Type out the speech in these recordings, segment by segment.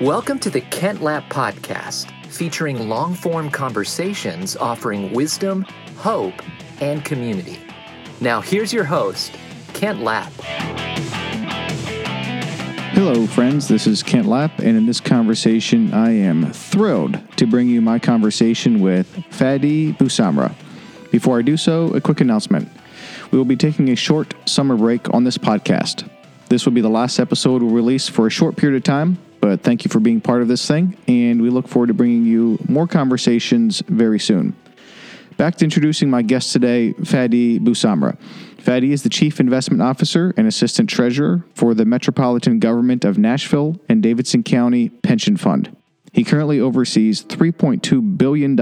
Welcome to the Kent Lapp Podcast, featuring long form conversations offering wisdom, hope, and community. Now, here's your host, Kent Lapp. Hello, friends. This is Kent Lapp, and in this conversation, I am thrilled to bring you my conversation with Fadi Bousamra. Before I do so, a quick announcement. We will be taking a short summer break on this podcast. This will be the last episode we'll release for a short period of time, but thank you for being part of this thing, and we look forward to bringing you more conversations very soon. Back to introducing my guest today, Fadi Bousamra. Fadi is the Chief Investment Officer and Assistant Treasurer for the Metropolitan Government of Nashville and Davidson County Pension Fund. He currently oversees $3.2 billion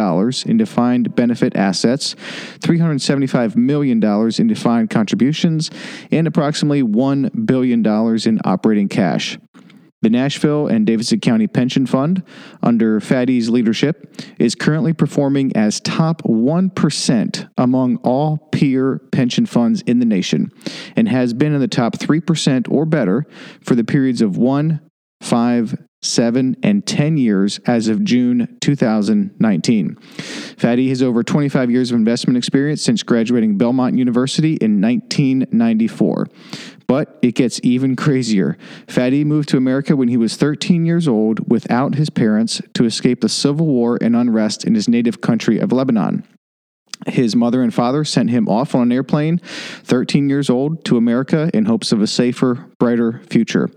in defined benefit assets, $375 million in defined contributions, and approximately $1 billion in operating cash. The Nashville and Davidson County Pension Fund, under Fadi's leadership, is currently performing as top 1% among all peer pension funds in the nation and has been in the top 3% or better for the periods of 1, 5, 7, and 10 years as of June 2019. Fadi has over 25 years of investment experience since graduating Belmont University in 1994. But it gets even crazier. Fadi moved to America when he was 13 years old without his parents to escape the civil war and unrest in his native country of Lebanon. His mother and father sent him off on an airplane, 13 years old, to America in hopes of a safer, brighter future.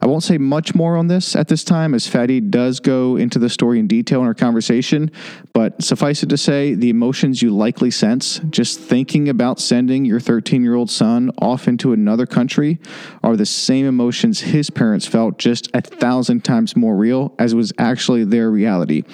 I won't say much more on this at this time, as Fadi does go into the story in detail in our conversation, but suffice it to say, the emotions you likely sense just thinking about sending your 13 year old son off into another country are the same emotions his parents felt, just a thousand times more real, as was actually their reality.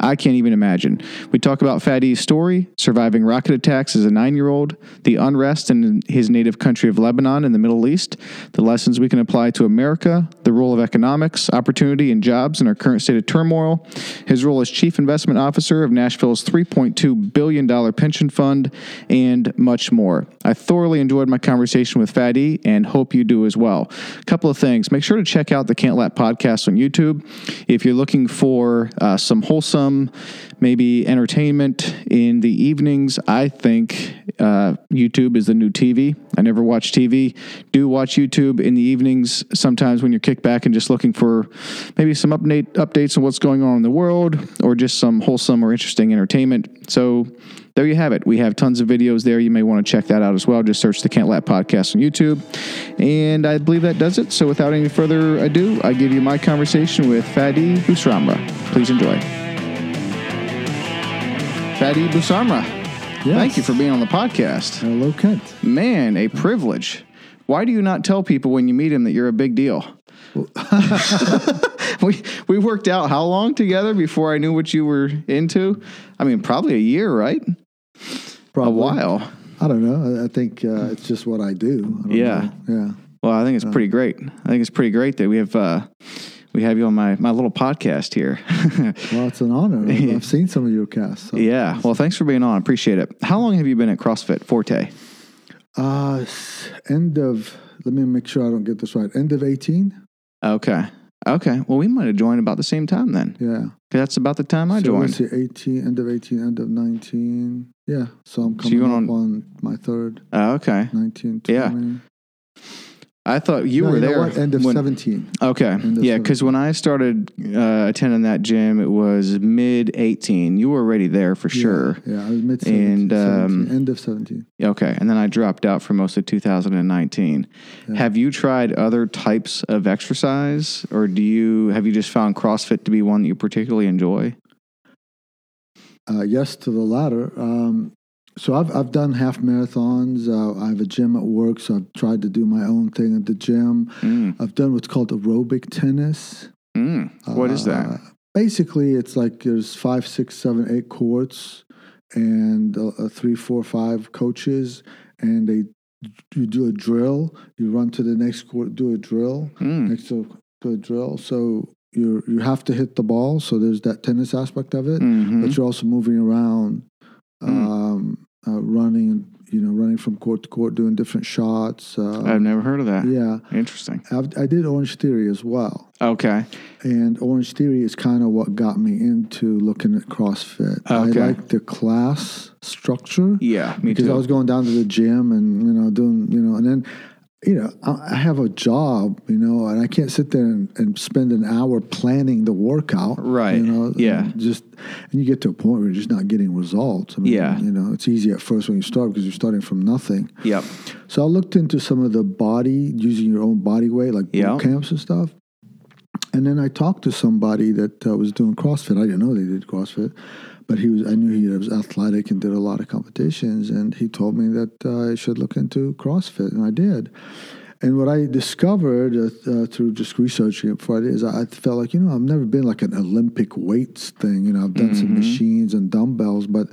I can't even imagine. We talk about Fadi's story, surviving rocket attacks as a nine year old, the unrest in his native country of Lebanon in the Middle East, the lessons we can apply to America, the role of economics, opportunity, and jobs in our current state of turmoil, his role as chief investment officer of Nashville's $3.2 billion pension fund, and much more. I thoroughly enjoyed my conversation with Fadi and hope you do as well. A couple of things. Make sure to check out the Kent Lapp podcast on YouTube. If you're looking for uh, some wholesome, maybe entertainment in the evenings. I think uh, YouTube is the new TV. I never watch TV. Do watch YouTube in the evenings sometimes when you're kicked back and just looking for maybe some update updates on what's going on in the world or just some wholesome or interesting entertainment. So there you have it. We have tons of videos there. You may want to check that out as well. Just search the Kent Lapp podcast on YouTube. And I believe that does it. So without any further ado, I give you my conversation with Fadi Bousamra. Please enjoy. Fadi Bousamra. Yes. Thank you for being on the podcast. Hello, Kent. Man, a privilege. Why do you not tell people when you meet him that you're a big deal? we we worked out how long together before I knew what you were into? I mean, probably a year, right? Probably. A while. I don't know. I- think uh, it's just what I do. I don't Yeah. know. Yeah. Well, I think it's pretty great. I think it's pretty great that we have uh, we have you on my my little podcast here. Well, it's an honor. I've, seen some of your casts. So. yeah. Well, thanks for being on. Appreciate it. How long have you been at CrossFit Forte? Uh, end of, let me make sure I don't get this right. End of 18? Okay. Okay. Well, we might have joined about the same time then. Yeah. That's about the time I so joined. let's see, 18, end of 18, end of 19. Yeah. So I'm coming went up on my third, Oh, okay. 19, 20. Yeah. I thought you No, were know there. End of when- 17. Okay. Of Yeah, because when I started uh, attending that gym, it was mid 18. You were already there for sure. Yeah, yeah I was mid 17. And, um, end of 17. Okay. And then I dropped out for most of 2019. Yeah. Have you tried other types of exercise or do you have you just found CrossFit to be one that you particularly enjoy? Uh, yes to the latter. Um, so I've I've done half marathons. Uh, I have a gym at work, so I've tried to do my own thing at the gym. Mm. I've done what's called aerobic tennis. Mm. What is that? Uh, basically, it's like there's five, six, seven, eight courts, and uh, uh, three, four, five coaches, and they you do a drill. You run to the next court, do a drill Mm. next to, to a drill. So you you have to hit the ball. So there's that tennis aspect of it Mhm. but you're also moving around. Mm. Um, uh, running, you know, running from court to court, doing different shots. Uh, I've never heard of that. yeah, Interesting. I've, I did Orange Theory as well. Okay. And Orange Theory is kind of what got me into looking at CrossFit. Okay. I like the class structure. Yeah, me because too. I was going down to the gym and you know doing you know and then you know I have a job you know and I can't sit there and, and spend an hour planning the workout Right. you know Yeah. and just and you get to a point where you're just not getting results I mean, Yeah. you know it's easy at first when you start because you're starting from nothing Yep. so I looked into some of the body using your own body weight like boot Yeah. camps and stuff and then I talked to somebody that uh, was doing CrossFit. I didn't know they did CrossFit, but he was. I knew he was athletic and did a lot of competitions. And he told me that uh, I should look into CrossFit, and I did. And what I discovered uh, uh, through just researching it before I did is I felt like you know I've never been like an Olympic weights thing. You know I've done some machines and dumbbells, but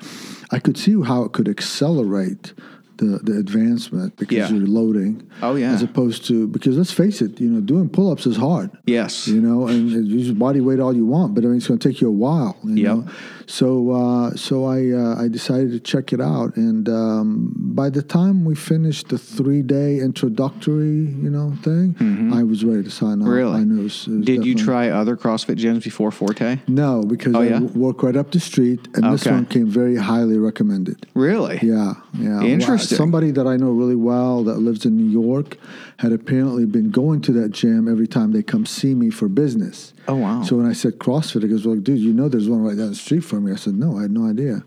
I could see how it could accelerate the the advancement because Yeah. you're loading. Oh, yeah. As opposed to because let's face it, you know, doing pull ups is hard Yes. you know, and use body weight all you want, but I mean, it's going to take you a while. You Yep. know? So, uh, so I uh, I decided to check it out, and um, by the time we finished the three day introductory, you know, thing, I was ready to sign up. Mm-hmm. Really? I knew. It was, it was Did you try other CrossFit gyms before Forte? No, because Oh, I yeah? work right up the street, and this one came very highly recommended. Really? Yeah, yeah. Well, Interesting. somebody that I know really well that lives in New York had apparently been going to that gym every time they come see me for business. Oh, wow. So when I said CrossFit, he goes, "Well, dude, you know there's one right down the street from me." I said, "No, I had no idea."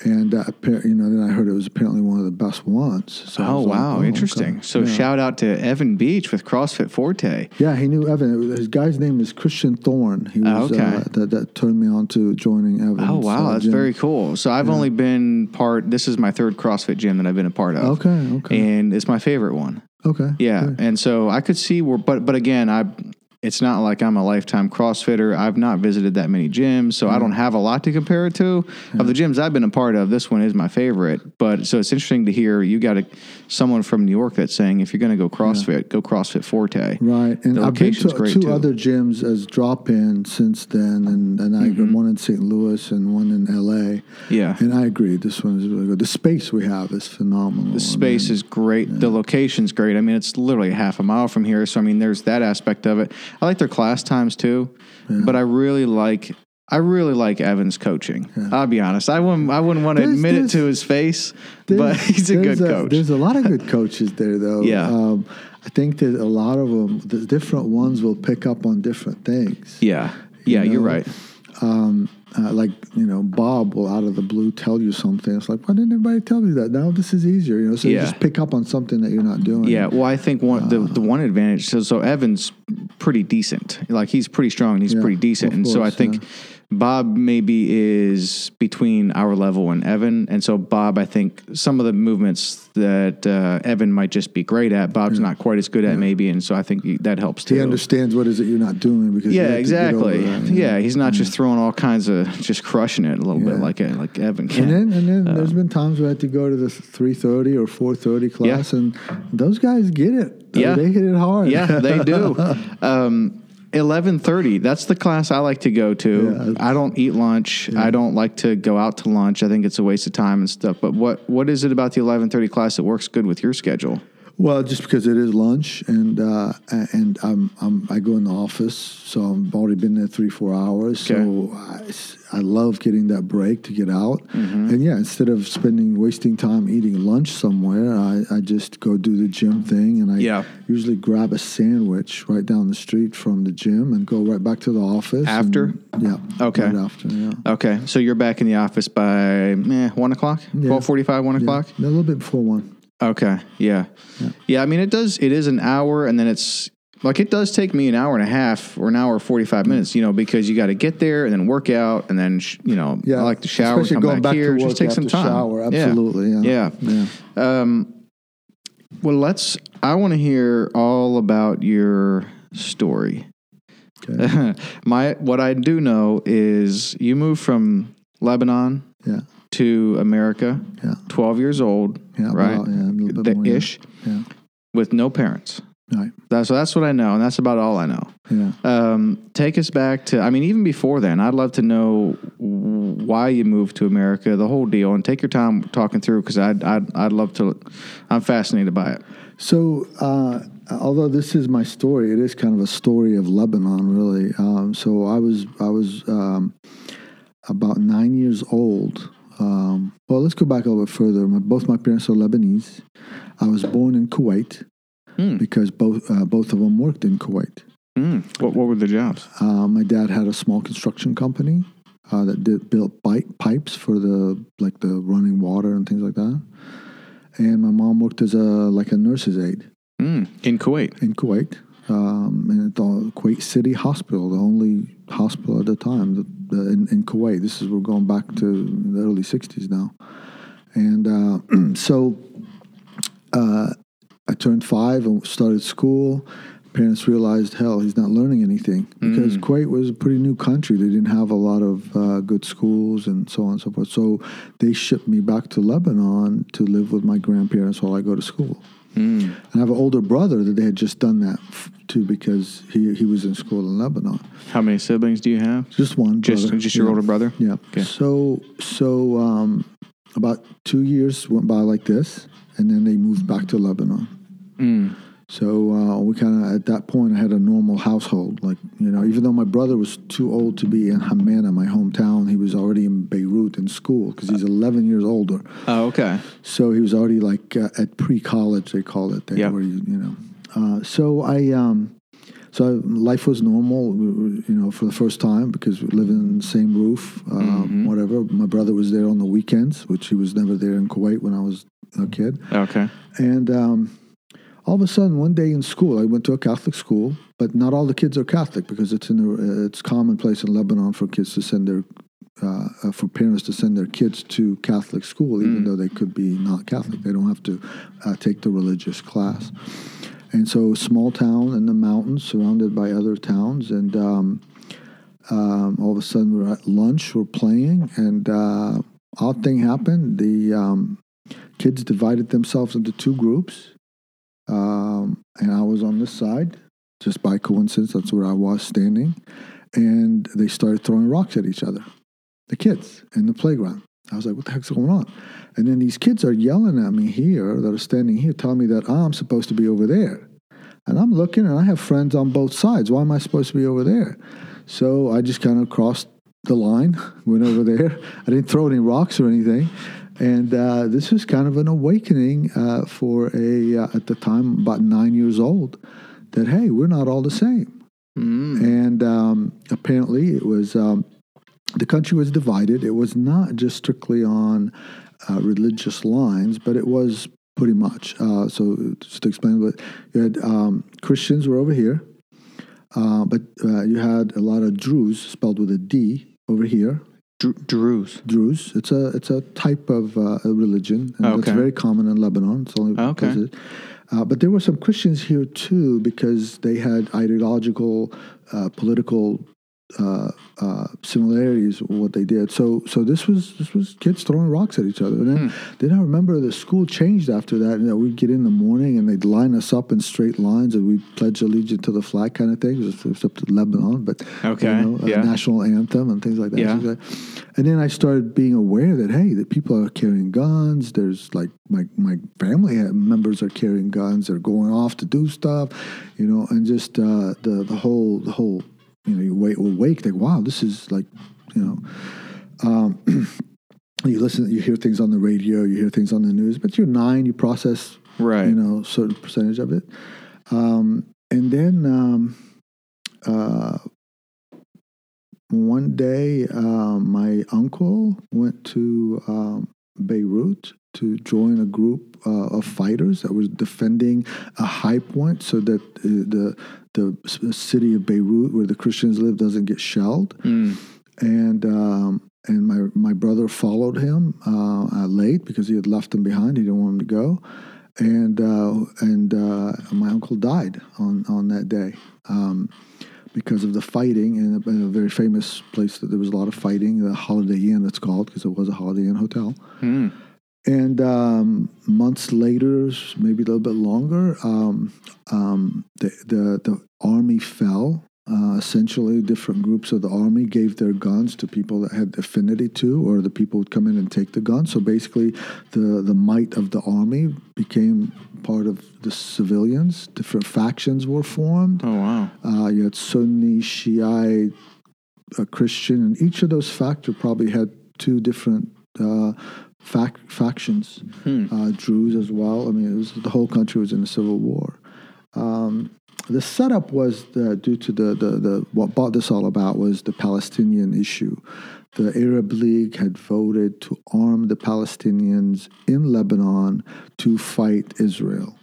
And uh, you know, then I heard it was apparently one of the best ones. So Oh was like, wow, okay. interesting. So yeah. shout out to Evan Beach with CrossFit Forte. Yeah, he knew Evan. His guy's name is Christian Thorne. He was Oh, okay. uh, that, that turned me on to joining Evan. Oh wow, that's very cool. So I've only been part. This is my third CrossFit gym that I've been a part of. Okay, okay, and it's my favorite one. okay. Yeah, and so I could see where, but but again, I. It's not like I'm a lifetime CrossFitter. I've not visited that many gyms, so I don't have a lot to compare it to. Of the gyms I've been a part of, this one is my favorite. But so it's interesting to hear you got a, someone from New York that's saying if you're going to go CrossFit, go CrossFit Forte. Right, and I've been to great, two too. other gyms as drop-in since then, and, and I Mm-hmm. one in St. Louis and one in L.A. Yeah. and I agree, this one is really good. The space we have is phenomenal. The space is great. The location's great. I mean, it's literally half a mile from here. So, I mean, there's that aspect of it. I like their class times too, but I really like. I really like Evan's coaching. I'll be honest. I wouldn't. I wouldn't want to There's- admit it to his face, but he's a good coach. There's a lot of good coaches there, though. Yeah. um, I think that a lot of them, the different ones, will pick up on different things. yeah, yeah, you you're know, right. Um, uh, like you know, Bob will out of the blue tell you something. It's like, why didn't everybody tell me that? Now this is easier, you know. So you just pick up on something that you're not doing. Yeah, well, I think one the, the one advantage. So, so Evan's pretty decent. Like he's pretty strong and he's Yeah, pretty decent. And so I course, think Bob maybe is between our level and Evan. And so Bob, I think some of the movements that uh, Evan might just be great at, Bob's not quite as good at maybe. And so I think he- that helps too. He understands what is it you're not doing because yeah, have to get over exactly. that, yeah. he's not just throwing all kinds of just crushing it a little bit like like Evan can. And then, and then there's been times where I had to go to the 3:30 or 4:30 class, and those guys get it. Yeah. they hit it hard. Yeah, they do. Um, Eleven thirty. That's the class I like to go to. Yeah. I don't eat lunch. I don't like to go out to lunch. I think it's a waste of time and stuff. But what what is it about the eleven thirty class that works good with your schedule? Well, just because it is lunch, and uh, and I'm, I'm I go in the office, so I've already been there three four hours. So I, I love getting that break to get out, Mm-hmm. and yeah, instead of spending wasting time eating lunch somewhere, I, I just go do the gym thing, and I Yeah. usually grab a sandwich right down the street from the gym and go right back to the office After? and- yeah. Okay. Right after. Yeah. Okay, so you're back in the office by eh, one o'clock, twelve forty five, one o'clock. A little bit before one. Okay, yeah. yeah, I mean, it does. It is an hour, and then it's like it does take me an hour and a half or an hour forty five minutes. You know, because you got to get there and then work out, and then sh- you know, Yeah, I like to shower, especially come going back, back here, just take some time. shower. Yeah. Absolutely, yeah. yeah. Yeah. Um, well, let's. I want to hear all about your story. Okay. My what I do know is you moved from Lebanon yeah. To America, Yeah. twelve years old, Yeah. right? yeah, a little bit The more, ish, Yeah. with no parents. Right. That, so that's what I know, and that's about all I know. Yeah. Um, take us back to, I mean, even before then, I'd love to know why you moved to America, the whole deal, and take your time talking through because I'd, I'd, I'd love to, I'm fascinated by it. So, uh, although this is my story, it is kind of a story of Lebanon, really. Um, so I was, I was um, about nine years old. Um, well, let's go back a little bit further. My, both my parents are Lebanese. I was born in Kuwait Hmm. because both uh, both of them worked in Kuwait. Mm. What, what were the jobs? Uh, my dad had a small construction company uh, that did built pipe, pipes for the like the running water and things like that. And my mom worked as a like a nurse's aide Mm. In Kuwait. in Kuwait, um, and at the Kuwait City Hospital, the only hospital at the time the, the, in, in Kuwait. This is we're going back to the early '60s now, and uh, so uh, I turned five and started school. Parents realized, hell, he's not learning anything because Kuwait was a pretty new country. They didn't have a lot of uh, good schools and so on and so forth. So they shipped me back to Lebanon to live with my grandparents while I go to school. Mm. And I have an older brother that they had just done that f- to because he, he was in school in Lebanon. How many siblings do you have? Just one Just, brother. just your Yeah. older brother? Yeah. Okay. So so um, about two years went by like this, and then they moved back to Lebanon. Mm. So uh, we kind of at that point I had a normal household. Like you know, even though my brother was too old to be in Hamana, my hometown, he was already in Beirut in school because he's 11 years older. Oh, okay. So he was already like uh, at pre-college, they call it. There, Yeah. Where you, you know. Uh, so I, um, so life was normal, you know, for the first time because we live in the same roof, um, whatever. My brother was there on the weekends, which he was never there in Kuwait when I was a kid. Okay. And um, all of a sudden, one day in school, I went to a Catholic school, but not all the kids are Catholic because it's in the, uh, it's commonplace in Lebanon for kids to send their uh, uh, for parents to send their kids to Catholic school, even though they could be not Catholic. They don't have to uh, take the religious class. And so, small town in the mountains, surrounded by other towns, and um, um, all of a sudden we're at lunch, we're playing, and uh, odd thing happened. The um, kids divided themselves into two groups, um, and I was on this side, just by coincidence. That's where I was standing, and they started throwing rocks at each other, the kids in the playground. I was like, "What the heck's going on?" And then these kids are yelling at me here that are standing here, telling me that I'm supposed to be over there. And I'm looking, and I have friends on both sides. Why am I supposed to be over there? So I just kind of crossed the line, went over there. I didn't throw any rocks or anything. And uh, this was kind of an awakening uh, for a, uh, at the time, about nine years old, that, hey, we're not all the same. Mm. And um, apparently, it was um, the country was divided. It was not just strictly on uh, religious lines, but it was pretty much. Uh, so, just to explain, but you had um, Christians were over here, uh, but uh, you had a lot of Druze, spelled with a D, over here. Dr- Druze. Druze. It's a it's a type of uh, religion, and it's very common in Lebanon. It's only Okay. because it- uh, but there were some Christians here too because they had ideological, uh, political uh, uh, similarities what they did. So so this was this was kids throwing rocks at each other. And then, then I remember the school changed after that. You know, we'd get in the morning and they'd line us up in straight lines and we'd pledge allegiance to the flag kind of thing. It was, it was up to Lebanon, but Okay, you know, yeah. national anthem and things like that. Yeah. And then I started being aware that hey, that people are carrying guns. There's like my my family members are carrying guns. They're going off to do stuff, you know, and just uh, the the whole the whole you know you wait awake like wow this is like you know. Um, you listen, you hear things on the radio, you hear things on the news, but you're nine, you process Right. you know, certain percentage of it. Um, and then um, uh, one day, um, my uncle went to um, Beirut to join a group uh, of fighters that was defending a high point so that uh, the the city of Beirut, where the Christians live, doesn't get shelled Mm. and um, and my my brother followed him uh, late because he had left him behind. He didn't want him to go, and uh, and uh, my uncle died on on that day um, because of the fighting in a, in a very famous place that there was a lot of fighting. The Holiday Inn, it's called, because it was a Holiday Inn hotel. Mm. And um, months later, maybe a little bit longer, um, um, the, the the army fell Uh, essentially, different groups of the army gave their guns to people that had affinity to, or the people would come in and take the gun. So basically, the the might of the army became part of the civilians. Different factions were formed. Oh wow. Uh, you had Sunni, Shiite, uh, Christian, and each of those factors probably had two different uh, fac- factions. Uh, Druze as well. I mean, it was the whole country was in a civil war. Um, the setup was the, due to the, the, the what brought this all about was the Palestinian issue. The Arab League had voted to arm the Palestinians in Lebanon to fight Israel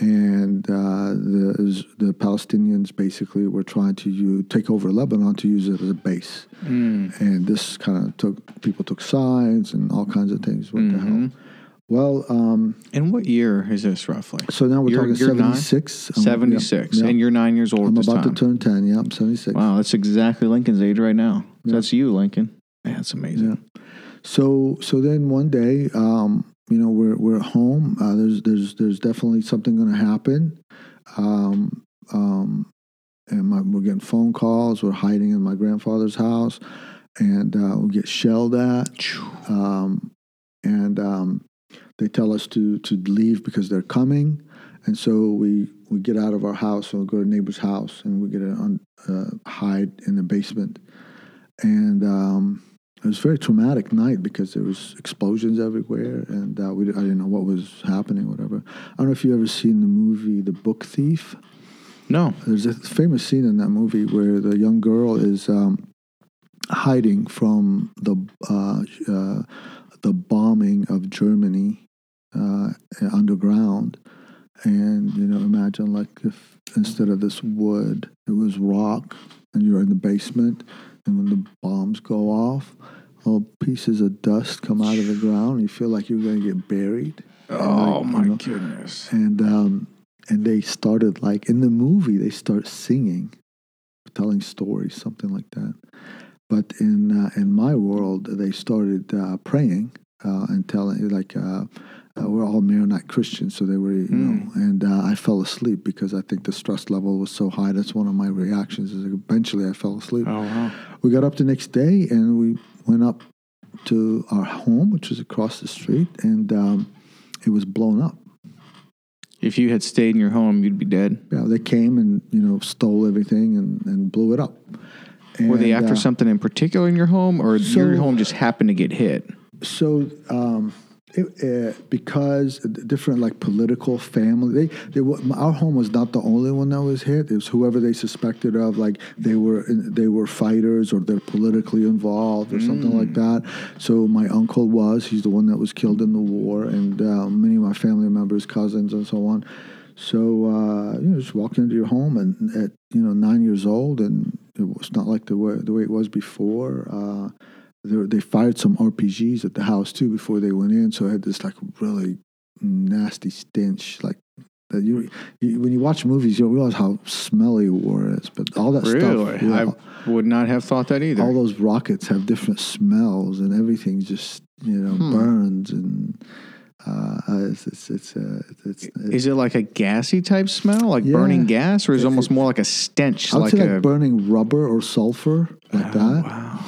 and uh, the the Palestinians basically were trying to use, take over Lebanon to use it as a base, and this kind of took people took sides and all kinds of things. What the hell? Well, um, And what year is this roughly? so now we're You're- talking you're nine? seventy six. 76. And you're nine years old I'm about time. to turn ten. Yeah, I'm seventy six. wow, that's exactly Lincoln's age right now. So That's you, Lincoln. That's amazing. So so then one day, um, you know, we're we're at home. Uh, there's there's there's definitely something going to happen. Um, um, and my, we're getting phone calls. We're hiding in my grandfather's house, and uh, we get shelled at. Um, and um, they tell us to to leave because they're coming. And so we we get out of our house and we go to a neighbor's house and we get to un, uh, hide in the basement. And um, it was a very traumatic night because there was explosions everywhere, and uh, we I didn't know what was happening, whatever. I don't know if you ever seen the movie The Book Thief. No. There's a famous scene in that movie where the young girl is um, hiding from the uh, uh, the bombing of Germany uh, underground, and you know, imagine like if instead of this wood, it was rock, and you're in the basement, and when the bombs go off, little pieces of dust come out of the ground. And you feel like you're going to get buried. Oh like, my you know, goodness. and um, and they started like in the movie they start singing, telling stories, something like that. But in uh, in my world, they started uh, praying uh, and telling like. Uh, we're all Maronite Christians, so they were, you know, and uh, I fell asleep because I think the stress level was so high. That's one of my reactions. Is eventually I fell asleep. Oh wow. We got up the next day and we went up to our home, which was across the street, and um, it was blown up. If you had stayed in your home, you'd be dead. Yeah, they came and you know stole everything and, and blew it up. Were they after uh, something in particular in your home, or your home just happened to get hit? So um, uh, because different like political family, they, they wa- our home was not the only one that was hit. It was whoever they suspected of like they were they were fighters or they're politically involved or something like that. So my uncle was he's the one that was killed in the war, and uh, many of my family members, cousins, and so on. So uh, you know, just walk into your home and at you know nine years old, and it was not like the way the way it was before. Uh, they, they fired some RPGs at the house too before they went in, so it had this like really nasty stench. Like that you, you when you watch movies, you don't realize how smelly war is. But all that Really? stuff, yeah, I would not have thought that either. all those rockets have different smells, and everything just you know Hmm. burns and. Uh, it's it's it's, uh, it's, it's is it like a gassy type smell, like Yeah. burning gas, or is it almost more like a stench, I would like say a like burning rubber or sulfur like that. wow?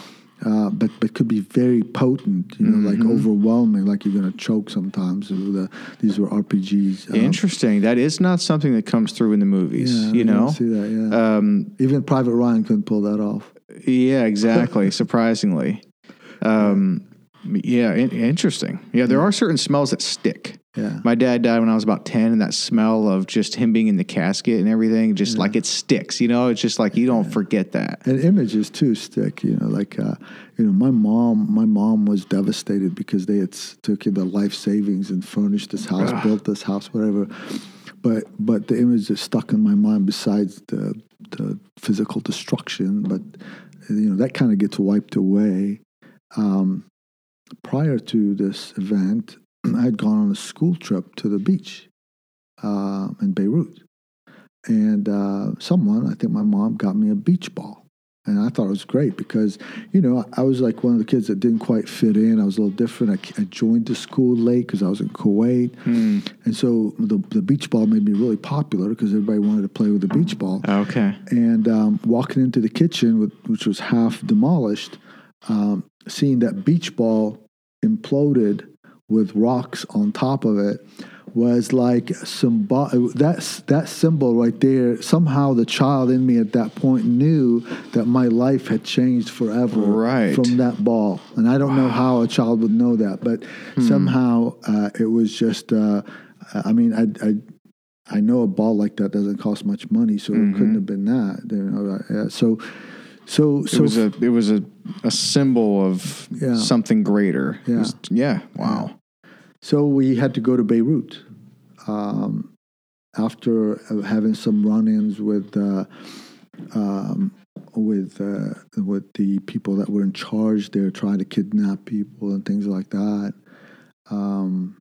Uh, but but could be very potent. You know, like Mm-hmm. overwhelming. Like you're gonna choke sometimes. The, these were RPGs. um, Interesting. That is not something that comes through in the movies. Yeah, you I know. see that. Yeah, Um, even Private Ryan couldn't pull that off. yeah, exactly. surprisingly. Um, yeah, in- interesting. Yeah, there are certain smells that stick. Yeah, My dad died when I was about 10, and that smell of just him being in the casket and everything, just like it sticks, you know? It's just like you don't forget that. and images too stick. You know, like uh, you know, my mom. My mom was devastated because they had took in the life savings and furnished this house, built this house, whatever. But but the image that stuck in my mind, besides the the physical destruction, but you know that kind of gets wiped away. Um, prior to this event, I had gone on a school trip to the beach uh, in Beirut. And uh, someone, I think my mom, got me a beach ball. And I thought it was great because, you know, I was like one of the kids that didn't quite fit in. I was a little different. I, I joined the school late because I was in Kuwait. And so the, the beach ball made me really popular because everybody wanted to play with the beach ball. Okay. And um, walking into the kitchen, with, which was half demolished, um, seeing that beach ball imploded with rocks on top of it was like symbol. That's that symbol right there. Somehow, the child in me at that point knew that my life had changed forever Right. from that ball. And I don't know how a child would know that, but somehow uh, it was just. Uh, I mean, I, I I know a ball like that doesn't cost much money, so it couldn't have been that. You know, uh, so, so, It was a it was a, a symbol of Yeah. something greater. Yeah. was- yeah. Wow. So we had to go to Beirut um, after uh, having some run-ins with uh, um, with uh, with the people that were in charge there, trying to kidnap people and things like that. Um,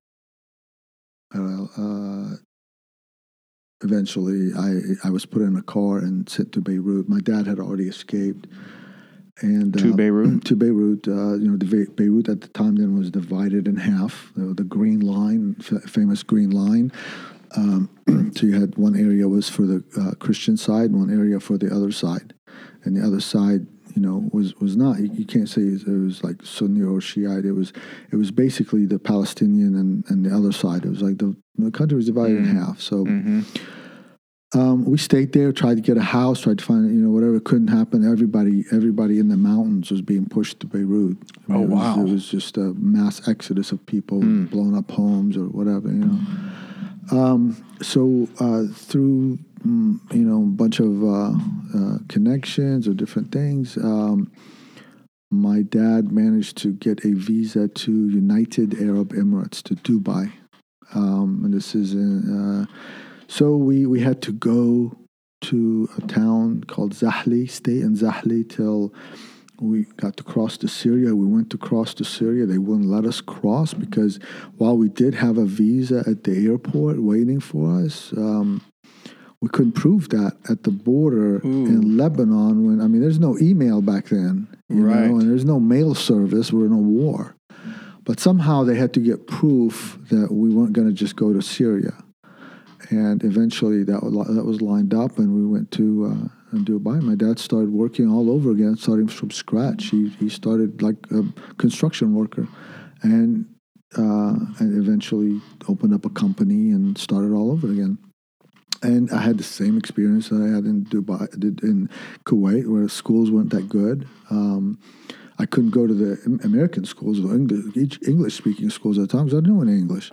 uh, uh, eventually, I I was put in a car and sent to Beirut. My dad had already escaped. And To uh, Beirut? to Beirut. Uh, you know, the Be- Beirut at the time then was divided in half. The, the Green Line, f- famous Green Line. Um, so you had one area was for the uh, Christian side, one area for the other side, and the other side, you know, was was not. You, you can't say it was like Sunni or Shiite. It was it was basically the Palestinian and, and the other side. It was like the the country was divided in half. So hmm um, we stayed there, tried to get a house, tried to find you know whatever couldn't happen. Everybody, everybody in the mountains was being pushed to Beirut. I Oh, it was, wow. It was just a mass exodus of people, blowing up homes or whatever, you know. Um, so uh, through mm, you know a bunch of uh, uh, connections or different things, um, my dad managed to get a visa to United Arab Emirates to Dubai, um, and this is in. Uh, so we, we had to go to a town called Zahle, stay in Zahle till we got to cross to Syria. We went to cross to Syria. They wouldn't let us cross because while we did have a visa at the airport waiting for us, um, we couldn't prove that at the border in Lebanon. When I mean, there's no email back then, you Right. know, and there's no mail service. We're in a war, but somehow they had to get proof that we weren't going to just go to Syria and eventually that was, that was lined up, and we went to uh, Dubai. My dad started working all over again, starting from scratch. He he started like a construction worker, and uh, and eventually opened up a company and started all over again. And I had the same experience that I had in Dubai, in Kuwait, where schools weren't that good. Um, I couldn't go to the American schools or English, English speaking schools at the time because I didn't know any English.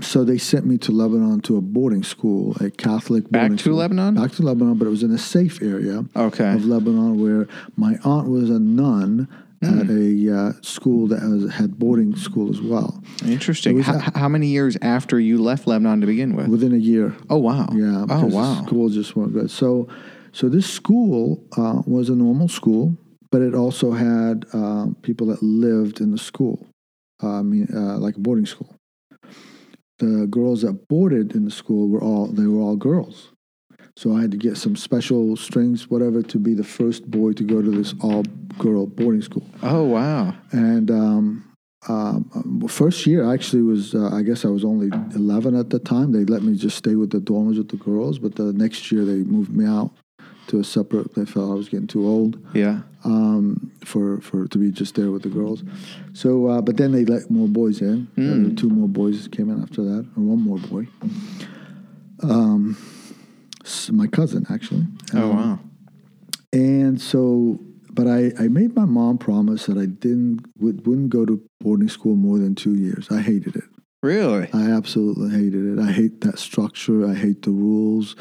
so they sent me to Lebanon to a boarding school, a Catholic Back to school. Lebanon? Back to Lebanon, but it was in a safe area Okay. of Lebanon where my aunt was a nun at a uh, school that was, had boarding school as well. Interesting. How, how many years after you left Lebanon to begin with? Within a year, Oh wow. Yeah. Oh wow. School just weren't good. So, so this school uh, was a normal school, but it also had uh, people that lived in the school. Uh, I mean, uh, like a boarding school. The girls that boarded in the school were all they were all girls. So I had to get some special strings, whatever, to be the first boy to go to this all-girl boarding school. Oh wow. And um, um, first year actually was uh, I guess I was only 11 at the time. They let me just stay with the dorms with the girls, but the next year they moved me out to a separate. They felt I was getting too old Yeah. Um, for for to be just there with the girls. So, uh, but then they let more boys in. Uh, two more boys came in after that, or one more boy. Um, s- my cousin actually. Oh wow. And so, but I, I made my mom promise that I didn't would, wouldn't go to boarding school more than two years. I hated it. Really? I absolutely hated it. I hate that structure. I hate the rules.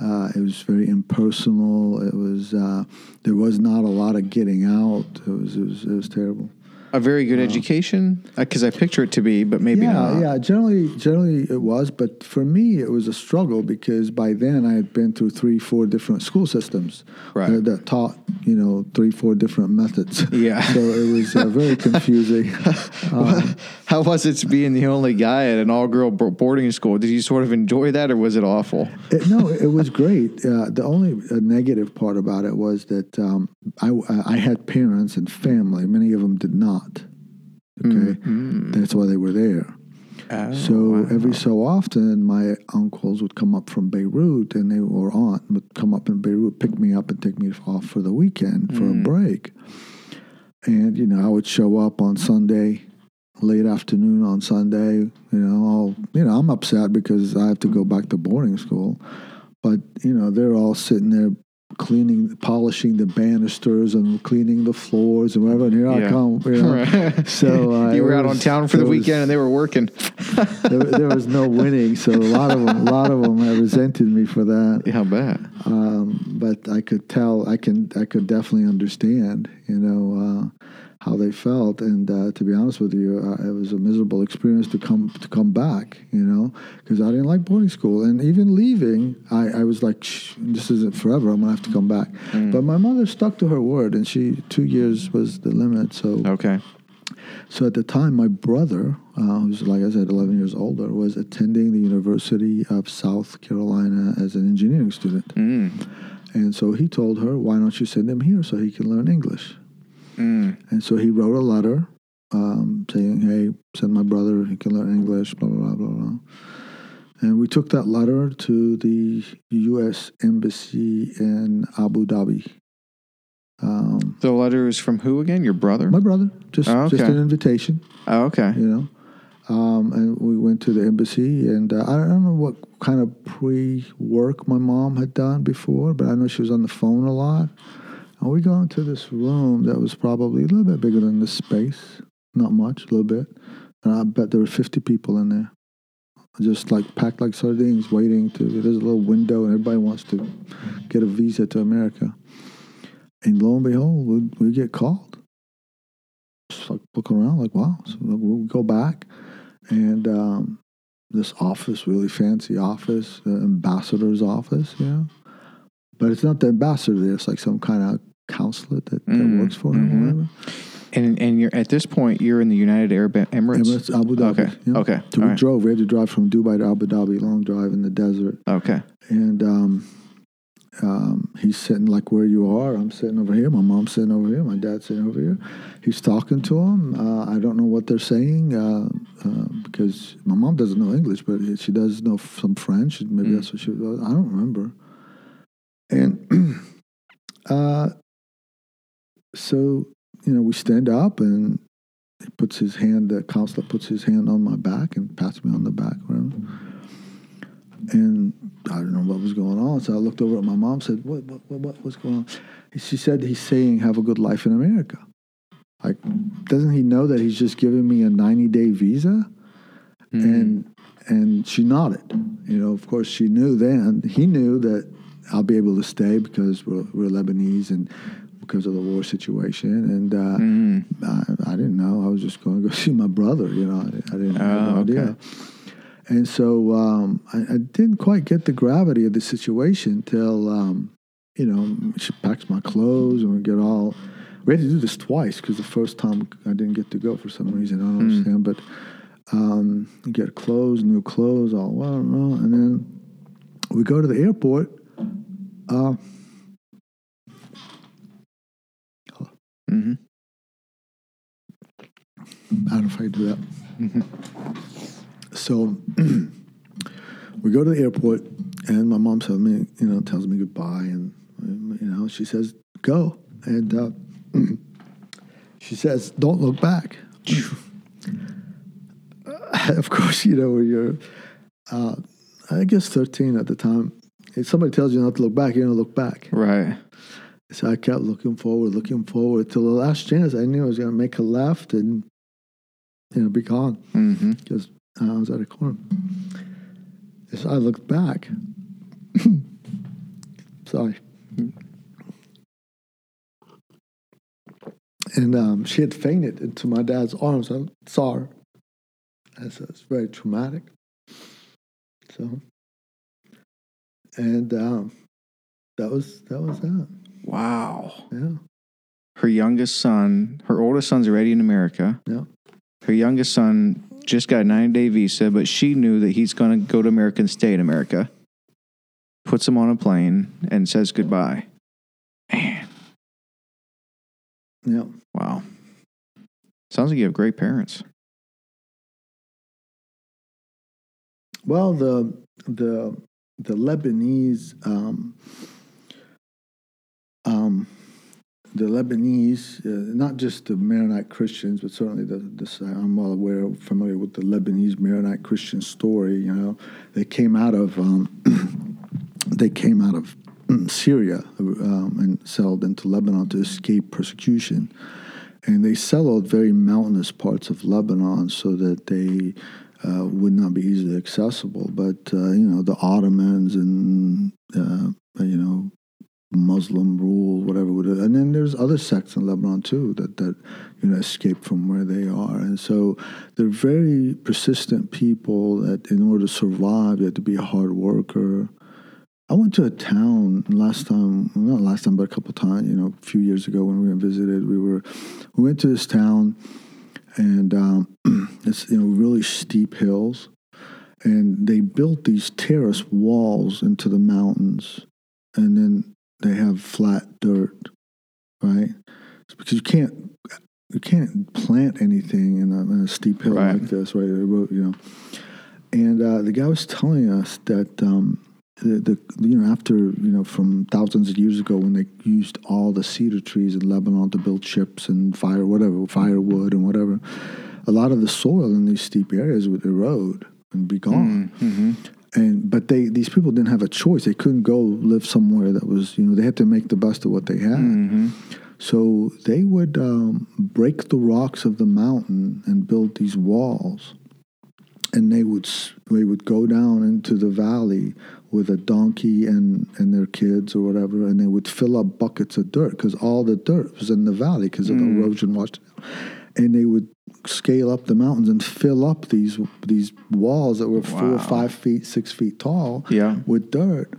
Uh, it was very impersonal. It was uh, there was not a lot of getting out. It was it was it was terrible. A very good education? Because I picture it to be, but maybe yeah, not. yeah. Generally, generally it was, but for me, it was a struggle because by then I had been through three, four different school systems Right. that, that taught, you know, three, four different methods. Yeah. So it was uh, very confusing. Um, How was it being the only guy at an all-girl boarding school? Did you sort of enjoy that, or was it awful? It, no, it was great. Uh, the only uh, negative part about it was that um, I, I had parents and family. Many of them did not. Okay, mm-hmm. that's why they were there. Oh, So every so often, my uncles would come up from Beirut, and they or aunt would come up in Beirut, pick me up, and take me off for the weekend for a mm. break. And you know, I would show up on Sunday, late afternoon on Sunday. You know, all you know, I'm upset because I have to go back to boarding school, but you know, they're all sitting there cleaning, polishing the banisters and cleaning the floors and whatever. And here Yeah. I come. You know? So uh, you were out on town for the it was- weekend, and they were working. there, there was no winning, so a lot of them, a lot of them have resented me for that. How bad? Um, but I could tell, I can, I could definitely understand, you know, uh, how they felt. And uh, to be honest with you, uh, it was a miserable experience to come to come back, you know, because I didn't like boarding school. And even leaving, I, I was like, this isn't forever. I'm gonna have to come back. But my mother stuck to her word, and she two years was the limit. So Okay. so at the time, my brother, uh, who's like I said, 11 years older, was attending the University of South Carolina as an engineering student. Mm. And so he told her, why don't you send him here so he can learn English? Mm. And so he wrote a letter um, saying, hey, send my brother, he can learn English, blah, blah, blah, blah, blah. And we took that letter to the U.S. Embassy in Abu Dhabi. Um, The letter is from who again? Your brother? my brother, just, Oh, just an invitation. Oh, okay. you know. Um, and we went to the embassy, and uh, I don't know what kind of pre-work my mom had done before, but I know she was on the phone a lot. And we go into this room that was probably a little bit bigger than this space, not much, a little bit. And I bet there were 50 people in there, just like packed like sardines, waiting to. There's a little window, and everybody wants to get a visa to America. And lo and behold, we, we get called. Just like looking around, like wow. So we'll go back, and um, this office, really fancy office, the ambassador's office, know. But it's not the ambassador there; it's like some kind of counselor that, that Mm, works for him, mhm. or whatever. And and you're at this point you're in the United Arab Emirates. Emirates, Abu Dhabi. Okay. yeah. Okay. So we right. drove. We had to drive from Dubai to Abu Dhabi, long drive in the desert. Okay. And um, um, he's sitting like where you are. I'm sitting over here. My mom's sitting over here. My dad's sitting over here. He's talking to him. Uh, I don't know what they're saying uh, uh, because my mom doesn't know English, but she does know some French. Maybe that's what she. I don't remember. And uh, so, you know, we stand up and he puts his hand, the counselor puts his hand on my back and pats me on the back. And I don't know what was going on. So I looked over at my mom said, what, what, what, what what's going on? She said, he's saying, have a good life in America. Like, doesn't he know that he's just giving me a 90 day visa? Mm. And, and she nodded. You know, of course, she knew then, he knew that I'll be able to stay because we're, we're Lebanese and because of the war situation. And uh, Mm. I, I didn't know. I was just going to go see my brother. You know, I, I didn't have Oh, no okay. idea. And so um, I, I didn't quite get the gravity of the situation till, um, you know, she packs my clothes and we get all. We had to do this twice because the first time I didn't get to go for some reason. I don't understand. But um, get clothes, new clothes, all, well, I don't know. And then we go to the airport. Uh, hmm I don't know if I can do that. Hmm. So we go to the airport, and my mom tells me, you know, tells me goodbye, and you know, she says, "Go," and uh, she says, "Don't look back." of course, you know, when you're, uh, I guess, thirteen at the time. If somebody tells you not to look back, you don't look back. Right. So I kept looking forward, looking forward till the last chance. I knew I was going to make a left and you know be gone because I was at a corner. So I looked back. Sorry. and um, she had fainted into my dad's arms. I saw her. And so it's very traumatic. So, and um, that was that was that. Wow. Yeah, Her youngest son, her oldest son's already in America. yeah, Her youngest son just got a 90 day visa, but she knew that he's going to go to America and stay in America. Puts him on a plane and says goodbye. Man, yeah. wow. Sounds like you have great parents. Well, the the the Lebanese um, um, the Lebanese, uh, not just the Maronite Christians, but certainly the this, I'm well aware, familiar with the Lebanese Maronite Christian story. You know, they came out of um, they came out of mm, Syria um, and settled into Lebanon to escape persecution, and they settled very mountainous parts of Lebanon so that they uh, would not be easily accessible. But uh, you know, the Ottomans and uh, you know Muslim rule, whatever. And then there's other sects in Lebanon too that that you know escape from where they are, and so they're very persistent people. That in order to survive, you have to be a hard worker. I went to a town last time, not last time, but a couple times. You know, a few years ago when we visited, we were we went to this town, and um, it's you know really steep hills, and they built these terrace walls into the mountains, and then they have flat dirt, right? It's because you can't you can't plant anything in a, in a steep hill Right. like this, right? You know, and uh, the guy was telling us that um, the, the you know after you know from thousands of years ago when they used all the cedar trees in Lebanon to build ships and fire whatever firewood and whatever, a lot of the soil in these steep areas would erode and be gone Mm-hmm. And but they these people didn't have a choice. They couldn't go live somewhere that was you know they had to make the best of what they had. Mm-hmm. so they would um, break the rocks of the mountain and build these walls. And they would they would go down into the valley with a donkey and and their kids or whatever. And they would fill up buckets of dirt because all the dirt was in the valley because of the erosion washed. And they would scale up the mountains and fill up these these walls that were four Wow. five feet six feet tall Yeah. with dirt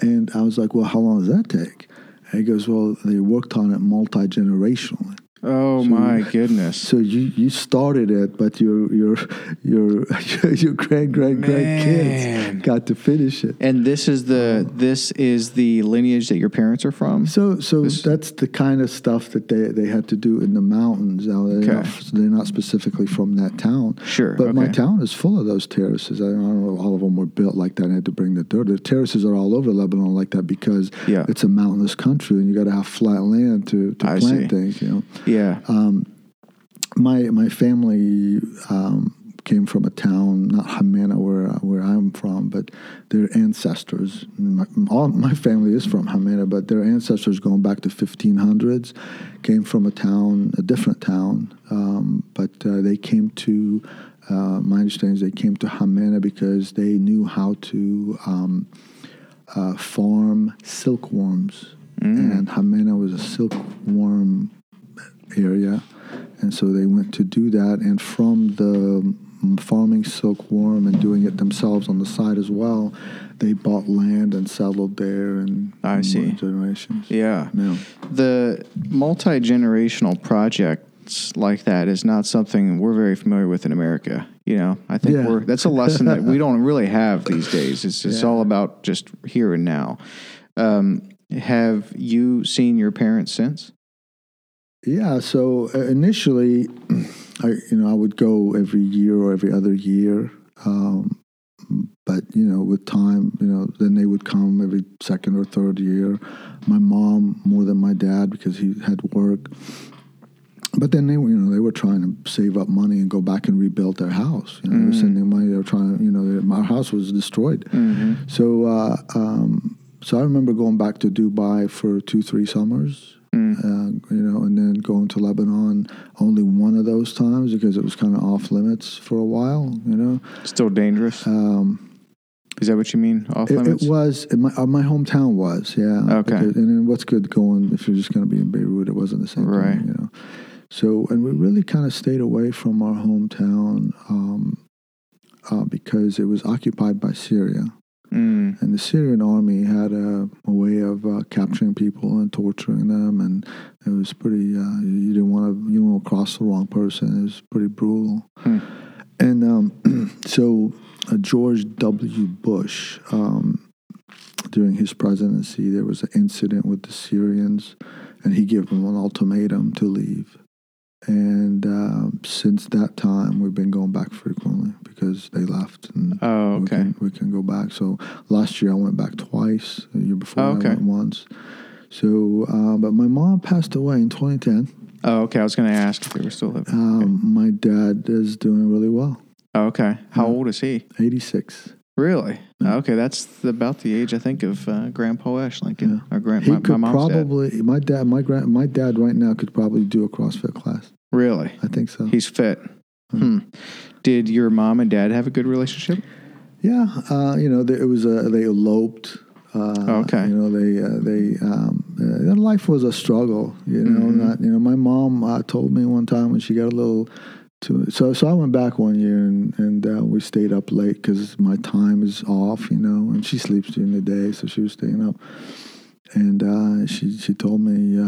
and i was like well how long does that take and he goes well they worked on it multi-generationally Oh my goodness. so you, you started it, but your your your your grand grand grandkids got to finish it. And this is the oh. this is the lineage that your parents are from. So so This- that's the kind of stuff that they, they had to do in the mountains. Now they're, not, Okay. they're not specifically from that town. Sure, But my town is full of those terraces. I don't know all of them were built like that. I had to bring the dirt. The terraces are all over Lebanon like that because Yeah. it's a mountainous country and you got to have flat land to, to I plant see. things. You know. Yeah. my my family um, came from a town, not Hammana, where where I'm from, but their ancestors. My, all my family is from Hammana, but their ancestors, going back to 1500s, came from a town, a different town. Um, but uh, they came to. Uh, my understanding is they came to Hammana because they knew how to um, uh, farm silkworms, and Hammana was a silkworm area, and so they went to do that. And from the farming silkworm and doing it themselves on the side as well, they bought land and settled there. And I see. generations. Yeah. Yeah. The multi generational projects like that is not something we're very familiar with in America. You know, I think Yeah. we're that's a lesson that we don't really have these days. It's it's Yeah. all about just here and now. Um, have you seen your parents since? Yeah. So uh, initially, I you know I would go every year or every other year. Um, but you know, with time, you know, then they would come every second or third year. My mom more than my dad because he had work. But then they were, you know, they were trying to save up money and go back and rebuild their house. You know, they were sending money. They were trying to, you know, my house was destroyed. So, uh, um, so I remember going back to Dubai for two, three summers. Uh, you know, and then going to Lebanon only one of those times because it was kind of off limits for a while. You know, Still dangerous. um, Is that what you mean? Off It, limits? it was in my uh, my hometown was yeah. Okay. Because- and then what's good going if you're just going to be in Beirut? It wasn't the same Right. thing, you know. So and we really kind of stayed away from our hometown um, uh, because it was occupied by Syria, Mm. and the Syrian army had a, a way of uh, capturing people and torturing them, and it was pretty. Uh, you didn't want to you want to cross the wrong person. It was pretty brutal. Hmm. And um, so uh, George W. Bush, um, during his presidency, there was an incident with the Syrians, and he gave them an ultimatum to leave. And um, since that time, we've been going back frequently because they left, and Oh, we, okay. can, we can go back. So last year I went back twice. The year before Oh, okay. I went once. So, uh, but my mom passed away in 2010. Oh, okay. I was going to ask if they were still living. Um, my dad is doing really well. Oh, okay. How yeah. old is he? 86. Really? Yeah. Okay, that's the, about the age I think of uh, Grandpa Ash Lincoln or grand He my, could my mom's dad. probably my dad my grand my dad right now could probably do a CrossFit class. Really? I think so. He's fit. Hmm. Did your mom and dad have a good relationship? yeah, uh, you know, they, it was a, they eloped. Uh, Okay. You know, they uh, they um, uh, their life was a struggle. You know, Mhm. not you know. My mom uh, told me one time when she got a little. Too, so so I went back one year and and uh, we stayed up late because my time is off. You know, and she sleeps during the day, so she was staying up. And uh, she she told me.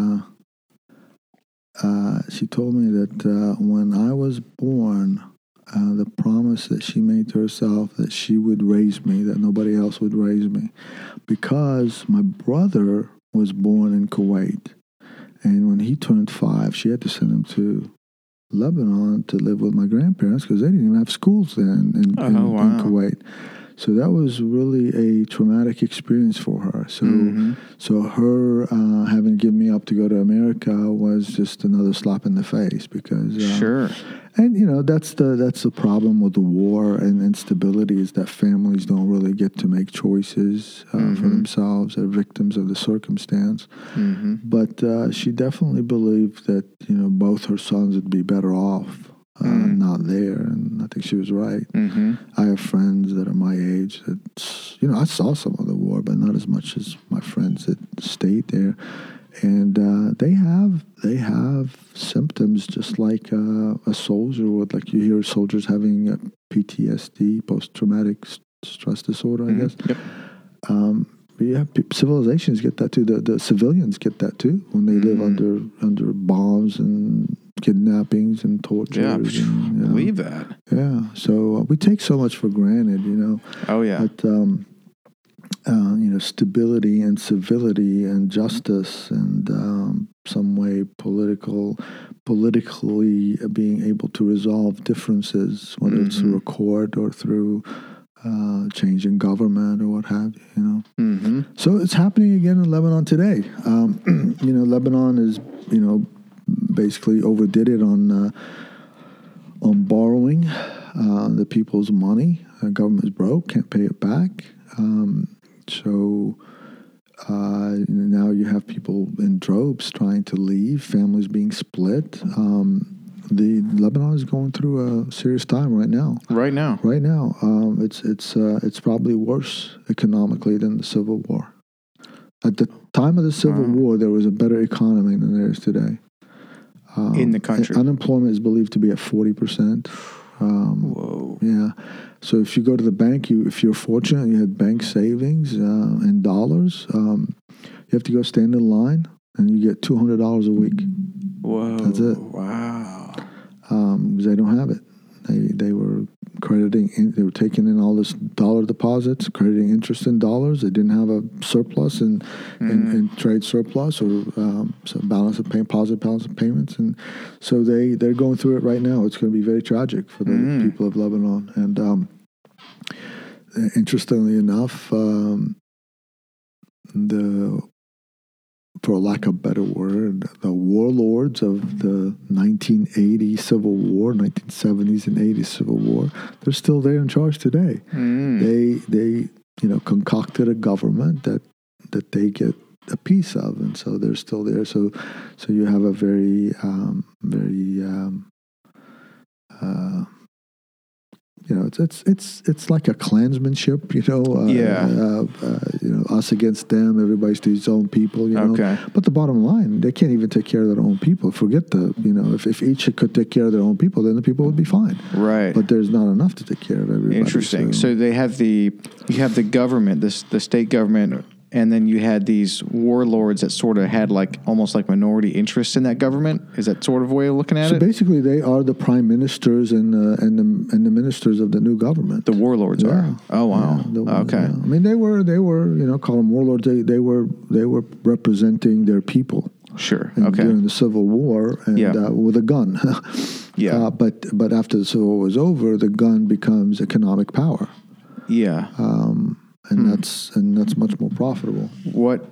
Uh, she told me that uh, when I was born, uh, the promise that she made to herself that she would raise me, that nobody else would raise me, because my brother was born in Kuwait, and when he turned five, she had to send him to Lebanon to live with my grandparents because they didn't even have schools then in, Oh, in, in wow. Kuwait. So that was really a traumatic experience for her. So. Mhm. So her uh, having given me up to go to America was just another slap in the face because uh, Sure. and you know that's the that's the problem with the war and instability is that families don't really get to make choices uh, for Mhm. themselves. They're victims of the circumstance. hmm But uh, she definitely believed that you know both her sons would be better off uh, Mm. not there, and I think she was right. hmm I have friends that are my age that, you know, I saw some of the war, but not as much as my friends that stayed there. And uh, they have they have symptoms just like uh, a soldier would. Like you hear soldiers having uh, PTSD, post traumatic stress disorder, I guess. Yep. Um, yeah, civilizations get that too. The, the civilians get that too when they live Mm. under under bombs and kidnappings and tortures. Yeah. and, you know. Believe that. Yeah, so uh, we take so much for granted, you know. Oh yeah. But um, uh, you know, stability and civility and justice and um, some way political, politically being able to resolve differences, whether it's through a court or through uh, changing government or what have you, you know. hmm So it's happening again in Lebanon today. Um, you know, Lebanon is, you know, basically overdid it on uh, on borrowing uh, the people's money. The government's broke, can't pay it back. Um, so uh, now you have people in droves trying to leave, families being split. Um, the Lebanon is going through a serious time right now. Right now. Right now, um, it's it's uh, it's probably worse economically than the Civil War. At the time of the Civil Wow. War, there was a better economy than there is today. Um, In the country. unemployment is believed to be at forty percent. Um, Whoa. yeah, so if you go to the bank, you if you're fortunate, you had bank savings uh, in dollars. Um, you have to go stand in line, and you get two hundred dollars a week. Whoa. That's it. Wow. um, 'cause they don't have it. They they were crediting, in, they were taking in all this dollar deposits, crediting interest in dollars. They didn't have a surplus in, in, Mm. in trade surplus or um, so balance of pay, positive balance of payments, and so they they're going through it right now. It's going to be very tragic for the Mm. people of Lebanon. And um, interestingly enough, um, the for lack of a better word, the warlords of the 1980 Civil War, 1970s and 80s Civil War, they're still there in charge today. Mm. They they you know concocted a government that that they get a piece of, and so they're still there. So so you have a very um, very um, uh, you know, it's it's it's it's like a clansmanship, you know. Uh, Yeah. Uh, uh, you know, us against them. Everybody's to his own people, you know. Okay. But the bottom line, they can't even take care of their own people. Forget the, you know, if, if each could take care of their own people, then the people would be fine. Right. But there's not enough to take care of everybody. Interesting. So they have the you have the government, this the state government, and then you had these warlords that sort of had like almost like minority interests in that government. Is that sort of way of looking at So it? So basically, they are the prime ministers and uh, and the and the ministers of the new government. The warlords Yeah. are. Oh wow. Yeah, the- okay. yeah. I mean, they were they were you know call them warlords. They they were they were representing their people Sure. in- Okay. during the Civil War and Yeah. uh, with a gun. Yeah. Uh, but but after the Civil War was over, the gun becomes economic power, yeah. And Hmm. that's and that's much more profitable. what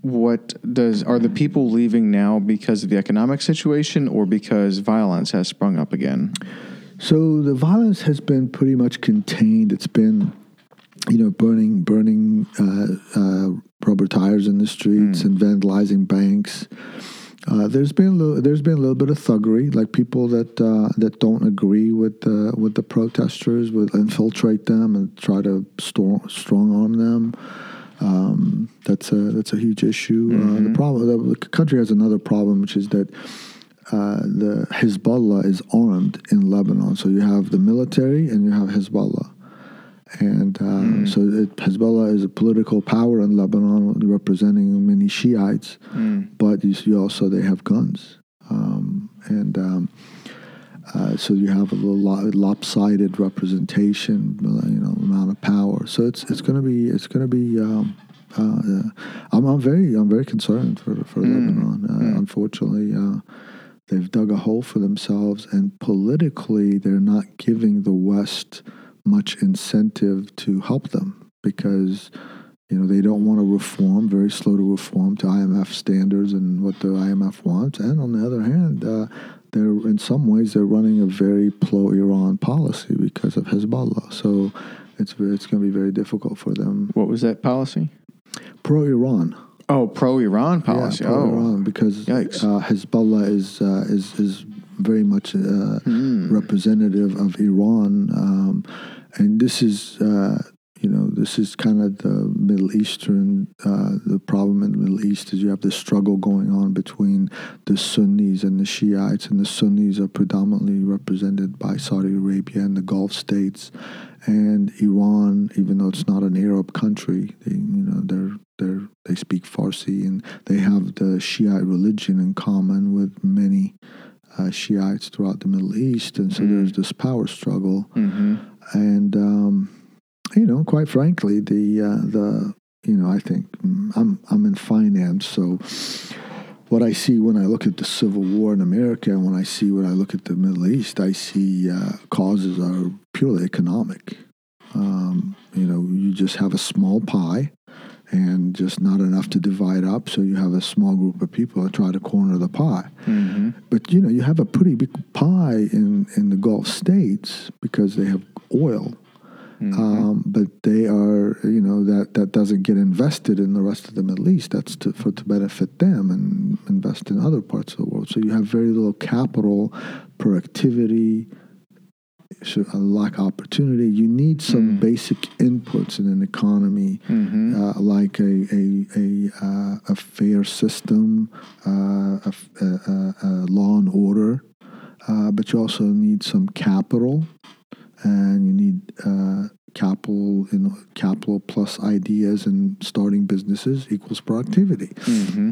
what does are the people leaving now because of the economic situation or because violence has sprung up again? So the violence has been pretty much contained. It's been, you know, burning burning uh, uh, rubber tires in the streets and vandalizing banks. Uh, there's been a little, there's been a little bit of thuggery, like people that uh, that don't agree with the with the protesters would infiltrate them and try to strong arm them. Um, that's a that's a huge issue. Uh, the problem, the country has another problem, which is that uh, the Hezbollah is armed in Lebanon. So you have the military and you have Hezbollah. And uh, so it, Hezbollah is a political power in Lebanon, representing many Shiites. But you see also they have guns, um, and um, uh, so you have a little lopsided representation, you know, amount of power. So it's it's going to be it's going to be. Um, uh, I'm, I'm very I'm very concerned for for Lebanon. Uh, Unfortunately, uh, they've dug a hole for themselves, and politically, they're not giving the West much incentive to help them because you know they don't want to reform. Very slow to reform to IMF standards and what the IMF wants. And on the other hand, uh, they're in some ways they're running a very pro-Iran policy because of Hezbollah. So it's it's going to be very difficult for them. What was that policy? Pro-Iran. Oh, pro Iran policy. Yeah, oh. pro-Iran because Yikes. uh, Hezbollah is uh, is is very much Hmm. representative of Iran, um, and this is uh, you know this is kind of the Middle Eastern. Uh, the problem in the Middle East is you have this struggle going on between the Sunnis and the Shiites, and the Sunnis are predominantly represented by Saudi Arabia and the Gulf states, and Iran, even though it's not an Arab country, they, you know they're they're they speak Farsi and they have the Shiite religion in common with many uh, Shiites throughout the Middle East, and so there's this power struggle, hmm and um, you know, quite frankly, the uh, the you know, I think mm, I'm I'm in finance, so what I see when I look at the Civil War in America and when I see when I look at the Middle East, I see uh, causes are purely economic. Um, you know, you just have a small pie and just not enough to divide up, so you have a small group of people that try to corner the pie. hmm But you know, you have a pretty big pie in in the Gulf states because they have oil. Um, but they are, you know, that, that doesn't get invested in the rest of the Middle East. That's to, for to benefit them and invest in other parts of the world. So you have very little capital, productivity, so a lack of opportunity. You need some basic inputs in an economy, uh, like a a a, uh, a fair system, uh, a, a- a- a law and order, uh, but you also need some capital, and you need uh, capital. You know, capital plus ideas and starting businesses equals productivity. hmm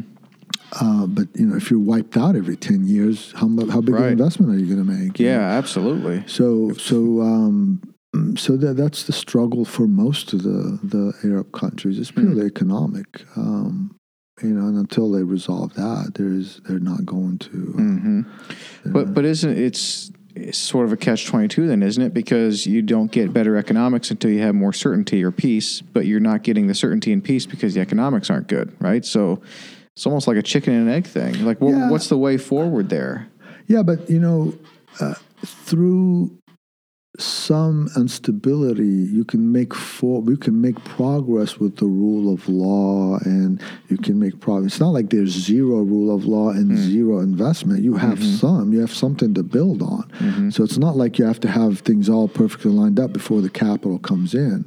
Uh, but you know, if you're wiped out every ten years, how mu- how big Right. an investment are you going to make? Yeah, absolutely. So so um, so that that's the struggle for most of the the Arab countries. It's purely economic. Um, you know, and until they resolve that, there's they're not going to. hmm But but isn't it's sort of a catch twenty two then, isn't it? Because you don't get better economics until you have more certainty or peace, but you're not getting the certainty and peace because the economics aren't good, right? So it's almost like a chicken and egg thing. Like, what, Yeah. what's the way forward there? Yeah, but you know, uh, through some instability, you can make for you can make progress with the rule of law, and you can make progress. It's not like there's zero rule of law and Hmm. zero investment. You have Mm-hmm. some. You have something to build on. So it's not like you have to have things all perfectly lined up before the capital comes in.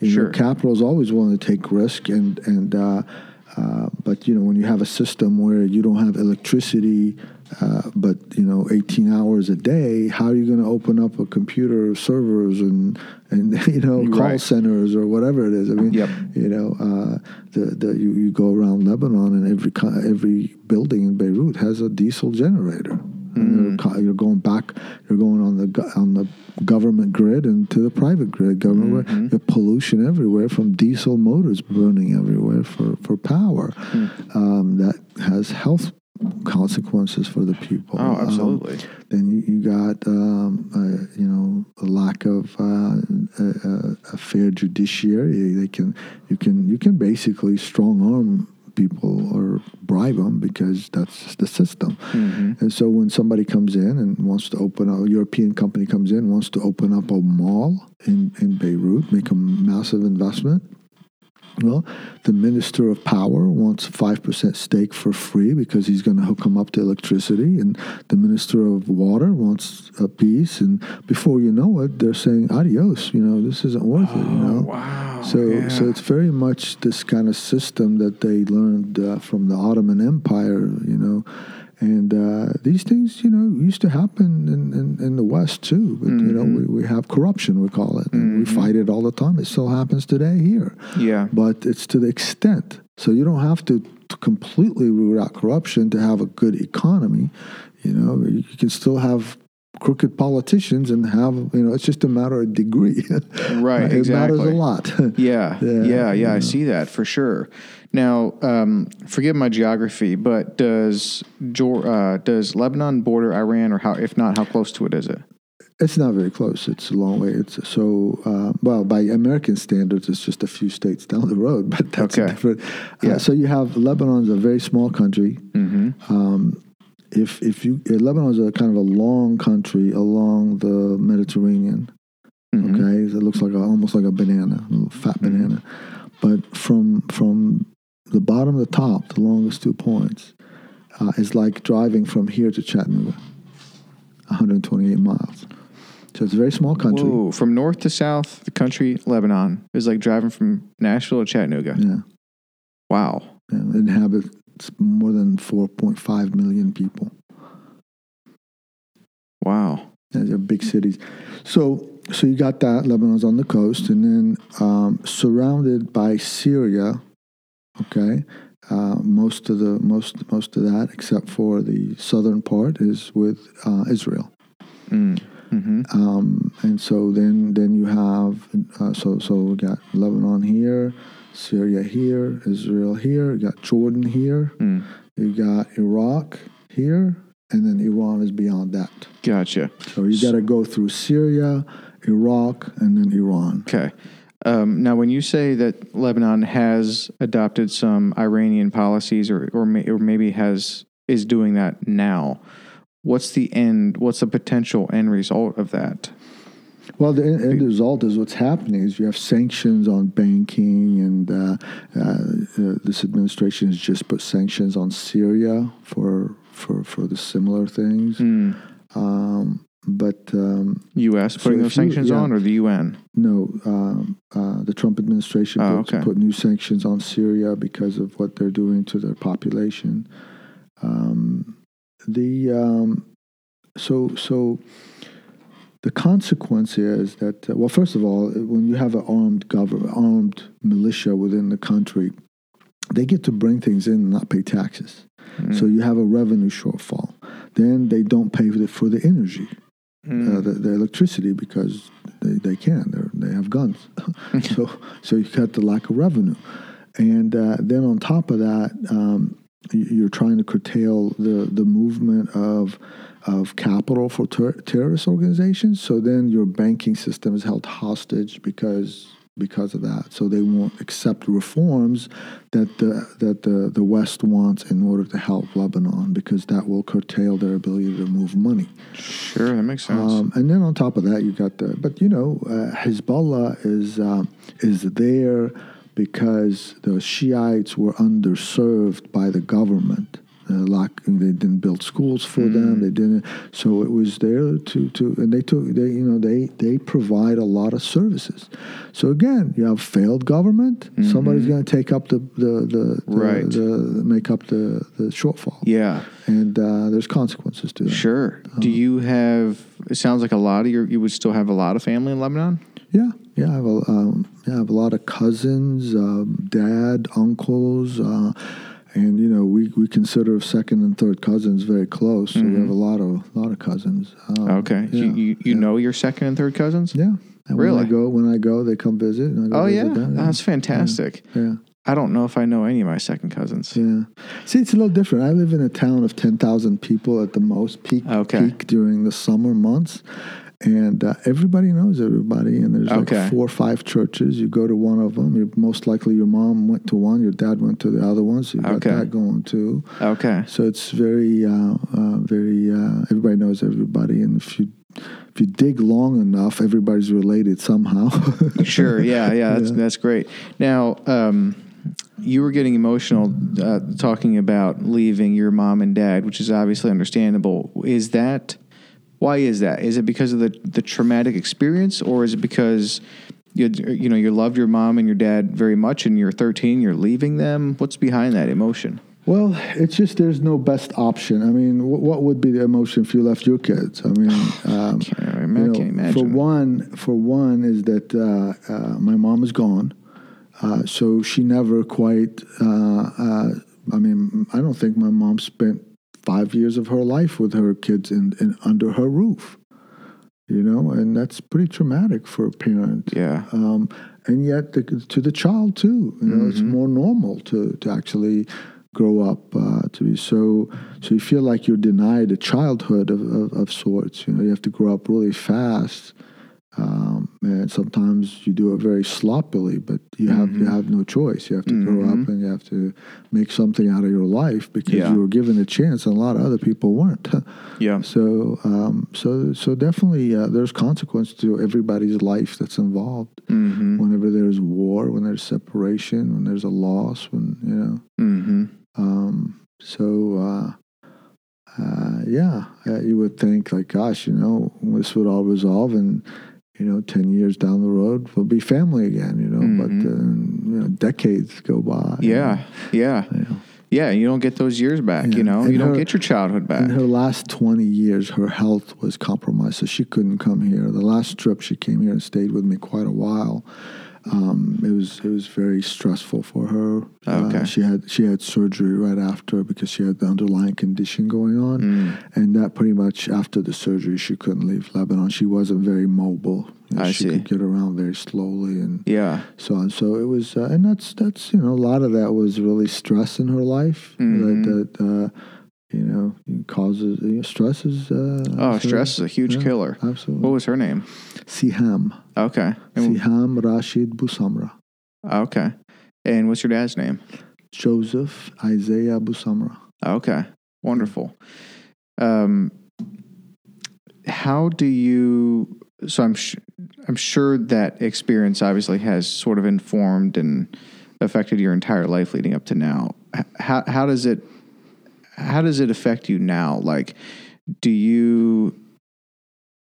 You Sure. know, capital is always willing to take risk, and and uh, uh, but you know when you have a system where you don't have electricity, uh, but you know 18 hours a day, how are you going to open up a computer servers and and you know call Right. centers or whatever it is? I mean, Yep. you know, uh, the the you, you go around Lebanon and every every building in Beirut has a diesel generator. And you're, you're going back. You're going on the on the government grid and to the private grid. Government you have pollution everywhere from diesel motors burning everywhere for for power. Um, that has health consequences for the people. Oh, Um, absolutely. then you, you got um, uh, you know a lack of uh, a, a, fair judiciary. They can you can you can basically strong arm people or bribe them because that's the system. And so when somebody comes in and wants to open up, a European company comes in wants to open up a mall in in Beirut, make a massive investment. Well, the minister of power wants five percent stake for free because he's going to hook him up to electricity, and the minister of water wants a piece. And before you know it, they're saying adios. You know, this isn't worth it. You know, Oh, wow. so yeah. so it's very much this kind of system that they learned uh, from the Ottoman Empire. You know. And uh, these things, you know, used to happen in, in, in the West too. But, you know, we, we have corruption, we call it. And we fight it all the time. It still happens today here yeah. but it's to the extent. So you don't have to, to completely root out corruption to have a good economy. You know, you can still have crooked politicians and have you know it's just a matter of degree. Right, it matters a lot. Yeah, Yeah, yeah, yeah, I see that for sure. Now, um, forgive my geography, but does uh, does Lebanon border Iran, or how? If not, how close to it is it? It's not very close. It's a long way. It's so uh, well by American standards, it's just a few states down the road. But that's Okay. different. Yeah. Uh, so you have Lebanon's a very small country. Mm-hmm. Um, if if you uh, Lebanon is a kind of a long country along the Mediterranean. Mhm. Okay, so it looks like a, almost like a banana, a fat Mm-hmm. banana. But from from the bottom to the top, the longest two points, uh, is like driving from here to Chattanooga, 128 miles. So it's a very small country. Whoa! From north to south, the country Lebanon is like driving from Nashville to Chattanooga. Yeah, Wow. and it inhabits more than 4.5 million people. Wow. Yeah, they're big cities. So, so you got that Lebanon's on the coast, and then um, surrounded by Syria. Okay, uh, most of the most most of that, except for the southern part, is with uh, Israel. Mm. hmm Um, and so then then you have uh, so so we got Lebanon here, Syria here, Israel here. You got Jordan here. Mm. You got Iraq here, and then Iran is beyond that. Gotcha. So you got to go through Syria, Iraq, and then Iran. Okay. Um, now, when you say that Lebanon has adopted some Iranian policies, or or, may, or maybe has is doing that now, what's the end? What's the potential end result of that? Well, the end, result is what's happening is you have sanctions on banking, and uh, uh, uh, this administration has just put sanctions on Syria for for for the similar things. Mm. Um, but um, U.S. Putting if those you- sanctions yeah. on, or the UN? no, um, uh, the Trump administration Oh, put, okay. put new sanctions on Syria because of what they're doing to their population. Um, the um, so so the consequence is that uh, well, first of all, when you have an armed government, armed militia within the country, they get to bring things in and not pay taxes. Mm. So you have a revenue shortfall. Then they don't pay for the, for the energy Mm. uh, the, the electricity because they, they can. They're, they have guns. so so you cut the lack of revenue, and uh, then on top of that, um, you're trying to curtail the the movement of of capital for ter- terrorist organizations. So then your banking system is held hostage because because of that. So they won't accept reforms that the that the, the West wants in order to help Lebanon because that will curtail their ability to move money. Sure, that makes sense. Um, and then on top of that, you got the but you know uh, Hezbollah is uh, is there because the Shiites were underserved by the government. Uh, like they didn't build schools for them. They didn't. So it was there to to and they took they you know they they provide a lot of services. So again, you have failed government. Somebody's going to take up the the the, the, Right. the make up the the shortfall. yeah, And uh, there's consequences to that. sure. Do Uh-huh. you have? It sounds like a lot of your. You would still have a lot of family in Lebanon. Yeah, yeah. I have a, um, yeah, I have a lot of cousins, um, dad, uncles, uh, and you know we, we consider second and third cousins very close. So we have a lot of lot of cousins. Um, Mm-hmm. Okay, Yeah, you you, you know your second and third cousins. yeah. And when I go, when I go, they come visit. And I go Oh visit yeah, them. that's fantastic. yeah. I don't know if I know any of my second cousins. Yeah. See, it's a little different. I live in a town of 10,000 people at the most peak, Okay. peak during the summer months. And uh, everybody knows everybody. And there's Okay. like four or five churches. You go to one of them. You, most likely your mom went to one, your dad went to the other one. So you got Okay. that going too. Okay, So it's very, uh, uh, very, uh, everybody knows everybody. And if you, if you dig long enough, everybody's related somehow. sure. Yeah, yeah. That's that's great. Now, um, you were getting emotional uh, talking about leaving your mom and dad, which is obviously understandable. Is that why is that? Is it because of the the traumatic experience, or is it because you you know you loved your mom and your dad very much, and you're 13, you're leaving them? What's behind that emotion? Well, it's just there's no best option. I mean, wh- what would be the emotion if you left your kids? I mean, um, Can't, you I know, for one, for one is that uh, uh, my mom is gone, uh, so she never quite. Uh, uh, I mean, I don't think my mom spent five years of her life with her kids in, in under her roof. You know, and that's pretty traumatic for a parent yeah. um, and yet the, to the child too. You know, it's Mm-hmm. more normal to to actually grow up uh, to be so. So you feel like you're denied a childhood of, of, of sorts. You know, you have to grow up really fast, um, and sometimes you do it very sloppily. But you have Mm-hmm. you have no choice. You have to grow up and you have to make something out of your life because Yeah. you were given a chance, and a lot of other people weren't. Yeah. So, um, so, so definitely, uh, there's consequence to everybody's life that's involved. Mm-hmm. Whenever there's war, when there's separation, when there's a loss, when you know. Mm-hmm. Um, so, uh, uh, yeah, uh, you would think like, gosh, you know, this would all resolve, and you know, ten years down the road, we'll be family again. You know, but uh, you know, decades go by. Yeah. Yeah. You know. Yeah. You don't get those years back. Yeah. You know, And you don't get your childhood back. In her last 20 years, her health was compromised, so she couldn't come here. The last trip, she came here and stayed with me quite a while. Um, it was it was very stressful for her. Okay. Uh, she had she had surgery right after because she had the underlying condition going on, Mm. and that pretty much after the surgery, she couldn't leave Lebanon. She wasn't very mobile. You know, I she see. could get around very slowly and Yeah. so on. So it was, uh, and that's that's you know a lot of that was really stress in her life Mhm. that that uh, you know causes you know, stress is. Uh, Oh, stress is a huge yeah, killer. Absolutely. What was her name? Siham, Okay. And, Siham Rashid Bousamra, okay. And what's your dad's name? Joseph Isaiah Bousamra. Okay. Wonderful. Um, how do you? So I'm sh- I'm sure that experience obviously has sort of informed and affected your entire life leading up to now. H- How how does it how does it affect you now? Like, do you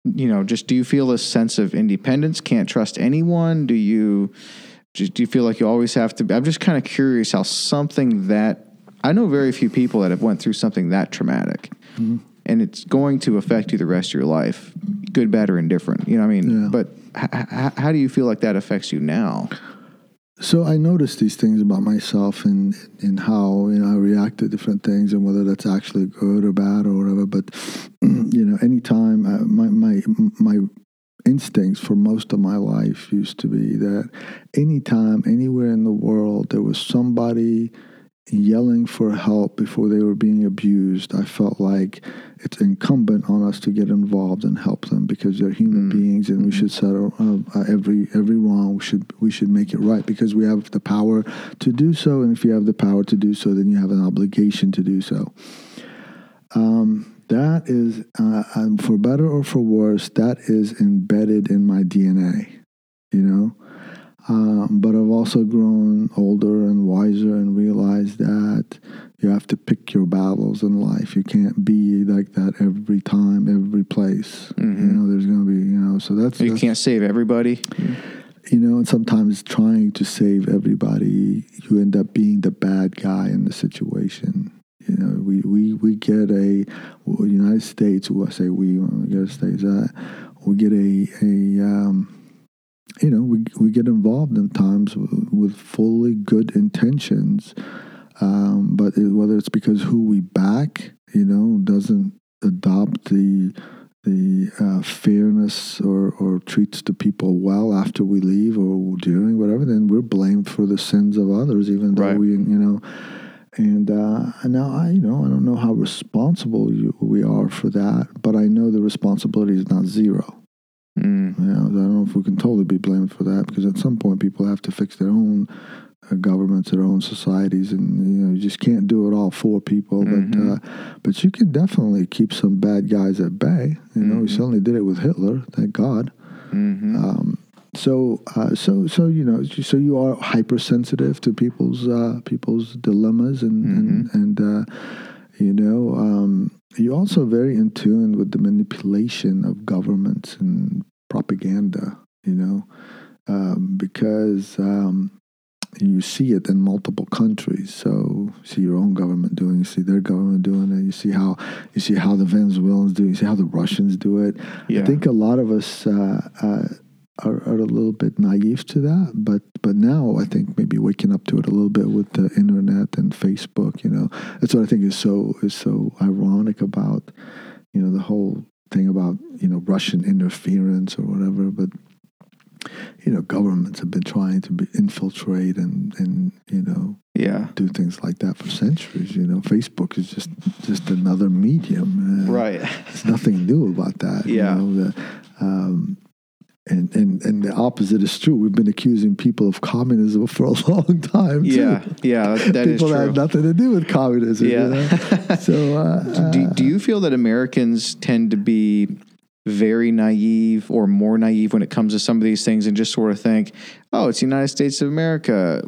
you know just do you feel a sense of independence? Can't trust anyone? Do you just, do you feel like you always have to? I'm just kind of curious how something that I know very few people that have went through something that traumatic, mm-hmm. and it's going to affect you the rest of your life, good, bad, or indifferent. You know what I mean? Yeah. But h- h- how do you feel like that affects you now? So I noticed these things about myself and and how you know I react to different things and whether that's actually good or bad or whatever. But you know, anytime uh, my my my instincts for most of my life used to be that anytime anywhere in the world there was somebody yelling for help before they were being abused, I felt like it's incumbent on us to get involved and help them because they're human Mm. beings, and we Mhm. should settle uh, uh, every every wrong. We should we should make it right because we have the power to do so, and if you have the power to do so, then you have an obligation to do so. Um, that is, uh, um, for better or for worse, that is embedded in my DNA. You know. Um, but I've also grown older and wiser and realized that you have to pick your battles in life. You can't be like that every time, every place. You Mhm. know, there's going to be, you know, so that's, You that's- can't save everybody. you know, and sometimes trying to save everybody, you end up being the bad guy in the situation. You know, we, we, we get a well, United States. Well, I say we, when we get a states, uh, we get a a um, you know, we we get involved in times with, with fully good intentions, um, but it, whether it's because who we back, you know, doesn't adopt the the uh, fairness or, or treats the people well after we leave or during whatever, then we're blamed for the sins of others, even though Right. we, you know. And, uh, and now I, you know, I don't know how responsible you, we are for that, but I know the responsibility is not zero. Mm. You know, I don't know if we can totally be blamed for that because at some point people have to fix their own uh, governments, their own societies, and you know you just can't do it all for people. Mhm. But uh, but you can definitely keep some bad guys at bay. You know, we Mhm. certainly did it with Hitler. Thank God. hmm Um, so uh, so so you know so you are hypersensitive to people's uh, people's dilemmas and and, and uh, you know um, you're also very in tune with the manipulation of governments and propaganda. You know um, because um, you see it in multiple countries. So you see your own government doing, you see their government doing it. You see how you see how the Venezuelans do. it, You see how the Russians do it. Yeah. I think a lot of us uh, uh, are, are a little bit naive to that, but but now I think maybe waking up to it a little bit with the internet and Facebook. You know, that's what I think is so is so ironic about you know the whole thing about you know Russian interference or whatever, but. You know, governments have been trying to be, infiltrate and, and you know yeah. do things like that for centuries. You know, Facebook is just just another medium. Uh, Right. there's nothing new about that. Yeah. You know, the, um, and, and, and the opposite is true. We've been accusing people of communism for a long time. Yeah. Too. Yeah. That is people that had nothing to do with communism. you Yeah. know? so, uh, do, uh, do you feel that Americans tend to be very naive or more naive when it comes to some of these things and just sort of think, oh, it's the United States of America.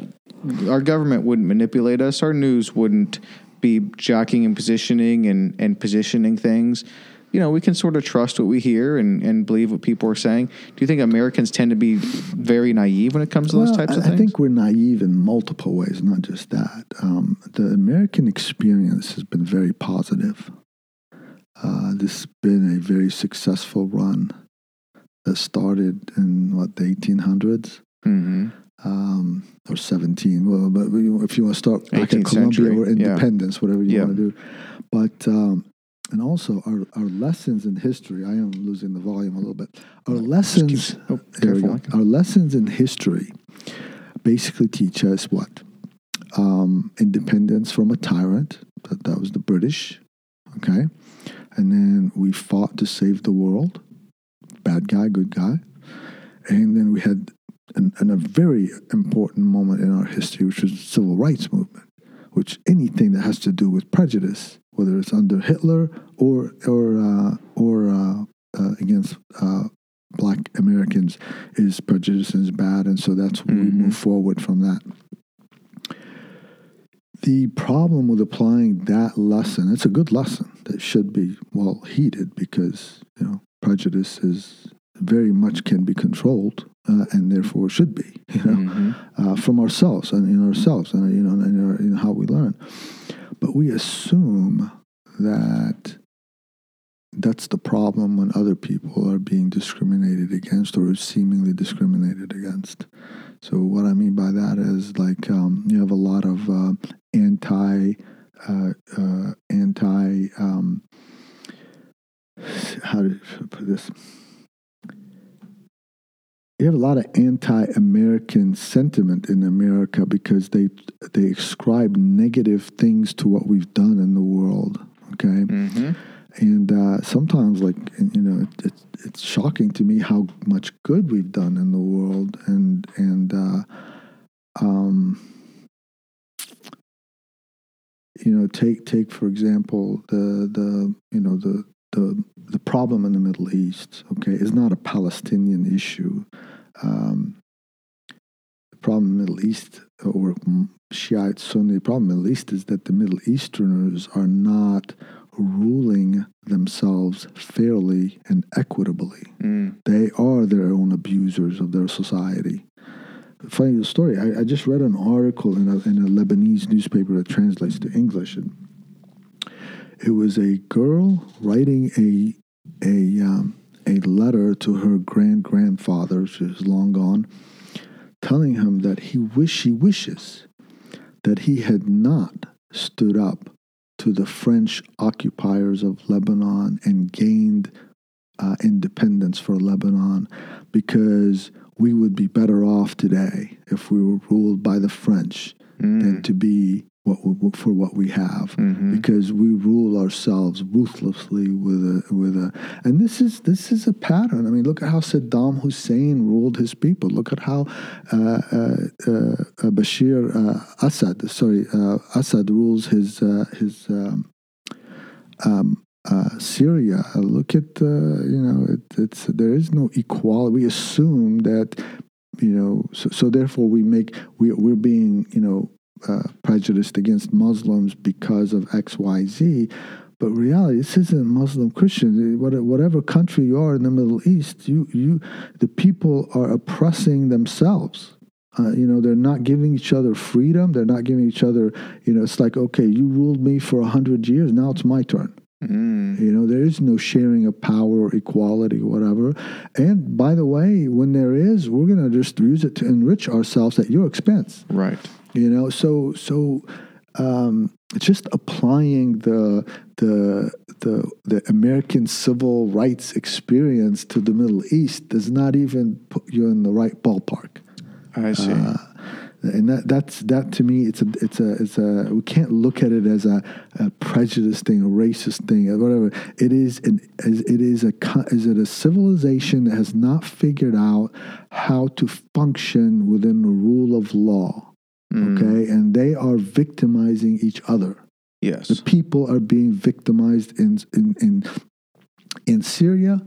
Our government wouldn't manipulate us. Our news wouldn't be jockeying and positioning and, and positioning things. You know, we can sort of trust what we hear and, and believe what people are saying. Do you think Americans tend to be very naive when it comes to those Well, types I, of things? I think we're naive in multiple ways, not just that. Um, the American experience has been very positive. Uh, this has been a very successful run that started in what the 1800s hmm um, or 17. Well, but if you want to start back at 18th Columbia century, or yeah. independence, whatever you Yeah. want to do, but um, and also our, our lessons in history. I am losing the volume a little bit. Our lessons. Oh, careful. Our lessons in history basically teach us what? Um, independence from a tyrant. That, that was the British. Okay. And then we fought to save the world. Bad guy, good guy. And then we had an, an, a very important moment in our history, which was the civil rights movement, which anything that has to do with prejudice, whether it's under Hitler or, or, uh, or uh, uh, against uh, black Americans is prejudice is bad, and so that's we Mhm. move forward from that. The problem with applying that lesson, it's a good lesson that should be well heeded because you know prejudice is very much can be controlled uh, and therefore should be you know Mhm. uh, from ourselves and in ourselves and you know in, our, in how we learn. But we assume that that's the problem when other people are being discriminated against or seemingly discriminated against. So what I mean by that is like um, you have a lot of uh, anti uh, uh, anti um, how to put this. You have a lot of anti-American sentiment in America because they they ascribe negative things to what we've done in the world. Okay, Mm-hmm. and uh, sometimes like you know it, it's it's shocking to me how much good we've done in the world and and uh, um, you know take take for example the the you know the the the problem in the Middle East okay is not a Palestinian issue um, the problem in the Middle East or Shiite Sunni the problem in the Middle East is that the Middle Easterners are not ruling themselves fairly and equitably. Mm. They are their own abusers of their society. Funny story. I, I just read an article in a, in a Lebanese newspaper that translates to English, and it was a girl writing a a um, a letter to her grand grandfather, who's long gone, telling him that he wish he wishes that he had not stood up to the French occupiers of Lebanon and gained uh, independence for Lebanon because we would be better off today if we were ruled by the French than to be what we, for what we have Mhm. because we rule ourselves ruthlessly with a with a and this is this is a pattern i mean look at how saddam hussein ruled his people look at how uh, uh, uh, bashir uh, assad sorry uh, assad rules his uh, his um, um, uh, Syria. Look at uh, you know it, it's there is no equality. We assume that you know so, so therefore we make we we're being you know uh, prejudiced against Muslims because of X Y Z. But reality, this isn't Muslim Christian. Whatever country you are in the Middle East, you you the people are oppressing themselves. Uh, you know, they're not giving each other freedom. They're not giving each other. You know, it's like okay, you ruled me for a hundred years. Now it's my turn. Mm. You know, there is no sharing of power, or equality, whatever. And by the way, when there is, we're going to just use it to enrich ourselves at your expense. Right. You know, so so um, just applying the the the the American civil rights experience to the Middle East does not even put you in the right ballpark. I see. Uh, and that that's that to me it's a it's a it's a we can't look at it as a, a prejudice thing a racist thing or whatever. It is an is- it is a is it a civilization that has not figured out how to function within the rule of law Mm. okay and they are victimizing each other Yes. the people are being victimized in in in, in Syria,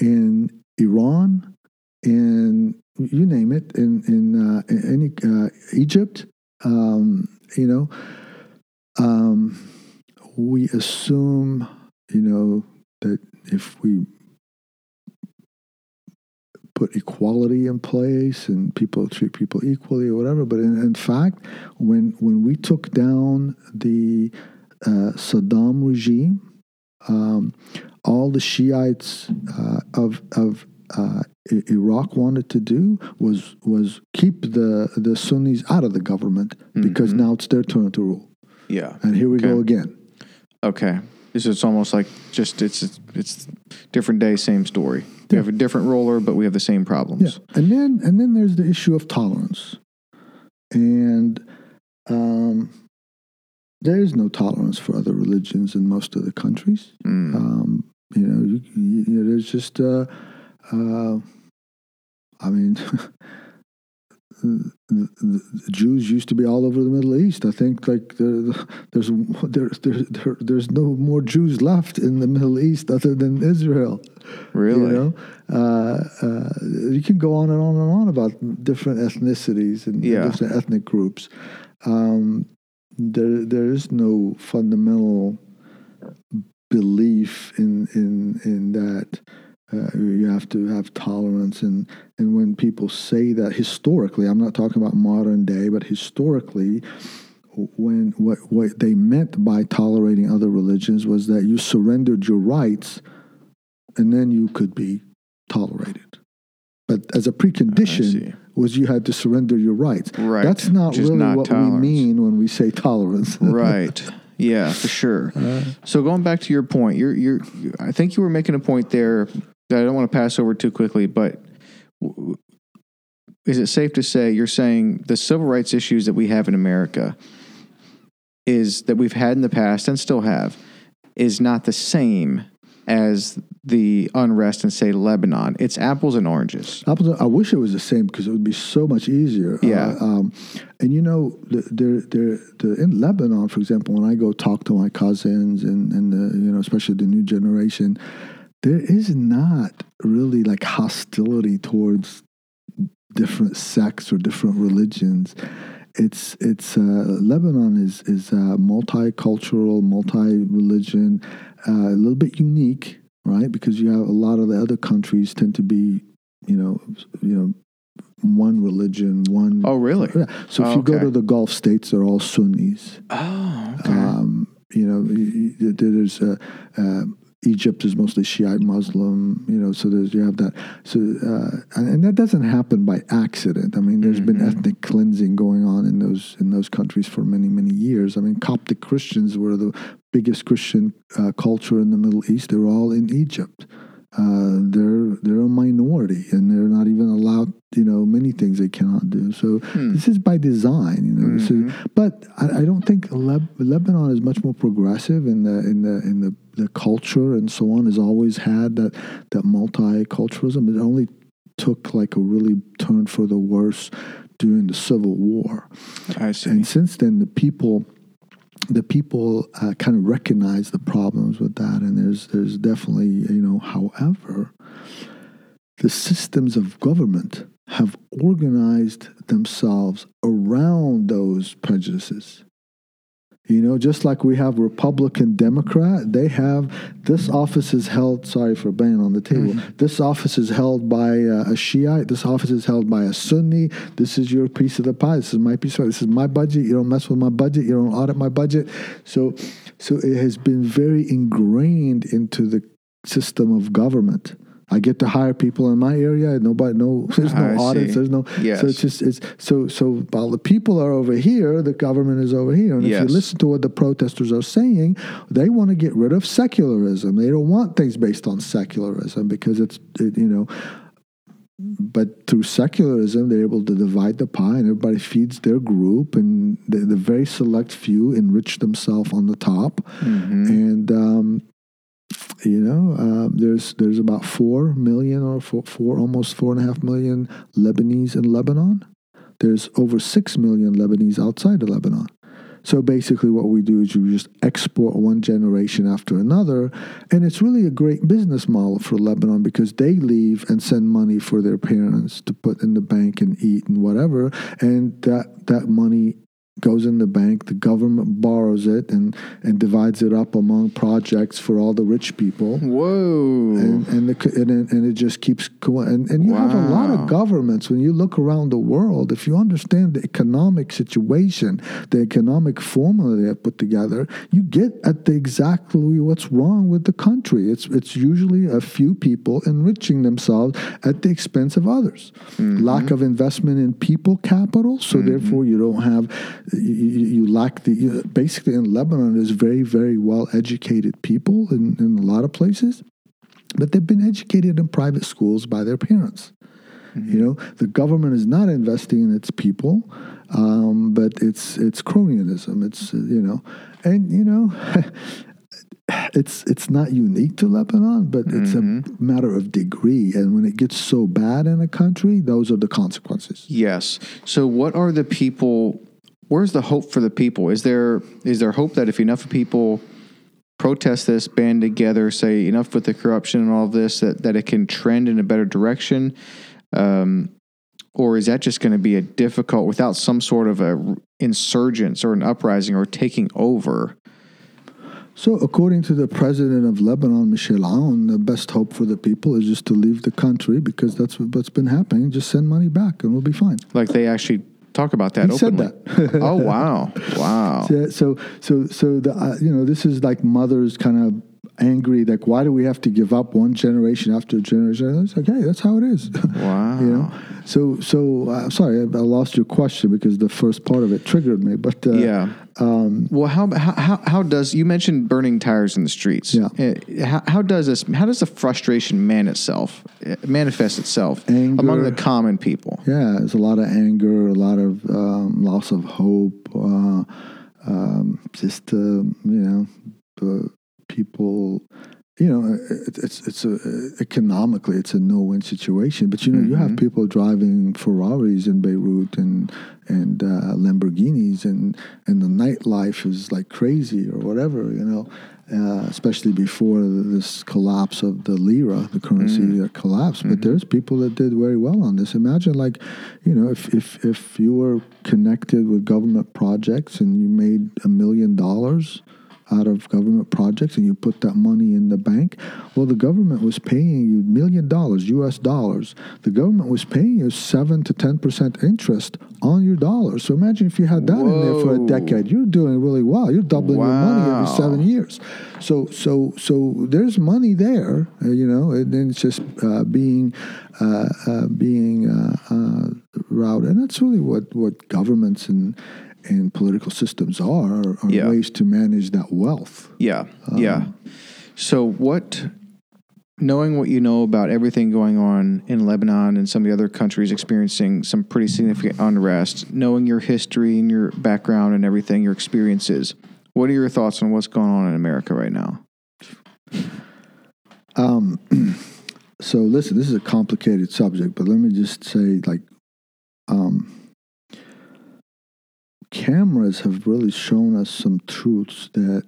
in Iran, in you name it, in in, uh, in any uh, Egypt. Um, you know, um, we assume you know that if we put equality in place and people treat people equally or whatever. But in, in fact, when when we took down the uh, Saddam regime, um, all the Shiites uh, of of uh, Iraq wanted to do was was keep the the Sunnis out of the government because Mhm. now it's their turn to rule. Yeah. And here we go again. Okay. So it's almost like just it's it's different day, same story. We have a different roller, but we have the same problems. Yeah, and then and then there's the issue of tolerance, and um, there is no tolerance for other religions in most of the countries. Mm. Um, you know, you, you, know, there's just, uh, uh, I mean, Jews used to be all over the Middle East. I think like the, there's there's there's there, there's no more Jews left in the Middle East other than Israel. really? You know, uh, uh, you can go on and on and on about different ethnicities and Yeah. different ethnic groups. Um, there, there is no fundamental belief in in in that. Uh, you have to have tolerance, and and when people say that historically, I'm not talking about modern day, but historically, when what what they meant by tolerating other religions was that you surrendered your rights and then you could be tolerated. But as a precondition was you had to surrender your rights. Right. That's not really not what tolerance. we mean when we say tolerance. right. Yeah, for sure. Uh, So going back to your point, you're you're I think you were making a point there that I don't want to pass over too quickly, but is it safe to say you're saying the civil rights issues that we have in America is that we've had in the past and still have is not the same as the unrest in say Lebanon. It's apples and oranges. Apples. I wish it was the same because it would be so much easier. Yeah. Uh, um, and you know, there, there, the, in Lebanon, for example, when I go talk to my cousins and and the, you know, especially the new generation, there is not really like hostility towards different sects or different religions it's it's uh, Lebanon is is uh, multicultural, multi-religion, uh, a little bit unique, right? Because you have a lot of the other countries tend to be, you know, you know, one religion, one. Oh, really? Yeah. So if oh, you go to the Gulf states, they're all Sunnis. Oh, okay. Um, you know, there's uh, uh, Egypt is mostly Shiite Muslim. You know, so there's you have that. So uh, and, and that doesn't happen by accident. I mean, there's been Mhm. ethnic cleansing going on in those in those countries for many many years. I mean, Coptic Christians were the biggest Christian uh, culture in the Middle East. They were all in Egypt. Uh, they're they're a minority, and they're not even allowed. You know, many things they cannot do. So Hmm. this is by design. You know, is Mhm. but I, I don't think Leb- Lebanon is much more progressive in the in the in the, the culture and so on. Has always had that that multiculturalism. It only took like a really turn for the worse during the Civil War, I see. and since then the people. The people uh, kind of recognize the problems with that, and there's there's definitely you know. However, the systems of government have organized themselves around those prejudices. You know, just like we have Republican, Democrat, they have this office is held. Sorry for banging on the table. This office is held by uh, a Shiite. This office is held by a Sunni. This is your piece of the pie. This is my piece. Of, this is my budget. You don't mess with my budget. You don't audit my budget. So, so it has been very ingrained into the system of government. I get to hire people in my area. Nobody, no, there's no I audits. see. There's no. Yes. So it's just it's so so while the people are over here, the government is over here. And if you listen to what the protesters are saying, they want to get rid of secularism. They don't want things based on secularism because it's it, you know. But through secularism, they're able to divide the pie, and everybody feeds their group, and the, the very select few enrich themselves on the top Mhm. and um, you know uh, there's there's about four million or four, four almost four and a half million Lebanese in Lebanon. There's over six million Lebanese outside of Lebanon. So basically, what we do is you just export one generation after another, and it's really a great business model for Lebanon because they leave and send money for their parents to put in the bank and eat and whatever, and that that money goes in the bank. The government borrows it and and divides it up among projects for all the rich people Whoa. and and, the, and it- and it just keeps going. And, and you have a lot of governments when you look around the world. If you understand the economic situation, the economic formula they have put together, you get at the exactly what's wrong with the country. It's it's usually a few people enriching themselves at the expense of others. Mm-hmm. Lack of investment in people capital, so mm-hmm. therefore you don't have you, you lack the you, basically in Lebanon there's very very well educated people in, in a lot of places but they've been educated in private schools by their parents. You know, the government is not investing in its people, um, but it's it's cronyism. It's you know, and you know, it's it's not unique to Lebanon, but it's a matter of degree. And when it gets so bad in a country, those are the consequences. Yes. So what are the people where's the hope for the people? Is there is there hope that if enough people protest this, band together, say enough with the corruption and all of this that, that it can trend in a better direction? Um, or is that just going to be a difficult without some sort of a insurgence or an uprising or taking over? So, according to the president of Lebanon, Michel Aoun, the best hope for the people is just to leave the country because that's what's been happening. Just send money back and we'll be fine. Like they actually talk about that He said that. oh wow. Wow. So so so the uh, you know this is like mother's kind of angry. Like, why do we have to give up one generation after generation? It's hey, that's how it is. Wow. you know. So, so uh, sorry, I, I lost your question because the first part of it triggered me. But uh, Yeah. um, Well, how, how how does you mentioned burning tires in the streets? Yeah. Uh, How, how does this? How does the frustration man itself uh, manifest itself Anger. among the common people? Yeah, there's a lot of anger, a lot of um, loss of hope. Uh, um, just uh, you know, uh, people. You know, it, it's it's a economically it's a no-win situation. But you know, you have people driving Ferraris in Beirut and and uh, Lamborghinis, and and the nightlife is like crazy or whatever. You know, uh, especially before this collapse of the lira, the currency that collapsed. But there's people that did very well on this. Imagine, like, you know, if if if you were connected with government projects and you made a million dollars out of government projects and you put that money in the bank, well, the government was paying you million dollars, U.S. dollars. The government was paying you seven to ten percent interest on your dollars. So imagine if you had that in there for a decade, you're doing really well. You're doubling your money every seven years. So, so, so there's money there, uh, you know, and then it's just uh, being uh, uh, being uh, uh, routed, and that's really what what governments and and political systems are are, Yeah. ways to manage that wealth. Yeah, yeah. So what? Knowing what you know about everything going on in Lebanon and some of the other countries experiencing some pretty significant unrest, knowing your history and your background and everything, your experiences, what are your thoughts on what's going on in America right now? Um, so listen, this is a complicated subject, but let me just say, like, um, cameras have really shown us some truths that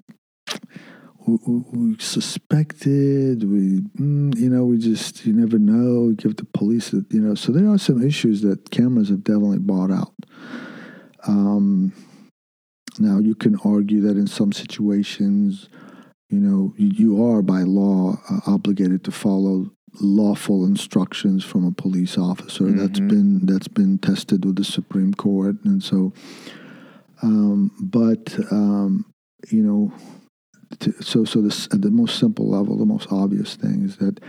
we, we, we suspected. We, mm, you know, we just you never know. We give the police, you know. So there are some issues that cameras have definitely brought out. Um, now you can argue that in some situations you know, you, you are by law uh, obligated to follow lawful instructions from a police officer. That's Mhm. been that's been tested with the Supreme Court, and so. Um, but um, you know, to, so so this at the most simple level, the most obvious thing is that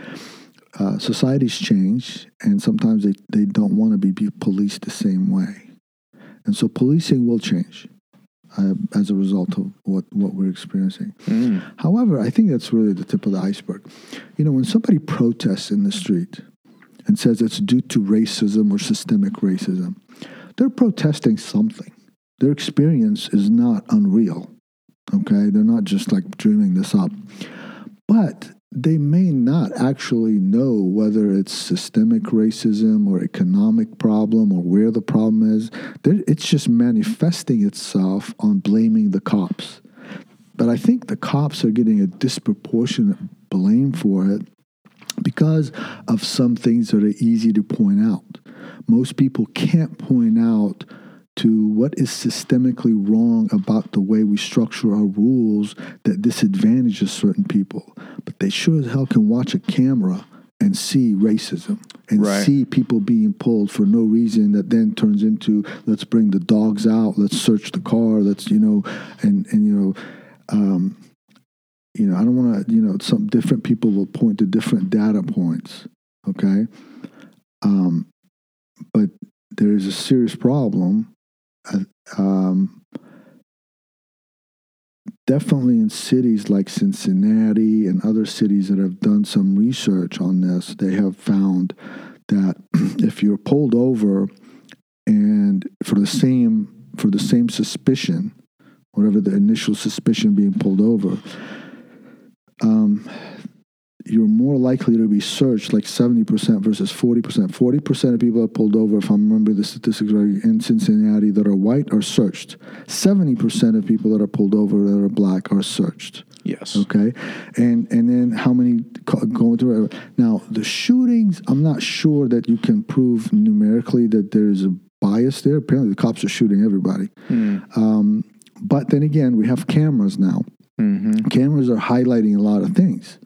uh, societies change, and sometimes they, they don't want to be, be policed the same way, and so policing will change. Uh, as a result of what, what we're experiencing. However, I think that's really the tip of the iceberg. You know, when somebody protests in the street and says it's due to racism or systemic racism, they're protesting something. Their experience is not unreal. Okay? They're not just like dreaming this up. But they may not actually know whether it's systemic racism or economic problem or where the problem is. They're- It's just manifesting itself on blaming the cops. But I think the cops are getting a disproportionate blame for it because of some things that are easy to point out. Most people can't point out to what is systemically wrong about the way we structure our rules that disadvantages certain people. But they sure as hell can watch a camera and see racism and Right. see people being pulled for no reason that then turns into let's bring the dogs out, let's search the car, let's you know, and and you know, um, you know, I don't want to, you know, some different people will point to different data points, okay? Um, but there is a serious problem. Um, definitely in cities like Cincinnati and other cities that have done some research on this, they have found that if you're pulled over and for the same for the same suspicion, whatever the initial suspicion being pulled over, um, you're more likely to be searched like 70% versus 40%. 40% of people are pulled over, if I'm remembering the statistics right, in Cincinnati that are white are searched. 70% of people that are pulled over that are black are searched. Yes. Okay, and and then how many going through? Now the shootings, I'm not sure that you can prove numerically that there's a bias there. Apparently, the cops are shooting everybody. Um, but then again, we have cameras now. Mm-hmm. Cameras are highlighting a lot of things.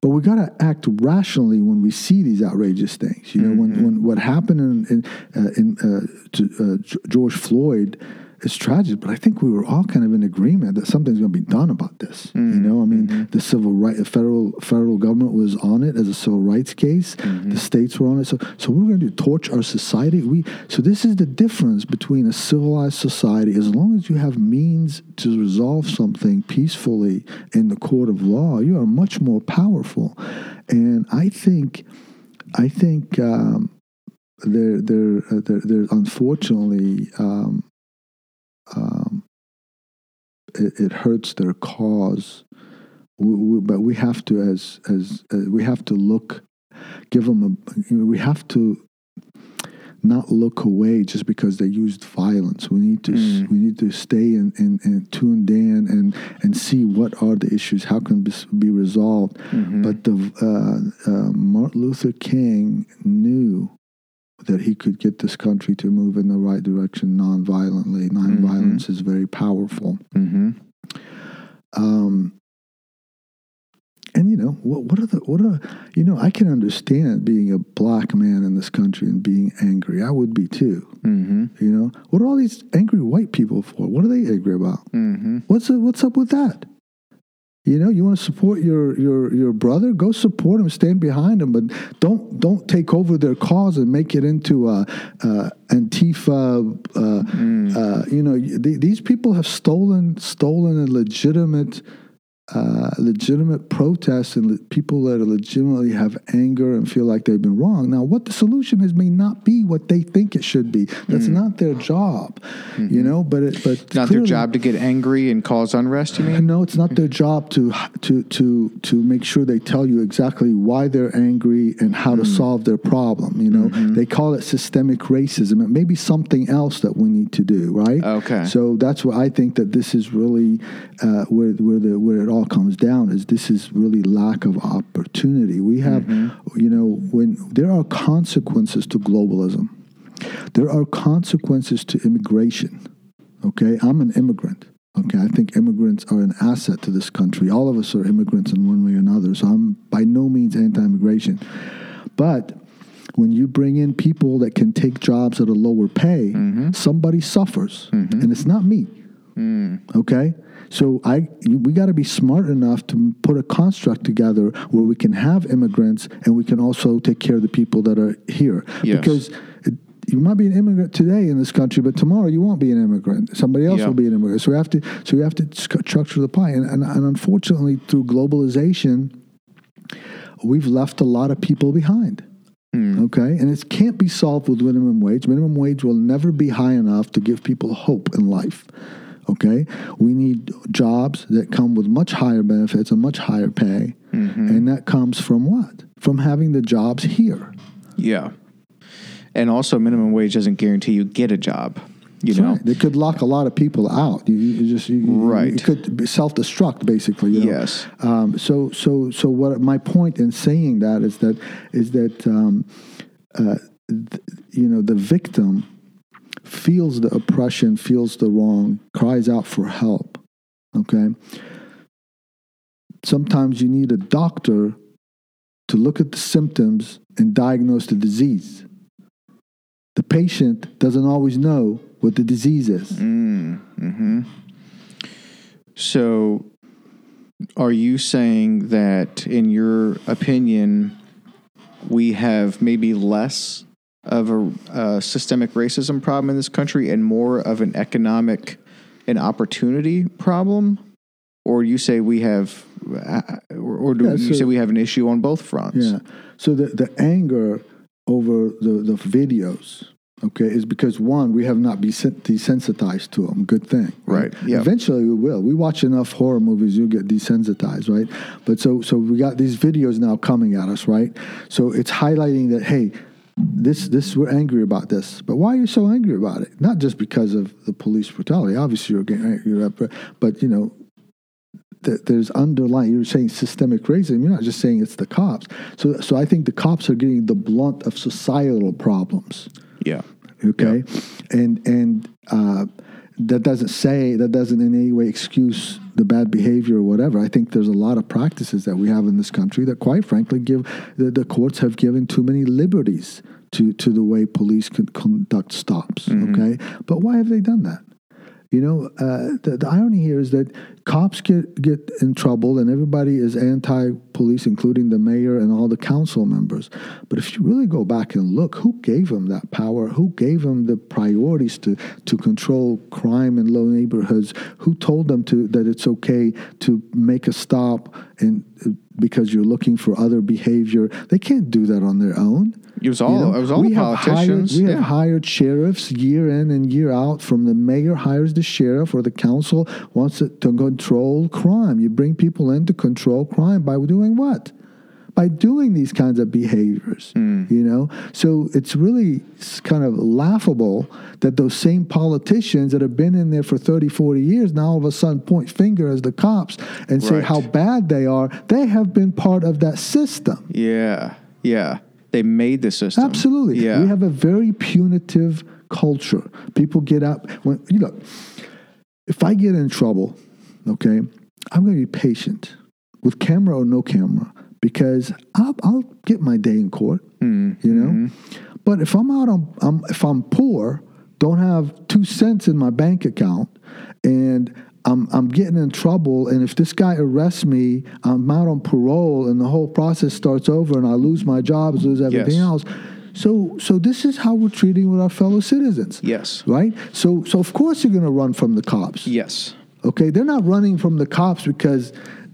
But we got to act rationally when we see these outrageous things. You know, when, when what happened in in, uh, in uh, to uh, George Floyd is tragic, but I think we were all kind of in agreement that something's going to be done about this. You know, I mean, the civil right, the federal federal government was on it as a civil rights case. The states were on it. So, so we're going to torch our society. We so this is the difference between a civilized society. As long as you have means to resolve something peacefully in the court of law, you are much more powerful. And I think, I think. Um, there, there, uh, there, there, unfortunately, um, um, it, it, hurts their cause. We, we, but we have to, as as uh, we have to look, give them a. You know, we have to not look away just because they used violence. We need to mm. we need to stay and, and, and, tuned in and and see what are the issues, how can this be resolved. Mm-hmm. But the uh, uh, Martin Luther King knew that he could get this country to move in the right direction non-violently. Nonviolence mm-hmm. is very powerful. Mm-hmm. Um, and you know what? What are the what are you know? I can understand being a black man in this country and being angry. I would be too. Mm-hmm. You know what are all these angry white people for? What are they angry about? Mm-hmm. What's what's up with that? You know, you want to support your, your, your brother, go support him, stand behind him, but don't don't take over their cause and make it into a, a Antifa. Uh, mm. uh, you know, th- these people have stolen stolen a legitimate uh, legitimate protests and le- people that legitimately have anger and feel like they've been wrong. Now, what the solution is may not be what they think it should be. That's mm not their job, mm-hmm. you know. But it, but not their job to get angry and cause unrest. You mean? No, it's not their job to to to to make sure they tell you exactly why they're angry and how mm to solve their problem. You know, mm-hmm. they call it systemic racism. It may be something else that we need to do, right? Okay. So that's what I think that this is really uh, where where the where it all all comes down is this is really lack of opportunity. We have, mm-hmm. you know, when there are consequences to globalism, there are consequences to immigration. Okay, I'm an immigrant. Okay, I think immigrants are an asset to this country. All of us are immigrants in one way or another. So I'm by no means anti-immigration, but when you bring in people that can take jobs at a lower pay, mm-hmm. somebody suffers, mm-hmm. and it's not me. Mm. Okay, so I we got to be smart enough to put a construct together where we can have immigrants and we can also take care of the people that are here. Yes. Because it, you might be an immigrant today in this country, but tomorrow you won't be an immigrant. Somebody else will be an immigrant. So we have to so we have to structure the pie. And, and, and unfortunately, through globalization, we've left a lot of people behind. Mm. Okay, and it can't be solved with minimum wage. Minimum wage will never be high enough to give people hope in life. Okay, we need jobs that come with much higher benefits and much higher pay, mm-hmm. and that comes from what? From having the jobs here. Yeah, and also minimum wage doesn't guarantee you get a job. You That's know, right. they could lock a lot of people out. You, you just you, right. You could self destruct basically. You know? Yes. Um, so so so what my point in saying that is that is that um, uh, th- you know the victim feels the oppression, feels the wrong, cries out for help. Okay? Sometimes you need a doctor to look at the symptoms and diagnose the disease. The patient doesn't always know what the disease is. Mm, hmm So, are you saying that, in your opinion, we have maybe less of a, a, systemic racism problem in this country and more of an economic and opportunity problem? Or you say we have, uh, or do yeah, you say we have an issue on both fronts? Yeah. So the, the anger over the, the videos, okay, is because one, we have not been desensitized to them. Good thing, right? right? Yeah. Eventually, we will. We watch enough horror movies, you get desensitized, right? But so so we got these videos now coming at us, right? So it's highlighting that hey, this this we're angry about this. But why are you so angry about it? Not just because of the police brutality. Obviously you're getting angry but, but you know that there's underlying you're saying systemic racism. You're not just saying it's the cops. So so i think the cops are getting the blunt of societal problems. Yeah. Okay? Yeah. and and uh, that doesn't say that doesn't in any way excuse the bad behavior or whatever. I think there's a lot of practices that we have in this country that, quite frankly, give the, the courts have given too many liberties to to the way police can conduct stops. Mm-hmm. Okay, but why have they done that? You know, uh, the, the irony here is that cops get, get in trouble and everybody is anti police, including the mayor and all the council members. But if you really go back and look, who gave them that power? Who gave them the priorities to, to control crime in low neighborhoods? Who told them to that it's okay to make a stop and because you're looking for other behavior? They can't do that on their own. It was all. You know, it was all we politicians. Hired, we yeah. have hired sheriffs year in and year out. From the mayor hires the sheriff, or the council wants to, to control crime. You bring people in to control crime by doing what? By doing these kinds of behaviors. Hmm. You know, so it's really kind of laughable that those same politicians that have been in there for 30, 40 years now all of a sudden point finger as the cops and say Right. how bad they are. They have been part of that system. yeah, yeah. They made the system. Absolutely. Yeah. We have a very punitive culture. People get up when you look. If I get in trouble, okay, I'm going to be patient with camera or no camera because I'll, I'll get my day in court. Mm-hmm. You know, mm-hmm. but if I'm out on, I'm, if I'm poor, don't have two cents in my bank account, and I'm I'm getting in trouble, and if this guy arrests me, I'm out on parole, and the whole process starts over, and I lose my job, lose everything Yes. else. So so this is how we're treating with our fellow citizens. Yes. Right. So so of course you're going to run from the cops. Yes. Okay, they're not running from the cops because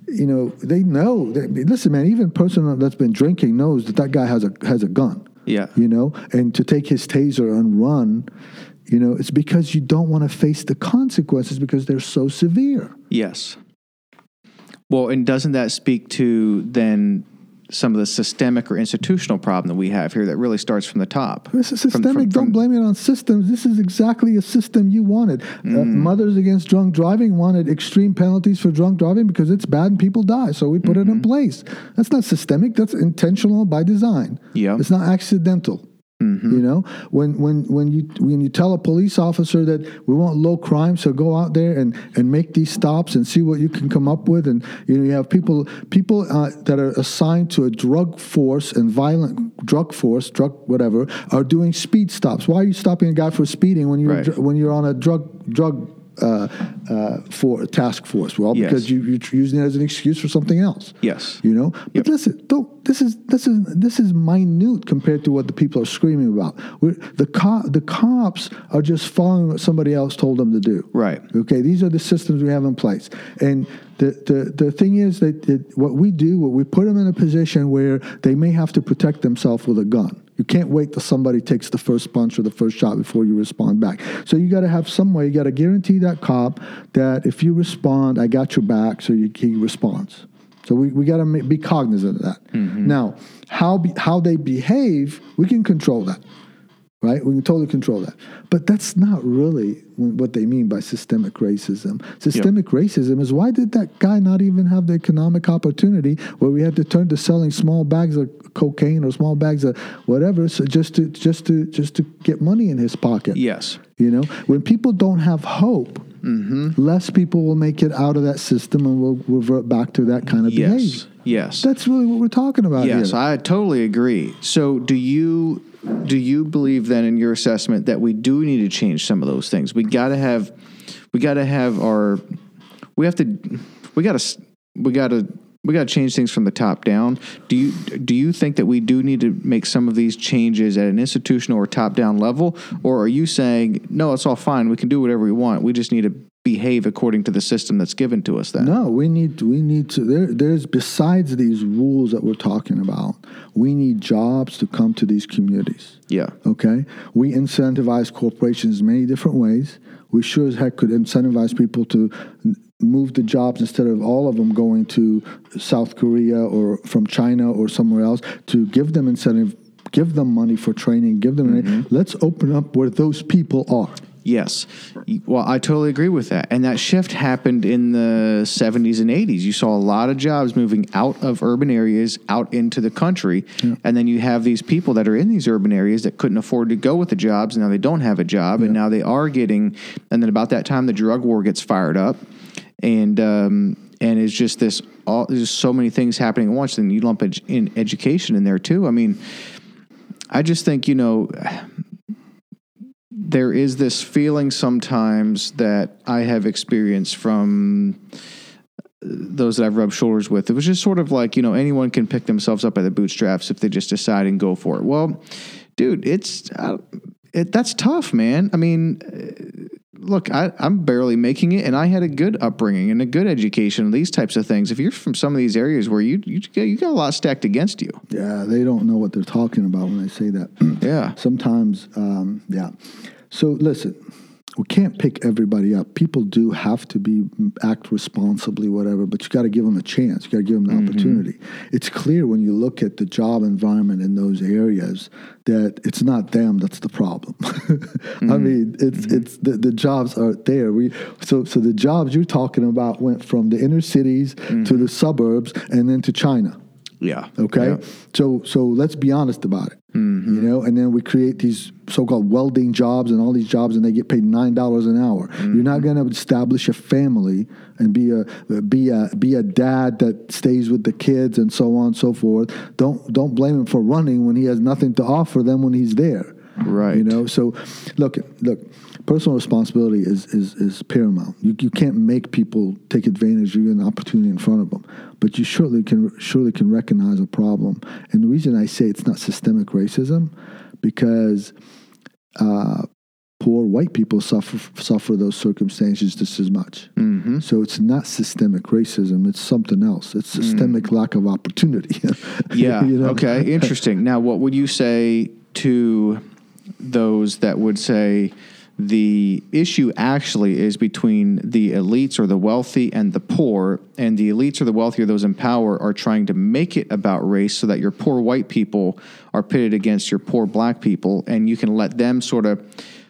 you know they know. They, listen, man, even a person that's been drinking knows that that guy has a has a gun. Yeah. You know, and to take his taser and run, you know, it's because you don't want to face the consequences because they're so severe. Yes. Well, and doesn't that speak to then some of the systemic or institutional problem that we have here that really starts from the top? This is From- systemic. from- don't blame it on systems. This is exactly a system you wanted. Uh, Mm. Mothers Against Drunk Driving wanted extreme penalties for drunk driving because it's bad and people die. So we put it Mm-hmm. in place. That's not systemic. That's intentional by design. Yeah. It's not accidental. Mm-hmm. You know, when when when you when you tell a police officer that we want low crime, so go out there and, and make these stops and see what you can come up with, and you know you have people people uh, that are assigned to a drug force and violent drug force, drug whatever, are doing speed stops. Why are you stopping a guy for speeding when you're Right. when you're on a drug drug uh, uh, for task force? Well, Yes. because you, you're using it as an excuse for something else. Yes. You know, but listen, don't. This is this is this is minute compared to what the people are screaming about. We're, the co- the cops are just following what somebody else told them to do. Right. Okay. These are the systems we have in place, and the the, the thing is that, that what we do, what we put them in a position where they may have to protect themselves with a gun. You can't wait till somebody takes the first punch or the first shot before you respond back. So you got to have some way. You got to guarantee that cop that if you respond, I got your back, so you, he responds. So we, we got to be cognizant of that. Mm-hmm. Now, how be, how they behave, we can control that, right? We can totally control that. But that's not really what they mean by systemic racism. Systemic racism is why did that guy not even have the economic opportunity where we had to turn to selling small bags of cocaine or small bags of whatever, so just to just to just to get money in his pocket. Yes. You know, when people don't have hope, Mm-hmm. less people will make it out of that system and will revert back to that kind of Yes. behavior. Yes. That's really what we're talking about Yes, here. I totally agree. So, do you do you believe then in your assessment that we do need to change some of those things? We got to have we got to have our we have to we got to we got to we got to change things from the top down. Do you do you think that we do need to make some of these changes at an institutional or top down level, or are you saying no? It's all fine. We can do whatever we want. We just need to behave according to the system that's given to us. Then No, we need we need to there there's besides these rules that we're talking about, we need jobs to come to these communities. yeah, Okay? We incentivize corporations many different ways. We sure as heck could incentivize people to move the jobs instead of all of them going to South Korea or from China or somewhere else to give them incentive, give them money for training, give them mm-hmm. let's open up where those people are. Yes. Well, I totally agree with that. And that shift happened in the 70s and 80s. You saw a lot of jobs moving out of urban areas out into the country. And then you have these people that are in these urban areas that couldn't afford to go with the jobs. And now they don't have a job. And now they are getting, and then about that time, the drug war gets fired up. And, um, and it's just this, all, there's so many things happening at once. Then you lump ed- in education in there too. I mean, I just think, you know, there is this feeling sometimes that I have experienced from those that I've rubbed shoulders with. It was just sort of like, you know, anyone can pick themselves up by the bootstraps if they just decide and go for it. Well, dude, it's uh, it, that's tough, man. I mean, look, I, I'm barely making it, and I had a good upbringing and a good education. These types of things. If you're from some of these areas where you you you got a lot stacked against you, Yeah, they don't know what they're talking about when they say that. yeah, Sometimes, um, yeah. So listen, we can't pick everybody up. People do have to be mm, act responsibly, whatever. But you got to give them a chance. You got to give them the mm-hmm. opportunity. It's clear when you look at the job environment in those areas that it's not them that's the problem. I mm-hmm. mean, it's mm-hmm. it's the, the jobs are there. We so so the jobs you're talking about went from the inner cities to the suburbs and then to China. Yeah, Okay, Yeah. so so let's be honest about it. Mm-hmm. You know, and then we create these so-called welding jobs and all these jobs, and they get paid nine dollars an hour. You're not mm-hmm. going to establish a family and be a be a be a dad that stays with the kids and so on and so forth. Don't don't blame him for running when he has nothing to offer them when he's there. Right. You know, so look, look, personal responsibility is is, is paramount. You, you can't make people take advantage of an opportunity in front of them, but you surely can surely can recognize a problem. And the reason I say it's not systemic racism, because uh, poor white people suffer suffer those circumstances just as much. Mm-hmm. So it's not systemic racism; it's something else. It's systemic lack of opportunity. Yeah. You know? Okay. Interesting. Now, what would you say to those that would say the issue actually is between the elites or the wealthy and the poor, and the elites or the wealthy or those in power are trying to make it about race so that your poor white people are pitted against your poor black people, and you can let them sort of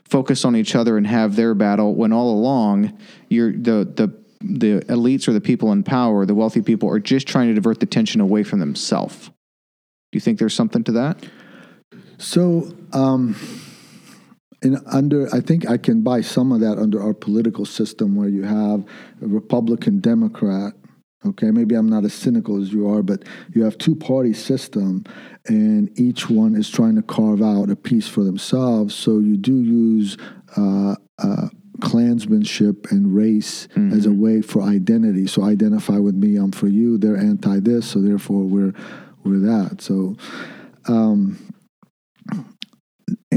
focus on each other and have their battle when all along you're the the the elites or the people in power, the wealthy people, are just trying to divert the tension away from themselves. Do you think there's something to that? So, um, in under, I think I can buy some of that under our political system, where you have a Republican, Democrat. Okay, maybe I'm not as cynical as you are, but you have two party system, and each one is trying to carve out a piece for themselves. So you do use. Uh, uh, clansmanship and race as a way for identity so identify with me i'm for you they're anti this so therefore we're we're that so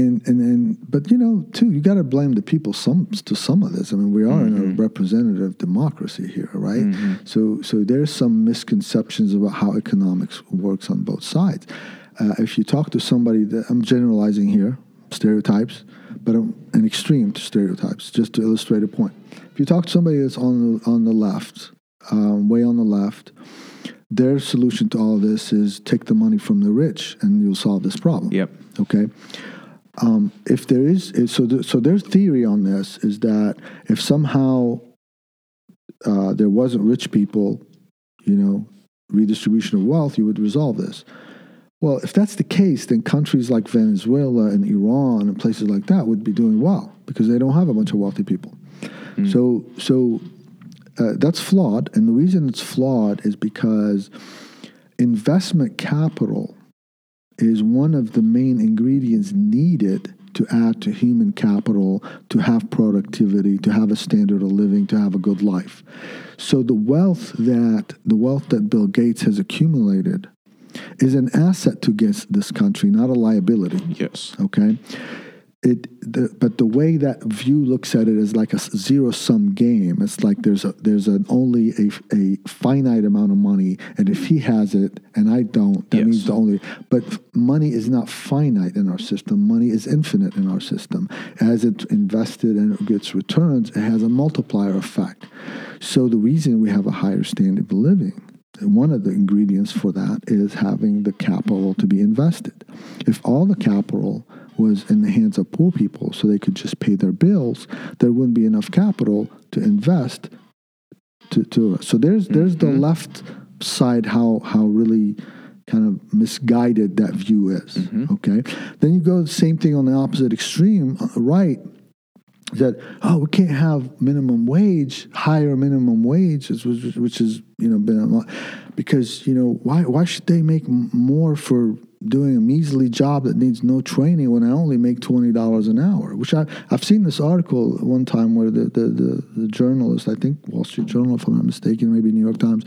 and and and but you know too you got to blame the people some to some of this. I mean we are in a representative democracy here right? So so there's some misconceptions about how economics works on both sides. Uh, if you talk to somebody that i'm generalizing here stereotypes but um, an extreme to stereotypes just to illustrate a point. If you talk to somebody that's on the on the left um, way on the left their solution to all of this is take the money from the rich and you'll solve this problem. Yep. Okay. Um, if there is, so, the, so their theory on this is that if somehow uh, there wasn't rich people, you know, redistribution of wealth, you would resolve this. Well, if that's the case, then countries like Venezuela and Iran and places like that would be doing well because they don't have a bunch of wealthy people. So, so uh, that's flawed, and the reason it's flawed is because investment capital is one of the main ingredients needed to add to human capital, to have productivity, to have a standard of living, to have a good life. So the wealth that the wealth that Bill Gates has accumulated is an asset to this this country, not a liability. Yes. Okay. It, the, but the way that view looks at it is like a zero sum game. It's like there's a there's an only a, a finite amount of money, and if he has it and I don't, that Yes. means the only. But money is not finite in our system. Money is infinite in our system. As it's invested and it gets returns, it has a multiplier effect. So the reason we have a higher standard of living one of the ingredients for that is having the capital to be invested. If all the capital was in the hands of poor people so they could just pay their bills, there wouldn't be enough capital to invest to, to so there's there's the mm-hmm. left side how how really kind of misguided that view is. Mm-hmm. Okay. Then you go the same thing on the opposite extreme, right? that oh we can't have minimum wage higher minimum wage which, which, which has you know been a lot because you know why why should they make more for doing a measly job that needs no training when I only make twenty dollars an hour. Which I I've seen this article one time where the, the the, the journalist, I think Wall Street Journal, if I'm not mistaken, maybe New York Times,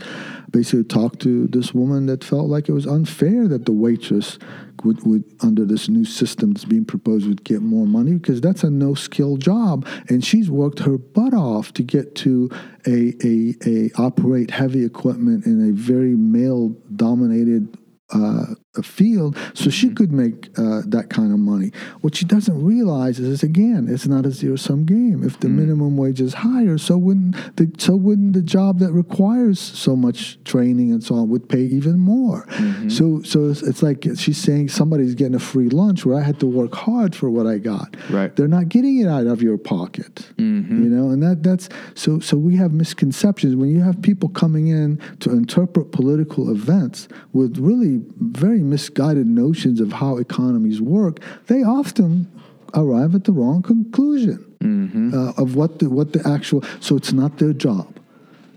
basically talked to this woman that felt like it was unfair that the waitress would, would under this new system that's being proposed would get more money because that's a no skill job and she's worked her butt off to get to a, a, a operate heavy equipment in a very male dominated uh, a field, so she mm-hmm. could make uh, that kind of money. What she doesn't realize is, again, it's not a zero sum game. If the mm. minimum wage is higher, so wouldn't the so wouldn't the job that requires so much training and so on would pay even more. Mm-hmm. So so it's, it's like she's saying somebody's getting a free lunch where I had to work hard for what I got. Right. They're not getting it out of your pocket. Mm-hmm. You know, and that that's so so we have misconceptions when you have people coming in to interpret political events with really very misguided notions of how economies work. They often arrive at the wrong conclusion mm-hmm. uh, of what the what the actual. So it's not their job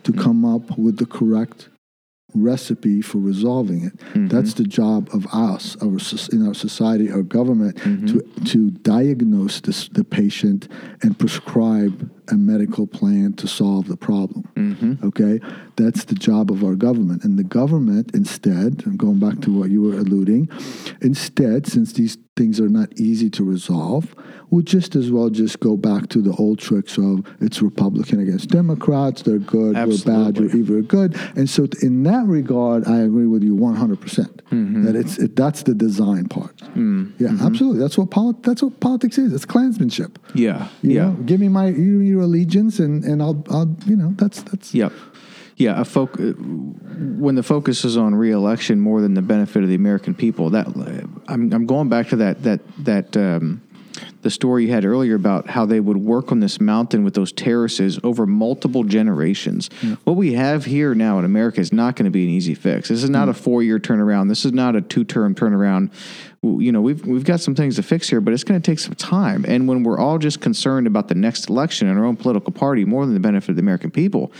to mm. come up with the correct recipe for resolving it. Mm-hmm. That's the job of us, our in our society, our government, mm-hmm. to to diagnose this, the patient and prescribe a medical plan to solve the problem. Mm-hmm. Okay, that's the job of our government, and the government instead, and going back to what you were alluding, instead, since these things are not easy to resolve, would just as well just go back to the old tricks of it's Republican against Democrats, they're good, we're bad, Absolutely. you're evil, we're good. And so, in that regard, I agree with you 100%. percent mm-hmm. That it's it, that's the design part. Mm-hmm. Yeah, absolutely. That's what polit- that's what politics is. It's clansmanship. Yeah. You yeah. know, give me my give me your allegiance, and and I'll I'll you know that's that's Yep. Yeah, a foc- uh, when the focus is on reelection more than the benefit of the American people, that I'm, I'm going back to that that that um, the story you had earlier about how they would work on this mountain with those terraces over multiple generations. What we have here now in America is not going to be an easy fix. This is not a mm. four year turnaround. This is not a two term turnaround. You know, we've we've got some things to fix here, but it's going to take some time. And when we're all just concerned about the next election and our own political party more than the benefit of the American people,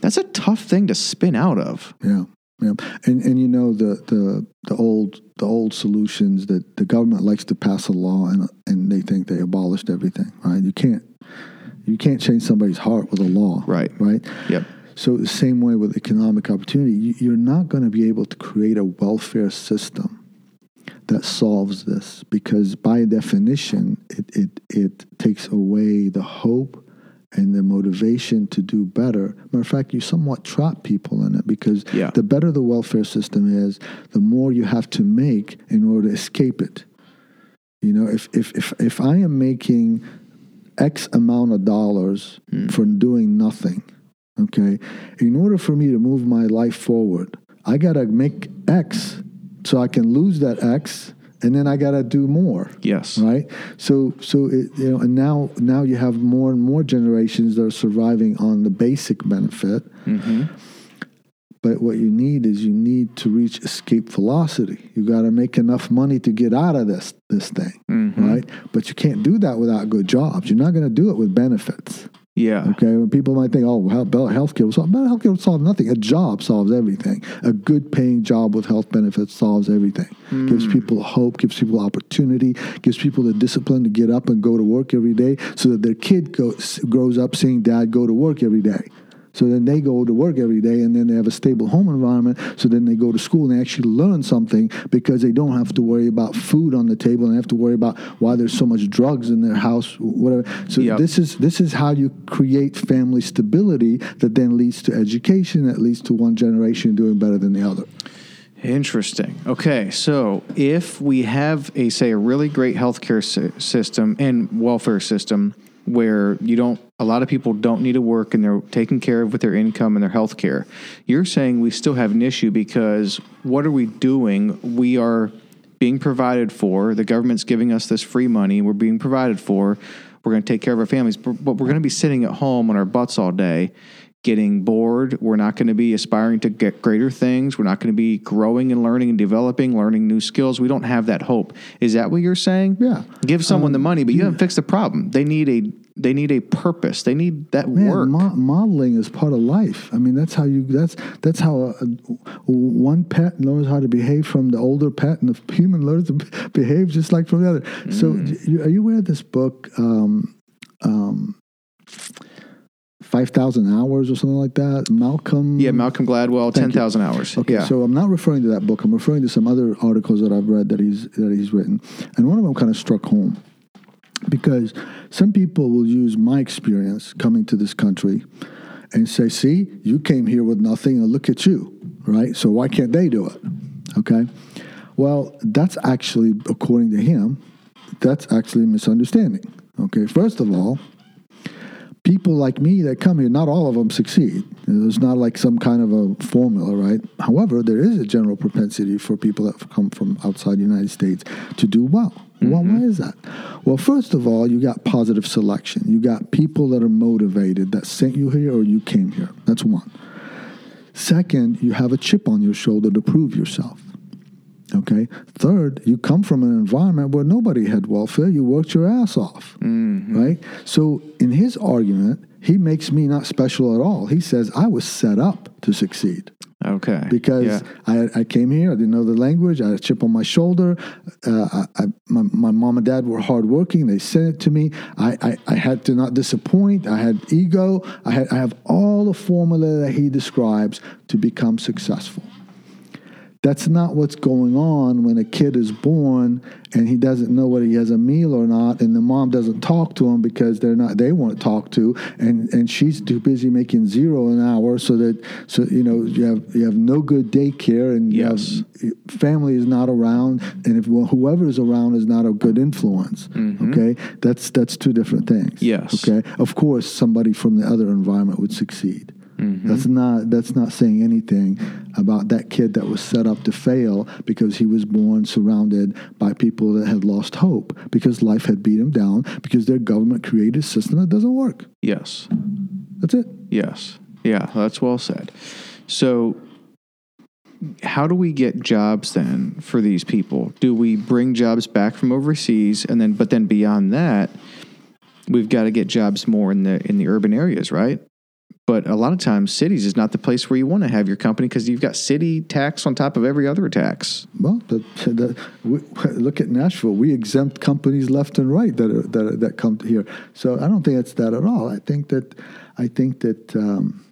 that's a tough thing to spin out of. Yeah, yeah, and and you know the the the old the old solutions that the government likes to pass a law and and they think they abolished everything. Right? You can't you can't change somebody's heart with a law. Right. Right. Yep. So the same way with economic opportunity, you, you're not going to be able to create a welfare system that solves this because by definition it, it, it takes away the hope and the motivation to do better. Matter of fact, you somewhat trap people in it because Yeah. the better the welfare system is, the more you have to make in order to escape it. You know, if if if, if I am making X amount of dollars hmm. for doing nothing, okay, in order for me to move my life forward, I gotta make X so I can lose that X, and then I gotta do more Yes. right? So so it, you know and now now you have more and more generations that are surviving on the basic benefit. Mm-hmm. But what you need is you need to reach escape velocity. You got to make enough money to get out of this this thing mm-hmm. right? But you can't do that without good jobs. You're not going to do it with benefits Yeah. Okay, when people might think, "Oh, health, healthcare will solve," but healthcare will solve nothing. A job solves everything. A good-paying job with health benefits solves everything. Hmm. Gives people hope, gives people opportunity, gives people the discipline to get up and go to work every day, so that their kid goes, grows up seeing dad go to work every day. So then they go to work every day, and then they have a stable home environment. So then they go to school and they actually learn something because they don't have to worry about food on the table and they have to worry about why there's so much drugs in their house, whatever. So Yep. this is this is how you create family stability that then leads to education that leads to one generation doing better than the other. Interesting. Okay, so if we have a say a really great healthcare system and welfare system where you don't a lot of people don't need to work and they're taken care of with their income and their health care. You're saying we still have an issue because what are we doing? We are being provided for. The government's giving us this free money. We're being provided for. We're going to take care of our families, but, we're going to be sitting at home on our butts all day, getting bored. We're not going to be aspiring to get greater things. We're not going to be growing and learning and developing, learning new skills. We don't have that hope. Is that what you're saying? Yeah. Give someone um, the money, but you haven't fixed the problem. They need a they need a purpose. They need that Man, work. mo- modeling is part of life. I mean, that's how you. That's that's how a, a, one pet learns how to behave from the older pet, and the human learns to behave just like from the other. So, Mm. you, are you aware of this book, um, um, Five Thousand Hours or something like that? Malcolm. yeah, Malcolm Gladwell, ten thousand hours. Okay, yeah, so I'm not referring to that book. I'm referring to some other articles that I've read that he's that he's written, and one of them kind of struck home because some people will use my experience coming to this country and say, "See, you came here with nothing, and look at you, right? So why can't they do it?" Okay, well, that's actually, according to him, that's actually a misunderstanding. Okay, first of all, people like me that come here, not all of them succeed. It's not like some kind of a formula, right? However, there is a general propensity for people that come from outside the United States to do well. Well, why mm-hmm. is that? Well, first of all, you got positive selection. You got people that are motivated that sent you here or you came here. That's one. Second, you have a chip on your shoulder to prove yourself. Okay. Third, you come from an environment where nobody had welfare. You worked your ass off. Mm-hmm. Right. So, in his argument, he makes me not special at all. He says I was set up to succeed okay. because yeah. I, I came here, I didn't know the language, I had a chip on my shoulder. Uh, I, I, my, my mom and dad were hardworking, they sent it to me. I, I, I had to not disappoint, I had ego, I, had, I have all the formula that he describes to become successful. That's not what's going on when a kid is born and he doesn't know whether he has a meal or not, and the mom doesn't talk to him because they're not they want to talk to, and and she's too busy making zero an hour, so that so you know you have you have no good daycare and you Yes. have family is not around, and if well, whoever is around is not a good influence. Mm-hmm. Okay, that's that's two different things. Yes. Okay. Of course, somebody from the other environment would succeed. Mm-hmm. That's not that's not saying anything about that kid that was set up to fail because he was born surrounded by people that had lost hope because life had beat him down because their government created a system that doesn't work. yes. That's it. Yes. Yeah, that's well said. So, how do we get jobs then for these people? Do we bring jobs back from overseas, and then, but then beyond that, we've got to get jobs more in the in the urban areas, right? But a lot of times, cities is not the place where you want to have your company because you've got city tax on top of every other tax. Well, the, the, we, look at Nashville. We exempt companies left and right that are, that that come here. So I don't think it's that at all. I think that I think that um,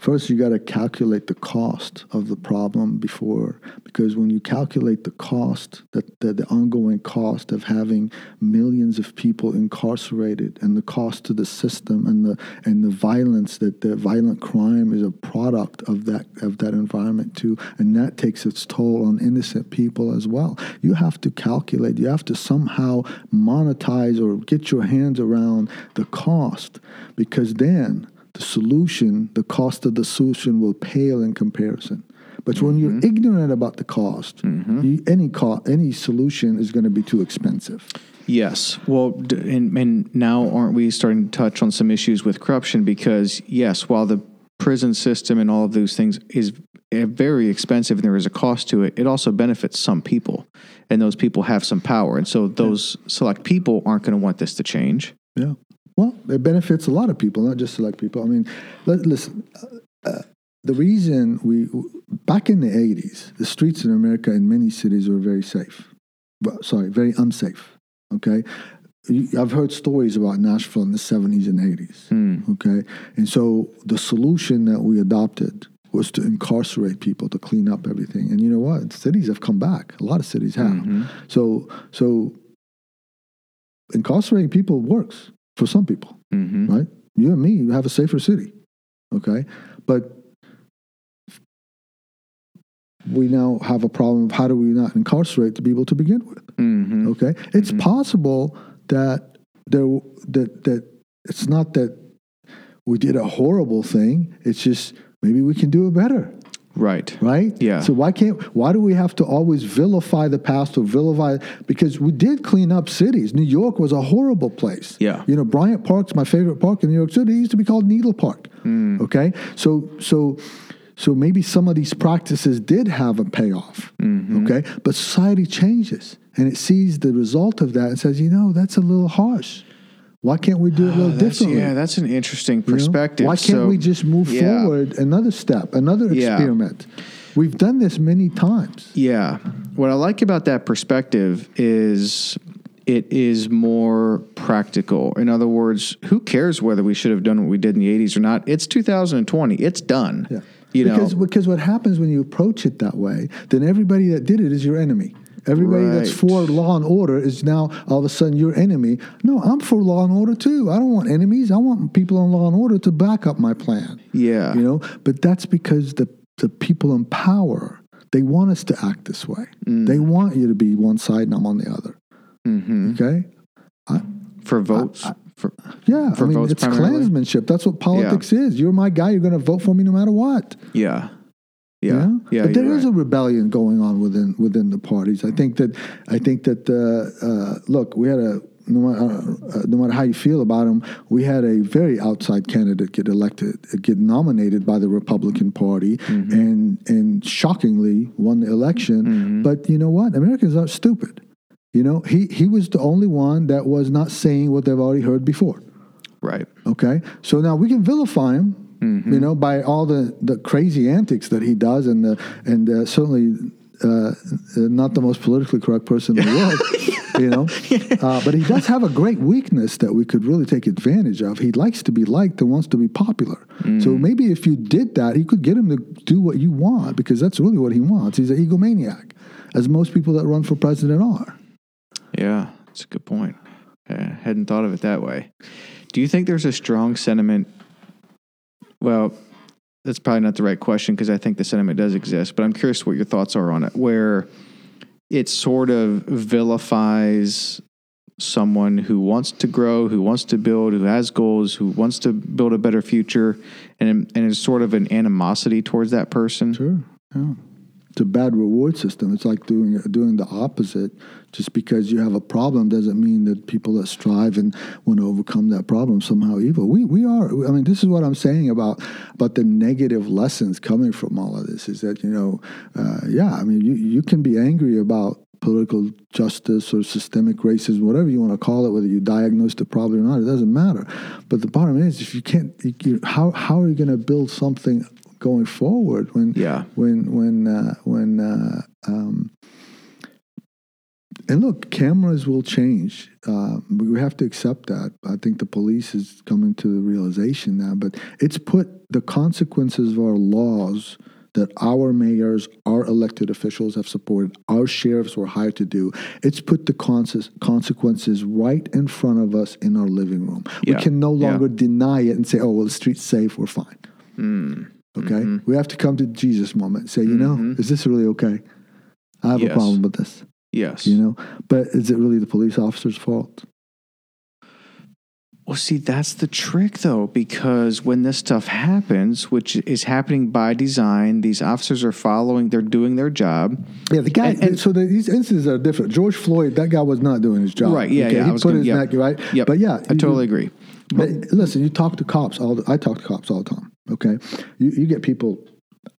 first you got to calculate the cost of the problem before, because when you calculate the cost, that the, the ongoing cost of having millions of people incarcerated, and the cost to the system, and the and the violence that the violent crime is a product of that of that environment too, and that takes its toll on innocent people as well. You have to calculate. You have to somehow monetize or get your hands around the cost, because then the solution, the cost of the solution will pale in comparison. But when you're ignorant about the cost, you, any co- any solution is going to be too expensive. Yes. Well, d- and, and now aren't we starting to touch on some issues with corruption? Because, yes, while the prison system and all of those things is uh, very expensive and there is a cost to it, it also benefits some people. And those people have some power. And so those select people aren't going to want this to change. Yeah. Well, it benefits a lot of people, not just select people. I mean, let, listen. Uh, uh, the reason we back in the '80s, the streets in America in many cities were very safe. Well, sorry, very unsafe. Okay, I've heard stories about Nashville in the '70s and '80s. Okay, and so the solution that we adopted was to incarcerate people to clean up everything. And you know what? Cities have come back. A lot of cities have. So, so incarcerating people works for some people Mm-hmm. right? You and me you have a safer city, okay? But we now have a problem of how do we not incarcerate the people to begin with, Mm-hmm. okay? It's possible that there that that it's not that we did a horrible thing. It's just maybe we can do it better Right. right? Yeah. So why can't why do we have to always vilify the past or vilify because we did clean up cities. New York was a horrible place. Yeah. You know, Bryant Park's my favorite park in New York City. It used to be called Needle Park. Hmm. Okay? So so so maybe some of these practices did have a payoff. Mm-hmm. Okay? But society changes and it sees the result of that and says, you know, that's a little harsh. Why can't we do it a little Oh, differently? yeah, that's an interesting You know? perspective. Why can't So- we just move yeah. forward another step, another Yeah. experiment? We've done this many times. Yeah. What I like about that perspective is it is more practical. In other words, who cares whether we should have done what we did in the 80s or not? It's 2020. It's done. Yeah. You because know, because what happens when you approach it that way, then everybody that did it is your enemy. Everybody that's for law and order is now all of a sudden your enemy. No, I'm for law and order too. I don't want enemies. I want people in law and order to back up my plan. yeah. You know, but that's because the the people in power they want us to act this way. Mm. They want you to be one side and I'm on the other. hmm Okay. For votes. for, Yeah, For I mean it's primarily? clansmanship. That's what politics is. You're my guy. You're going to vote for me no matter what. yeah. You Yeah. know? Yeah. but there is right. a rebellion going on within within the parties. I think that I think that uh, uh, look, we had a no matter, uh, no matter how you feel about him, we had a very outside candidate get elected, get nominated by the Republican Party, Mm-hmm. and and shockingly won the election. Mm-hmm. But you know what? Americans aren't stupid. You know, he he was the only one that was not saying what they've already heard before. right. Okay, so now we can vilify him, Mm-hmm. you know, by all the, the crazy antics that he does, and the and uh, certainly uh, uh, not the most politically correct person in the world, you know. Uh, but he does have a great weakness that we could really take advantage of. He likes to be liked and wants to be popular. So Mm. maybe if you did that, he could get him to do what you want because that's really what he wants. He's an egomaniac, as most people that run for president are. Yeah. That's a good point. I hadn't thought of it that way. Do you think there's a strong sentiment? Well, that's probably not the right question because I think the sentiment does exist, but I'm curious what your thoughts are on it, where it sort of vilifies someone who wants to grow, who wants to build, who has goals, who wants to build a better future, and and is sort of an animosity towards that person. Sure. Yeah. It's a bad reward system. It's like doing doing the opposite. Just because you have a problem doesn't mean that people that strive and want to overcome that problem somehow evil. We we are. I mean, this is what I'm saying about about the negative lessons coming from all of this. Is that you know, uh, yeah. I mean, you you can be angry about political justice or systemic racism, whatever you want to call it, whether you diagnose the problem or not, it doesn't matter. But the bottom is, if you can't, you, how how are you going to build something going forward when Yeah. when when uh, when uh, um, and look, cameras will change. Uh, we have to accept that. I think the police is coming to the realization now, but it's put the consequences of our laws that our mayors, our elected officials have supported, our sheriffs were hired to do. It's put the conse- consequences right in front of us in our living room. Yeah. We can no Yeah. longer deny it and say, "Oh, well, the street's safe. We're fine." Mm. Okay, Mm-hmm. we have to come to Jesus moment. Say, you know, is this really okay? I have Yes. a problem with this. Yes. You know, but is it really the police officer's fault? Well, see, that's the trick, though, because when this stuff happens, which is happening by design, these officers are following, they're doing their job. Yeah, the guy. And- and- so the, these instances are different. George Floyd, that guy was not doing his job. Right, yeah, okay? yeah, He was put gonna- his yep. neck right. Yep. But yeah, I you- totally agree. But listen, you talk to cops all. The, I talk to cops all the time. Okay, you you get people.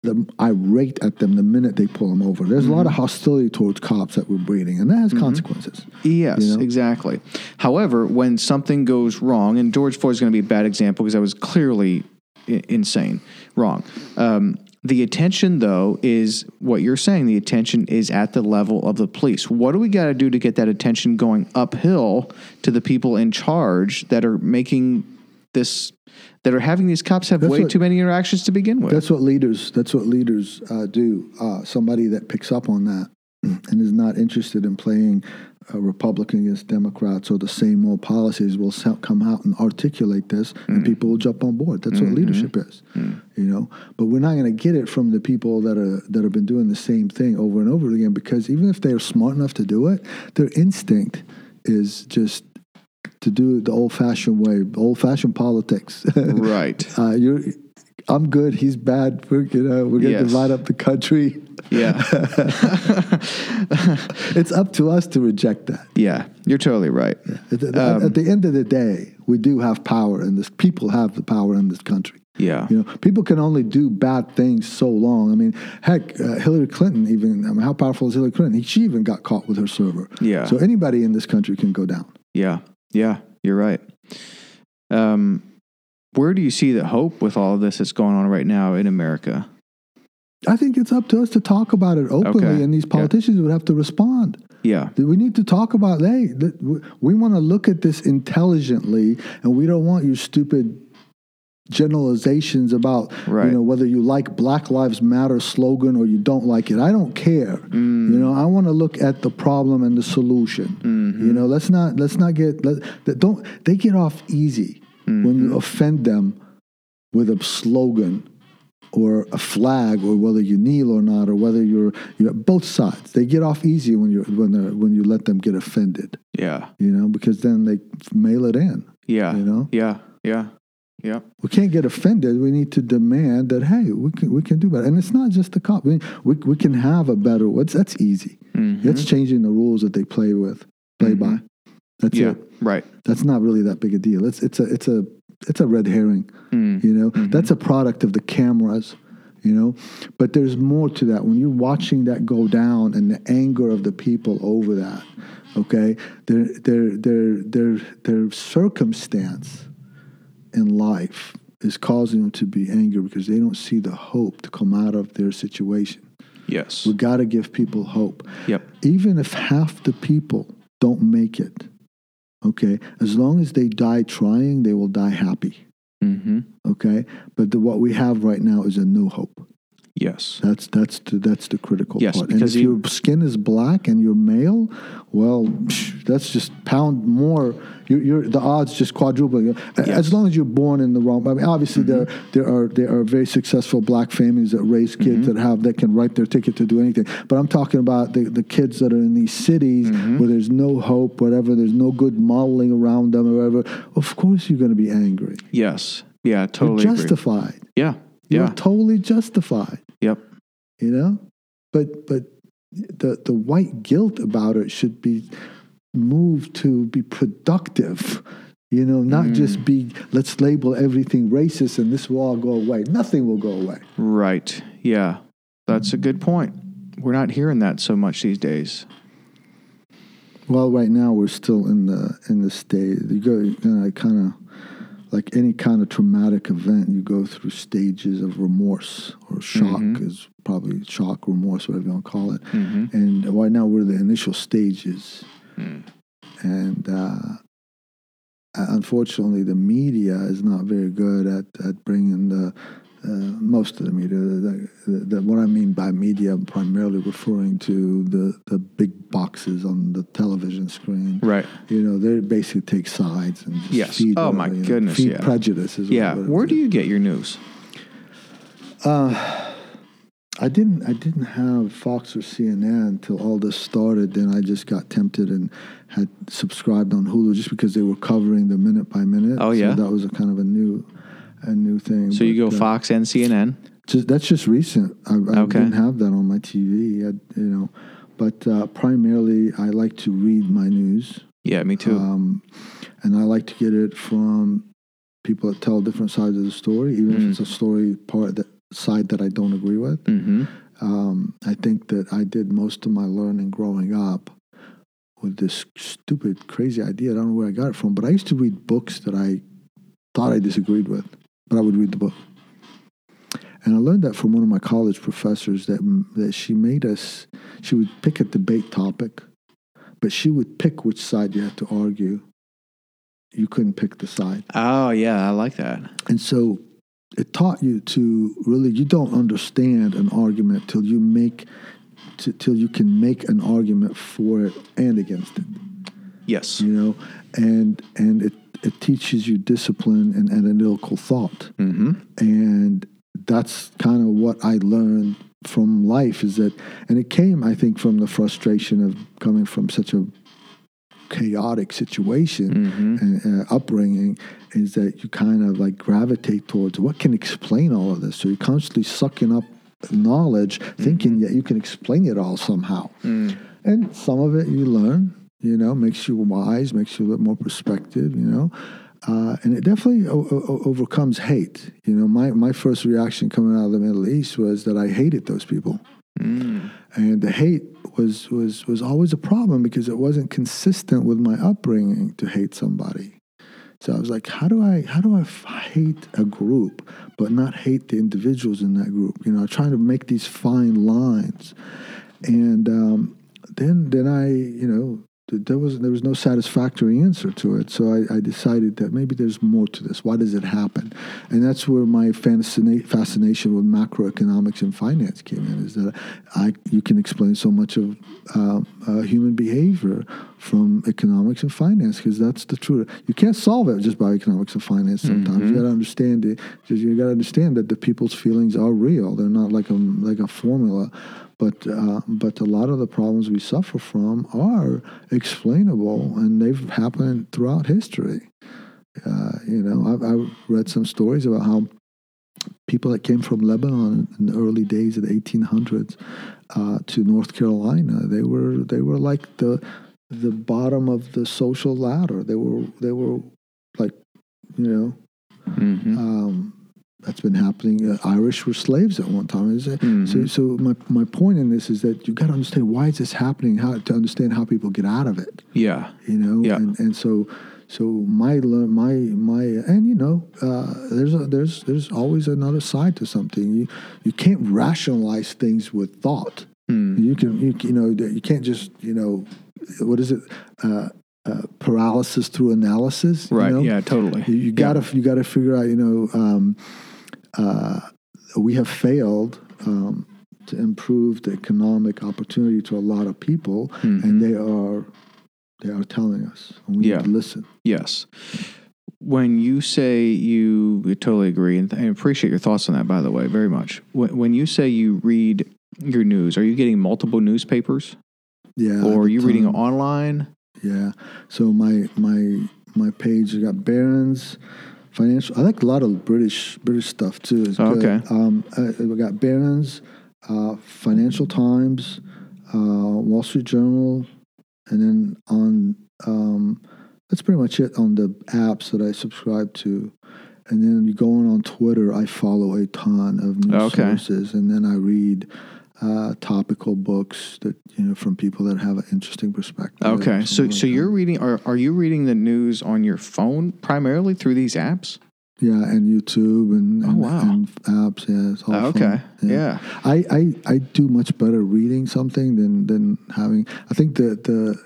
The, irate at them the minute they pull them over. There's a lot of Mm-hmm. hostility towards cops that we're breeding, and that has consequences. Yes, You know? exactly. However, when something goes wrong, and George Floyd's going to be a bad example because I was clearly I- insane, wrong. Um, the attention, though, is what you're saying. The attention is at the level of the police. What do we got to do to get that attention going uphill to the people in charge that are making this, that are having these cops have That's way what- too many interactions to begin with? That's what leaders. That's what leaders uh, do. Uh, somebody that picks up on that and is not interested in playing Republican against Democrats or the same old policies will come out and articulate this, and people will jump on board. That's what leadership is, you know. But we're not going to get it from the people that are that have been doing the same thing over and over again because even if they're smart enough to do it, their instinct is just to do it the old-fashioned way, old-fashioned politics. right. uh, you're I'm good. He's bad. We're you know we're gonna Yes. divide up the country. Yeah. It's up to us to reject that. yeah. You're totally right. At the, Um, at the end of the day, we do have power in this. People have the power in this country. Yeah. You know, people can only do bad things so long. I mean, heck, uh, Hillary Clinton even. I mean, how powerful is Hillary Clinton? She even got caught with her server. Yeah. So anybody in this country can go down. Yeah, yeah, you're right. Um, where do you see the hope with all of this that's going on right now in America? I think it's up to us to talk about it openly, Okay. and these Yeah. politicians would have to respond. Yeah. We need to talk about hey, we want to look at this intelligently, and we don't want you stupid generalizations about Right. you know whether you like Black Lives Matter slogan or you don't like it. I don't care. Mm. You know, I want to look at the problem and the solution. Mm-hmm. You know, let's not let's not get let, don't they get off easy when Mm-hmm. you offend them with a slogan or a flag or whether you kneel or not or whether you're you're both sides they get off easy when you when they when you let them get offended Yeah. you know because then they mail it in Yeah. you know Yeah. Yeah. Yeah. we can't get offended. We need to demand that hey we can we can do better. And it's not just the cop. We we, we can have a better what's that's easy. Mhm. that's changing the rules that they play with play by. That's Yeah. it. Right. that's not really that big a deal. It's it's a it's a it's a red herring Mm. you know? That's a product of the cameras you know? But there's more to that. When you're watching that go down and the anger of the people over that okay their their their their their circumstance in life is causing them to be angry because they don't see the hope to come out of their situation Yes. we got to give people hope Yep. even if half the people don't make it okay as long as they die trying they will die happy Mm-hmm. okay but the, what we have right now is a new hope Yes. that's that's the, that's the critical Yes, part and because if you- your skin is black and you're male well psh, that's just pound more you're, you're the odds just quadruple Yes. as long as you're born in the wrong I mean obviously there mm-hmm. there are there are very successful black families that raise kids mm-hmm. that have that can write their ticket to do anything but I'm talking about the, the kids that are in these cities mm-hmm. where there's no hope whatever there's no good modeling around them or whatever of course you're going to be angry Yes. Yeah. Totally. you're agree. justified Yeah. you're Yeah. totally justified. You know but but the the white guilt about it should be moved to be productive you know not Mm. just be let's label everything racist and this will all go away nothing will go away Right. Yeah. That's a good point. We're not hearing that so much these days. well right now we're still in the in the state you go kind of like any kind of traumatic event you go through stages of remorse or shock Mhm. is probably shock remorse whatever you want to call it Mm-hmm. and right now we're the initial stages Mm. and uh, unfortunately the media is not very good at, at bringing the uh, most of the media the, the, the, what i mean by media i'm primarily referring to the, the big boxes on the television screen Right. you know they basically take sides and just Yes. feed Oh, my you know, goodness, feed yeah. prejudices Yeah. Where do you get your news? Uh, I didn't. I didn't have Fox or CNN until all this started. Then I just got tempted and had subscribed on Hulu just because they were covering the minute by minute. Oh, yeah? so that was a kind of a new, a new thing. So you go uh, Fox and CNN. Just, that's just recent. I, I Okay. didn't have that on my TV. I, you know, but uh, primarily I like to read my news. Yeah, me too. Um, and I like to get it from people that tell different sides of the story, even Mm. if it's a story part that side that I don't agree with. mm-hmm. Um, I think that I did most of my learning growing up with this stupid, crazy idea. I don't know where I got it from, but I used to read books that I thought I disagreed with, but I would read the book. And I learned that from one of my college professors that that she made us. She would pick a debate topic, but she would pick which side you had to argue. You couldn't pick the side. Oh yeah, I like that. And so it taught you to really, you don't understand an argument till you make, t- till you can make an argument for it and against it, Yes. you know? And, and it, it teaches you discipline and analytical thought. Mm-hmm. And that's kind of what I learned from life is that, and it came, I think, from the frustration of coming from such a chaotic situation Mm-hmm. and uh, upbringing is that you kind of like gravitate towards what can explain all of this. So you're constantly sucking up knowledge, thinking that you can explain it all somehow. Mm. And some of it you learn, you know, makes you wise, makes you a little more perspective, you know. Uh, and it definitely o- o- overcomes hate. You know, my, my first reaction coming out of the Middle East was that I hated those people Mm. and the hate was was was always a problem because it wasn't consistent with my upbringing to hate somebody So I was like, how do I how do I f- hate a group but not hate the individuals in that group? You know, trying to make these fine lines, and um, then then I you know there was there was no satisfactory answer to it. So I, I decided that maybe there's more to this. Why does it happen? And that's where my fascina- fascination with macroeconomics and finance came in. Is that I you can explain so much of uh, uh, human behavior from economics and finance because that's the truth. You can't solve it just by economics and finance. Sometimes you got to understand it. You got to understand that the people's feelings are real. They're not like a like a formula. But uh, but a lot of the problems we suffer from are explainable, and they've happened throughout history. Uh, you know, I've, I've read some stories about how people that came from Lebanon in the early days of the 1800s uh, to North Carolina, they were they were like the the bottom of the social ladder. They were they were like you know Mhm. um, that's been happening. Uh, Irish were slaves at one time. Is it? So, so my, my point in this is that you got to understand why is this happening? How to understand how people get out of it. Yeah. You know, Yeah. and and so so my my my and you know uh, there's a, there's there's always another side to something. You you can't rationalize things with thought. Mm. You can you, you know you can't just you know what is it uh, uh, paralysis through analysis. you Right. know? Yeah. Totally. You, you gotta you gotta figure out. You know, um, uh, we have failed um, to improve the economic opportunity to a lot of people, Mhm. and they are they are telling us. And we Yeah. need to listen. Yes. When you say you, I totally agree, and I appreciate your thoughts on that. By the way, very much. When, when you say you read your news, are you getting multiple newspapers, Yeah. or are you reading um, online? Yeah. So my my my page I got Barron's financial. I like a lot of British British stuff too. It's Oh, okay. Um, I, we got Barron's, uh, Financial Times, uh, Wall Street Journal, and then on um, that's pretty much it on the apps that I subscribe to. And then you go on on Twitter, I follow a ton of news Okay. sources, and then I read uh, topical books that you know from people that have an interesting perspective. Okay, so something so like you're reading are are you reading the news on your phone primarily through these apps? yeah, and YouTube and, Oh, wow. and apps. Yeah, it's all Oh, okay, yeah. I, I I do much better reading something than than having. I think the the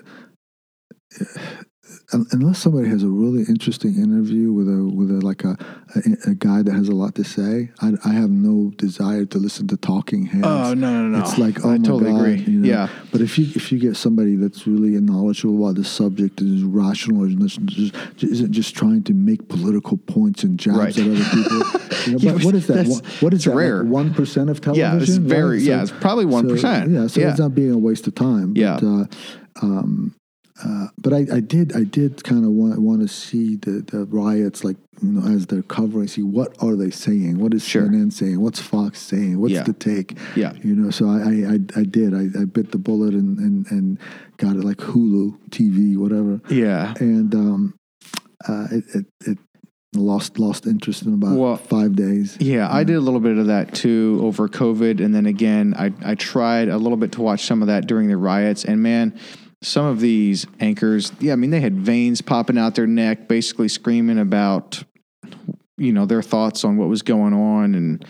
unless somebody has a really interesting interview with a with a like a a, a guy that has a lot to say, I, I have no desire to listen to talking heads. Oh no no no! It's like oh I my totally God, agree. you know? Yeah, But if you if you get somebody that's really knowledgeable about the subject and is rational and is just, isn't just trying to make political points and jabs Right. at other people, you know, Yeah, but what is that? One- What is that? rare. One percent of television? yeah, it's very right? yeah, it's probably one so- Yeah, so it's not being a waste of time. But, Yeah. Uh, um, uh, but I, I did I did kind of want want to see the, the riots like you know as they're covering see what are they saying? What is Sure. CNN saying? What's Fox saying? What's Yeah. the take? Yeah. you know so I I, I, I did. I, I bit the bullet and, and and got it like Hulu TV whatever. Yeah. and um uh it it, it lost lost interest in about Well, five days. Yeah, I did a little bit of that too over COVID, and then again, I I tried a little bit to watch some of that during the riots, and man, some of these anchors, yeah, I mean, they had veins popping out their neck, basically screaming about, you know, their thoughts on what was going on, and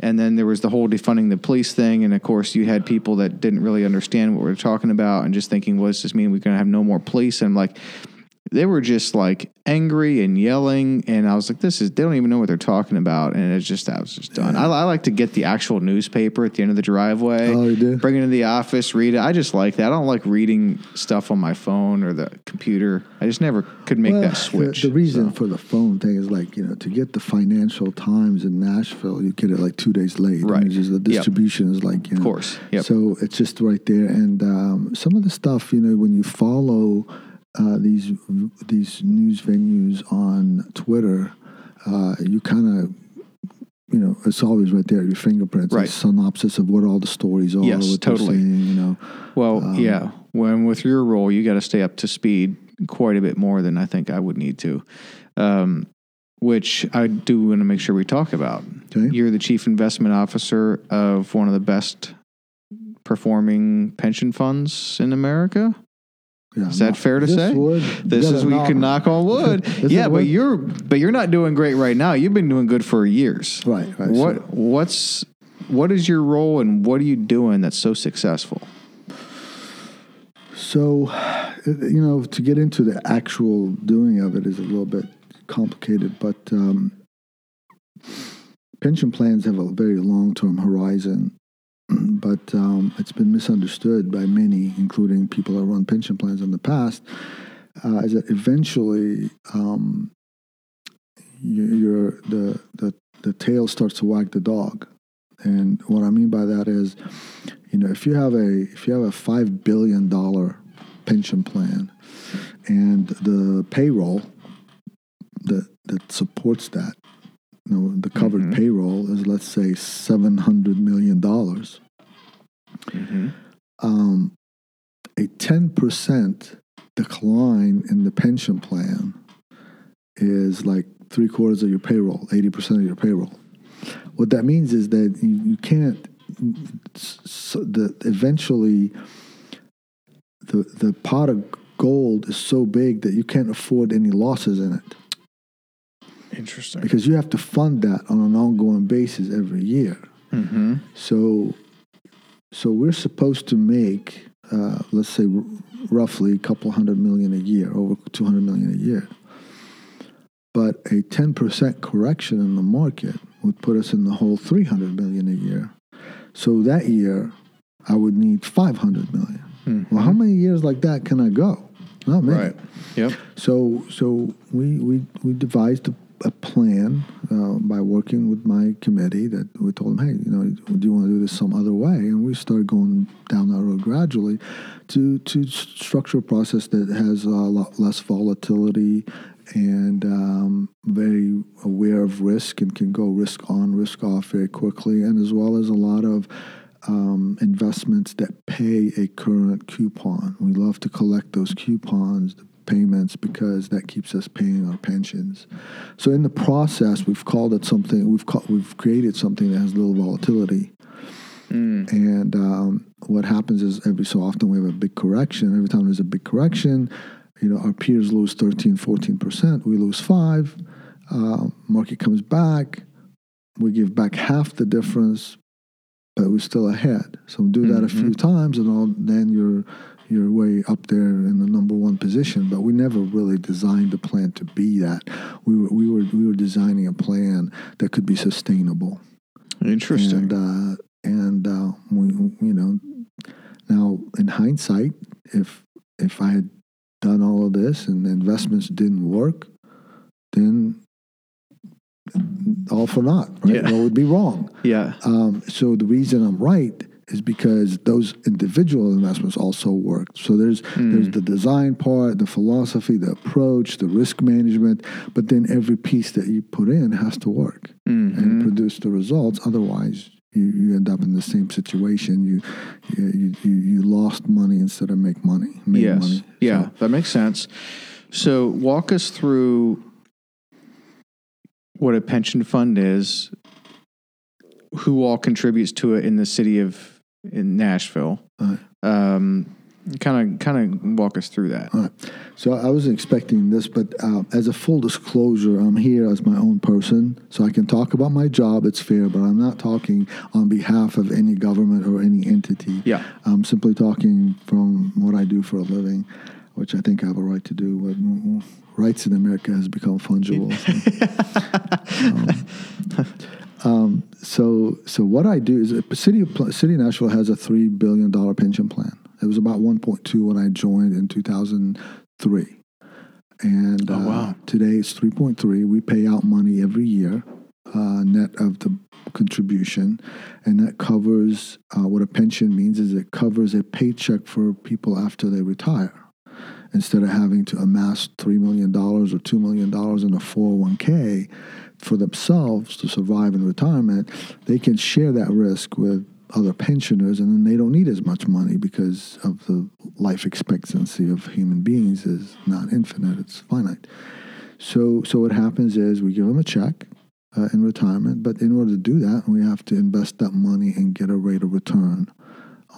and then there was the whole defunding the police thing, and of course, you had people that didn't really understand what we are talking about, and just thinking, what does this mean? We're going to have no more police, and I'm like. They were just like angry and yelling, and I was like, "This is they don't even know what they're talking about." And it's just I was just done. I, I like to get the actual newspaper at the end of the driveway, Oh, you do? bring it into the office, read it. I just like that. I don't like reading stuff on my phone or the computer. I just never could make Well, that switch. The, reason so. for the phone thing is like you know to get the Financial Times in Nashville, you get it like two days late. I mean, Right. just the Yep. distribution is like you know, of course, yep. So it's just right there, and um, some of the stuff you know when you follow uh, these these news venues on Twitter, uh, you kind of. You know, it's always right there your fingerprints. Right. A synopsis of what all the stories are. Yes, totally. saying, you know, Well, Um, yeah. When with your role, you got to stay up to speed quite a bit more than I think I would need to, um, which I do want to make sure we talk about. Okay. You're the chief investment officer of one of the best performing pension funds in America. Yeah, Is that fair to this say? wood, this is you can knock on wood. Yeah, but wood. you're but you're not doing great right now. You've been doing good for years. Right, right, What so- what's what is your role and what are you doing that's so successful? So, you know, to get into the actual doing of it is a little bit complicated, but um, pension plans have a very long term horizon. But um, it's been misunderstood by many, including people that run pension plans in the past, uh, is that eventually um, you, the, the, the tail starts to wag the dog. And what I mean by that is, you know, if you have a if you have a five billion dollar pension plan, and the payroll that that supports that, you know, the covered Mhm. payroll is let's say seven hundred million dollars. Um, a ten percent decline in the pension plan is like three quarters of your payroll, eighty percent of your payroll. What that means is that you, you can't. So the eventually, the the pot of gold is so big that you can't afford any losses in it Interesting. because you have to fund that on an ongoing basis every year. Mm-hmm. So, so we're supposed to make, uh, let's say, r- roughly a couple hundred million a year, over two hundred million a year. But a ten percent correction in the market would put us in the whole three hundred million a year. So that year, I would need five hundred million. Well, how many years like that can I go? Not many. Right. Yep. So, so we we we devised a, a plan uh, by working with my committee that we told them, hey, you know, do you want to do this some other way? And we started going down that road gradually to to structure a process that has a lot less volatility and um, very aware of risk and can go risk on, risk off very quickly, and as well as a lot of um, investments that pay a current coupon. We love to collect those coupons, the payments, because that keeps us paying our pensions. So in the process, we've called it something. We've called, we've created something that has little volatility. And um, what happens is every so often we have a big correction. Every time there's a big correction, you know, our peers lose 13, 14%. We lose five. Uh, market comes back. We give back half the difference, but we're still ahead. So do that a few times, and all, then you're you're way up there in the number one position. But we never really designed the plan to be that. We were we were we were designing a plan that could be sustainable. Interesting. And uh, and uh, we, you know, now in hindsight, if if I had done all of this and the investments didn't work, then all for naught, right? Yeah. That would be wrong. yeah. Um, so the reason I'm right is because those individual investments also worked. So there's hmm. there's the design part, the philosophy, the approach, the risk management, but then every piece that you put in has to work and mm-hmm. produce the results. Otherwise, you, you end up in the same situation. You you, you you lost money instead of make money. Made yes. money. Yeah, So- that makes sense. So, walk us through what a pension fund is, who all contributes to it in the city of in Nashville. Right. Um, kind of, kind of walk us through that. Right. So I wasn't expecting this, but uh, as a full disclosure, I'm here as my own person, so I can talk about my job. It's fair, but I'm not talking on behalf of any government or any entity. Yeah. I'm simply talking from what I do for a living, which I think I have a right to do. Rights in America has become fungible. so. Um, um, so, so what I do is, the city of City of Nashville has a three billion dollar pension plan. It was about 1.2 when I joined in 2003. And Oh, uh, today it's 3.3. We pay out money every year, uh, net of the contribution, and that covers uh, what a pension means is it covers a paycheck for people after they retire. Instead of having to amass $3 million or $2 million in a 401k for themselves to survive in retirement, they can share that risk with other pensioners and then they don't need as much money because of the life expectancy of human beings is not infinite it's finite so so what happens is we give them a check uh, in retirement but in order to do that we have to invest that money and get a rate of return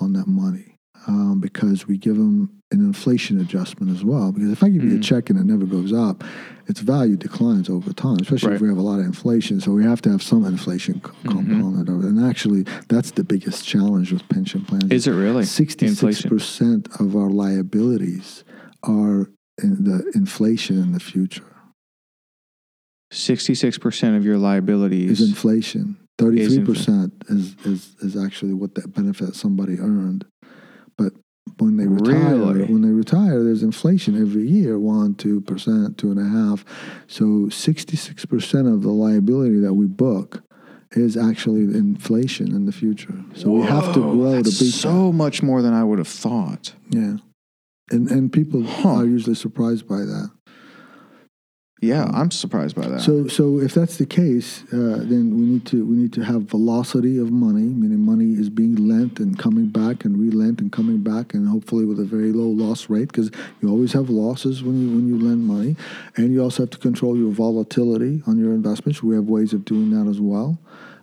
on that money um, because we give them an inflation adjustment as well. Because if I give you a Mhm. check and it never goes up, its value declines over time, especially Right. if we have a lot of inflation. So we have to have some inflation co- Mhm. component of it. And actually, that's the biggest challenge with pension plans. Is it really? Sixty-six Inflation. percent of our liabilities are in the inflation in the future. 66% of your liabilities. Is inflation. Thirty-three percent is, is is actually what that benefit somebody earned. But when they retire, Really? when they retire, there's inflation every year, one, two percent, two and a half. So sixty-six percent of the liability that we book is actually inflation in the future. So we have to Whoa, grow to beat so much more than I would have thought. Yeah. And and people Huh. are usually surprised by that. Yeah, I'm surprised by that. So, so if that's the case, uh, then we need to we need to have velocity of money, meaning money is being lent and coming back and relent and coming back, and hopefully with a very low loss rate, because you always have losses when you when you lend money, and you also have to control your volatility on your investments. We have ways of doing that as well.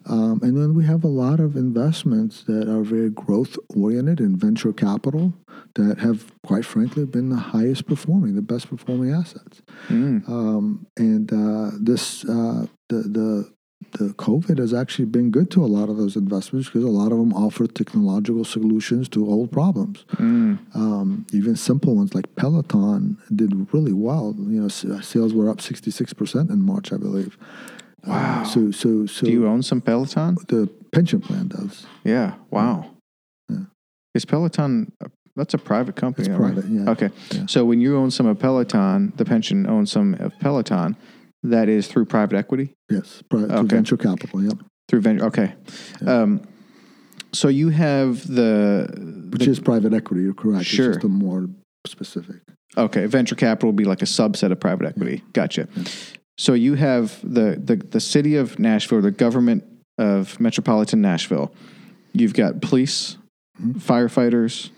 Um, and then we have a lot of investments that are very growth oriented in venture capital that have, quite frankly, been the highest performing, the best performing assets. Mm. Um, and uh, this uh, the the the COVID has actually been good to a lot of those investments because a lot of them offer technological solutions to old problems. Mm. Um, even simple ones like Peloton did really well. You know, s- sales were up sixty six percent in March, I believe. Wow. So so so Do you own some Peloton? the pension plan does. Yeah. Wow. Yeah. Is Peloton? That's a private company. It's right? private, yeah. Okay. Yeah. So when you own some of Peloton, the pension owns some of Peloton. That is through private equity Yes, pri- to Okay. venture capital. Yep, through venture. Okay. Yeah. Um, so you have the which the- is private equity. You're correct. Sure. It's just a more specific. Okay, venture capital will be like a subset of private equity. Gotcha. Yeah. So you have the, the the city of Nashville, the government of metropolitan Nashville. You've got police, Mhm. firefighters,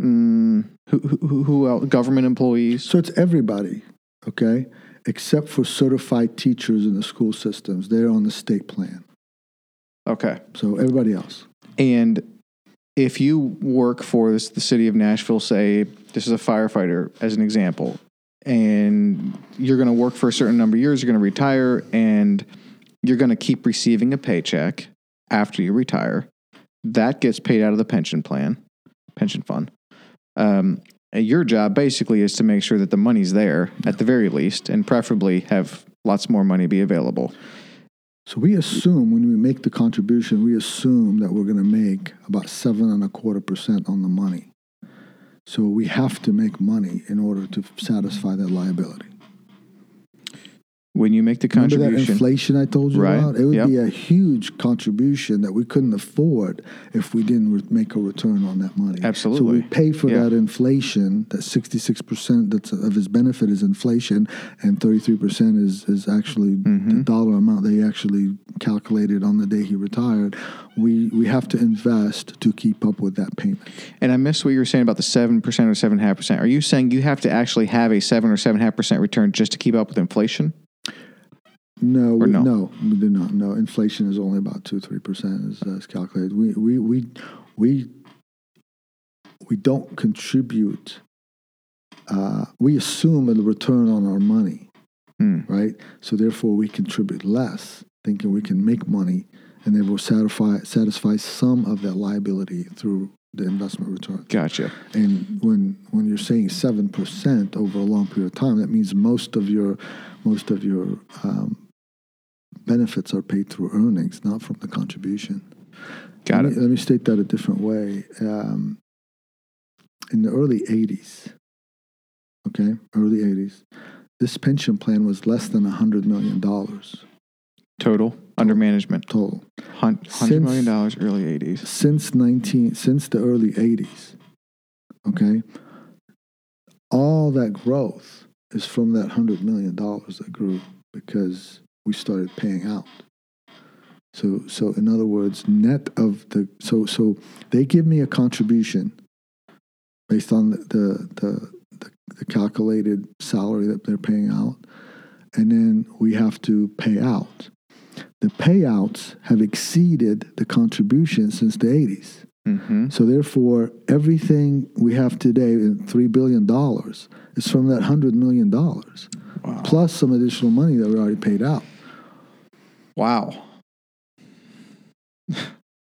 mm, who, who who else? Government employees. So it's everybody, okay, except for certified teachers in the school systems. They're on the state plan. Okay, So everybody else. and if you work for this, the city of Nashville, say this is a firefighter as an example, and you're going to work for a certain number of years, you're going to retire, and you're going to keep receiving a paycheck after you retire. That gets paid out of the pension plan, pension fund. Um, your job basically is to make sure that the money's there at the very least, and preferably have lots more money be available. So we assume when we make the contribution, we assume that we're going to make about seven and a quarter percent on the money. So we have to make money in order to satisfy that liability. When you make the contribution. Remember that inflation I told you Right. about? It would Yep. be a huge contribution that we couldn't afford if we didn't re- make a return on that money. Absolutely. So we pay for Yeah. that inflation. That sixty-six percent that's of his benefit is inflation, and thirty-three percent is is actually the Mhm. dollar amount they actually calculated on the day he retired. We we have to invest to keep up with that payment. And I missed what you were saying about the seven percent or seven and a half percent. Are you saying you have to actually have a seven or seven and a half percent return just to keep up with inflation? No, we, no? no, we do not. No, inflation is only about two, three percent as, is calculated. We, we, we, we, we don't contribute. Uh, we assume a return on our money, Hmm. right? So therefore, we contribute less, thinking we can make money, and then we'll satisfy satisfy some of that liability through the investment return. Gotcha. And when when you're saying seven percent over a long period of time, that means most of your most of your um, benefits are paid through earnings, not from the contribution. Got let it. Me, let me state that a different way. Um, in the early '80s, okay, early '80s, this pension plan was less than hundred million dollars Total under management. total. Hun- Hundred Since- million dollars early eighties. since 19 since the early 80s okay all that growth is from that 100 million dollars that grew because we started paying out so so in other words net of the so so they give me a contribution based on the the the, the, the calculated salary that they're paying out and then we have to pay out the payouts have exceeded the contribution since the 80s. Mm-hmm. So therefore, everything we have today in three billion dollars is from that hundred million dollars, Wow. plus some additional money that we already paid out. Wow.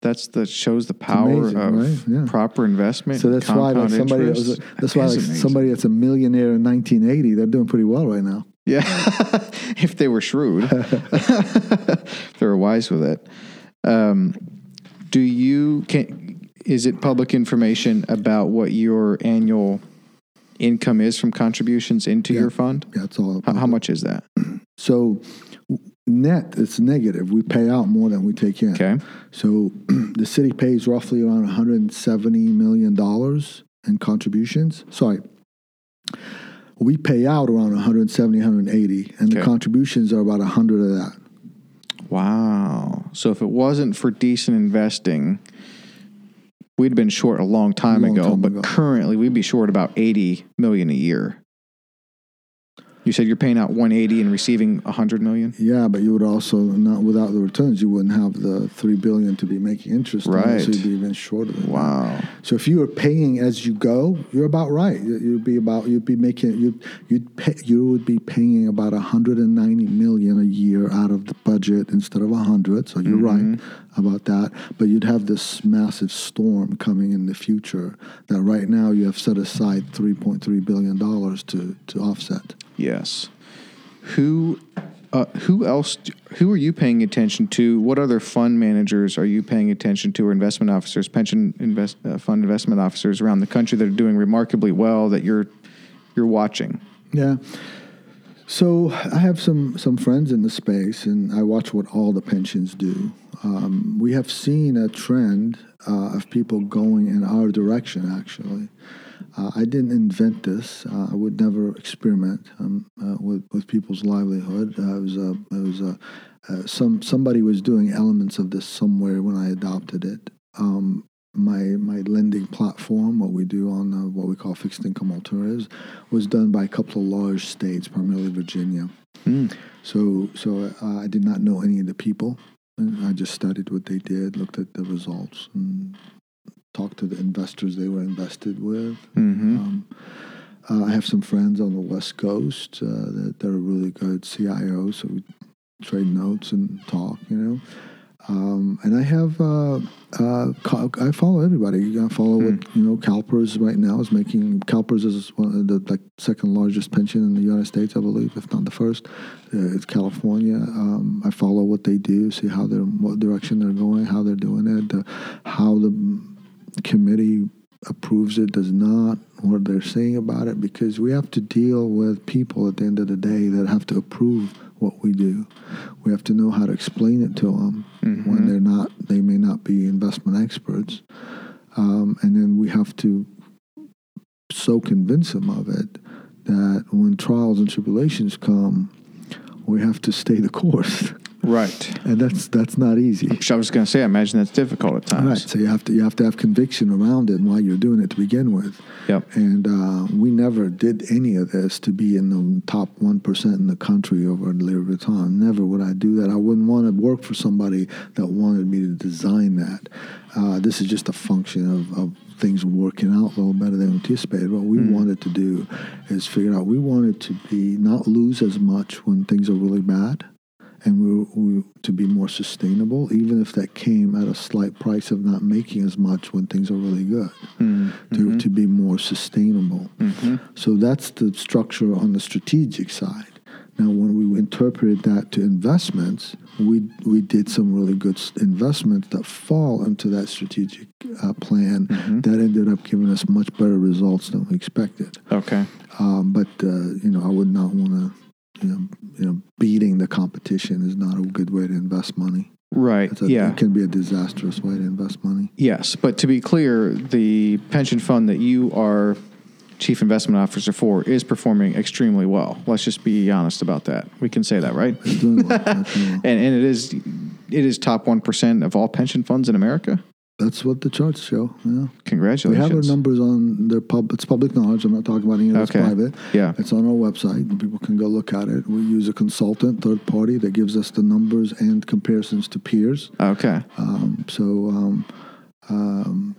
That's that shows the power amazing, of right? Yeah. proper investment. So that's why, like somebody, that was a, that's why, like somebody that's a millionaire in 1980, they're doing pretty well right now. Yeah, if they were shrewd, if they were wise with it. Um, do you can? Is it public information about what your annual income is from contributions into Yeah. your fund? Yeah, it's all. How, how much is that? So net, it's negative. We pay out more than we take in. Okay. So the city pays roughly around 170 million dollars in contributions. Sorry. We pay out around 170, 180, and the contributions are about 100 of that. Wow. So if it wasn't for decent investing, we'd been short a long time Long ago, time but ago. currently we'd be short about 80 million a year. You said you're paying out 180 and receiving 100 million? Yeah, but you would also not without the returns, you wouldn't have the three billion to be making interest. on, Right. so you'd be even shorter than that. Wow. So if you were paying as you go, you're about right. You- You'd be about you'd be making you'd you'd pay, you would be paying about 190 million a year out of the budget instead of 100. So you're right mm-hmm. about that. But you'd have this massive storm coming in the future that right now you have set aside 3.3 billion dollars to to offset. Yes. Who uh, who else who are you paying attention to? What other fund managers are you paying attention to or investment officers, pension invest, uh, fund investment officers around the country that are doing remarkably well that you're you're watching? Yeah. So I have some some friends in the space, and I watch what all the pensions do. Um, we have seen a trend uh, of people going in our direction. Actually, uh, I didn't invent this. Uh, I would never experiment um, uh, with with people's livelihood. Uh, it was a it was a uh, some somebody was doing elements of this somewhere when I adopted it. Um, my my lending platform, what we do on uh, what we call fixed income alternatives, was done by a couple of large states, primarily Virginia. Mm. So so uh, I did not know any of the people. And I just studied what they did, looked at the results, and talked to the investors they were invested with. Mm-hmm. Um, uh, I have some friends on the West Coast uh, that, are really good CIOs, so we trade notes and talk, you know. Um, and I have, uh, uh, I follow everybody. I follow what you know. CalPERS right now is making CalPERS is one of the like second largest pension in the United States, I believe, if not the first. Uh, it's California. Um, I follow what they do, see how they're, what direction they're going, how they're doing it, how the committee approves it, does not, what they're saying about it, because we have to deal with people at the end of the day that have to approve what we do. We have to know how to explain it to them when they're not, they may not be investment experts. Um, and then we have to so convince them of it that when trials and tribulations come, we have to stay the course. Right. And that's that's not easy. Which I was going to say, I imagine that's difficult at times. Right. So you have to you have to have conviction around it and why you're doing it to begin with. Yep. And uh, we never did any of this to be in the top one percent in the country over a period of time. Never would I do that. I wouldn't want to work for somebody that wanted me to design that. Uh, this is just a function of, of things working out a little better than anticipated. What we wanted to do is figure out we wanted to be not lose as much when things are really bad and we, we to be more sustainable, even if that came at a slight price of not making as much when things are really good, to, to be more sustainable. So that's the structure on the strategic side. Now, when we interpreted that to investments, we we did some really good investments that fall into that strategic uh, plan that ended up giving us much better results than we expected. Okay. Um, but uh, you know, I would not want to. You know, you know, beating the competition is not a good way to invest money. Right. A, yeah. It can be a disastrous way to invest money. Yes, but to be clear, the pension fund that you are chief investment officer for is performing extremely well. Let's just be honest about that. We can say that, right? It's doing well. It's doing well. And and it is it is top one percent of all pension funds in America. That's what the charts show. Yeah. Congratulations. We have our numbers on their pub. It's public knowledge. I'm not talking about any of this Okay. private. Yeah. It's on our website. People can go look at it. We use a consultant, third party, that gives us the numbers and comparisons to peers. Okay. Um, so um, Um,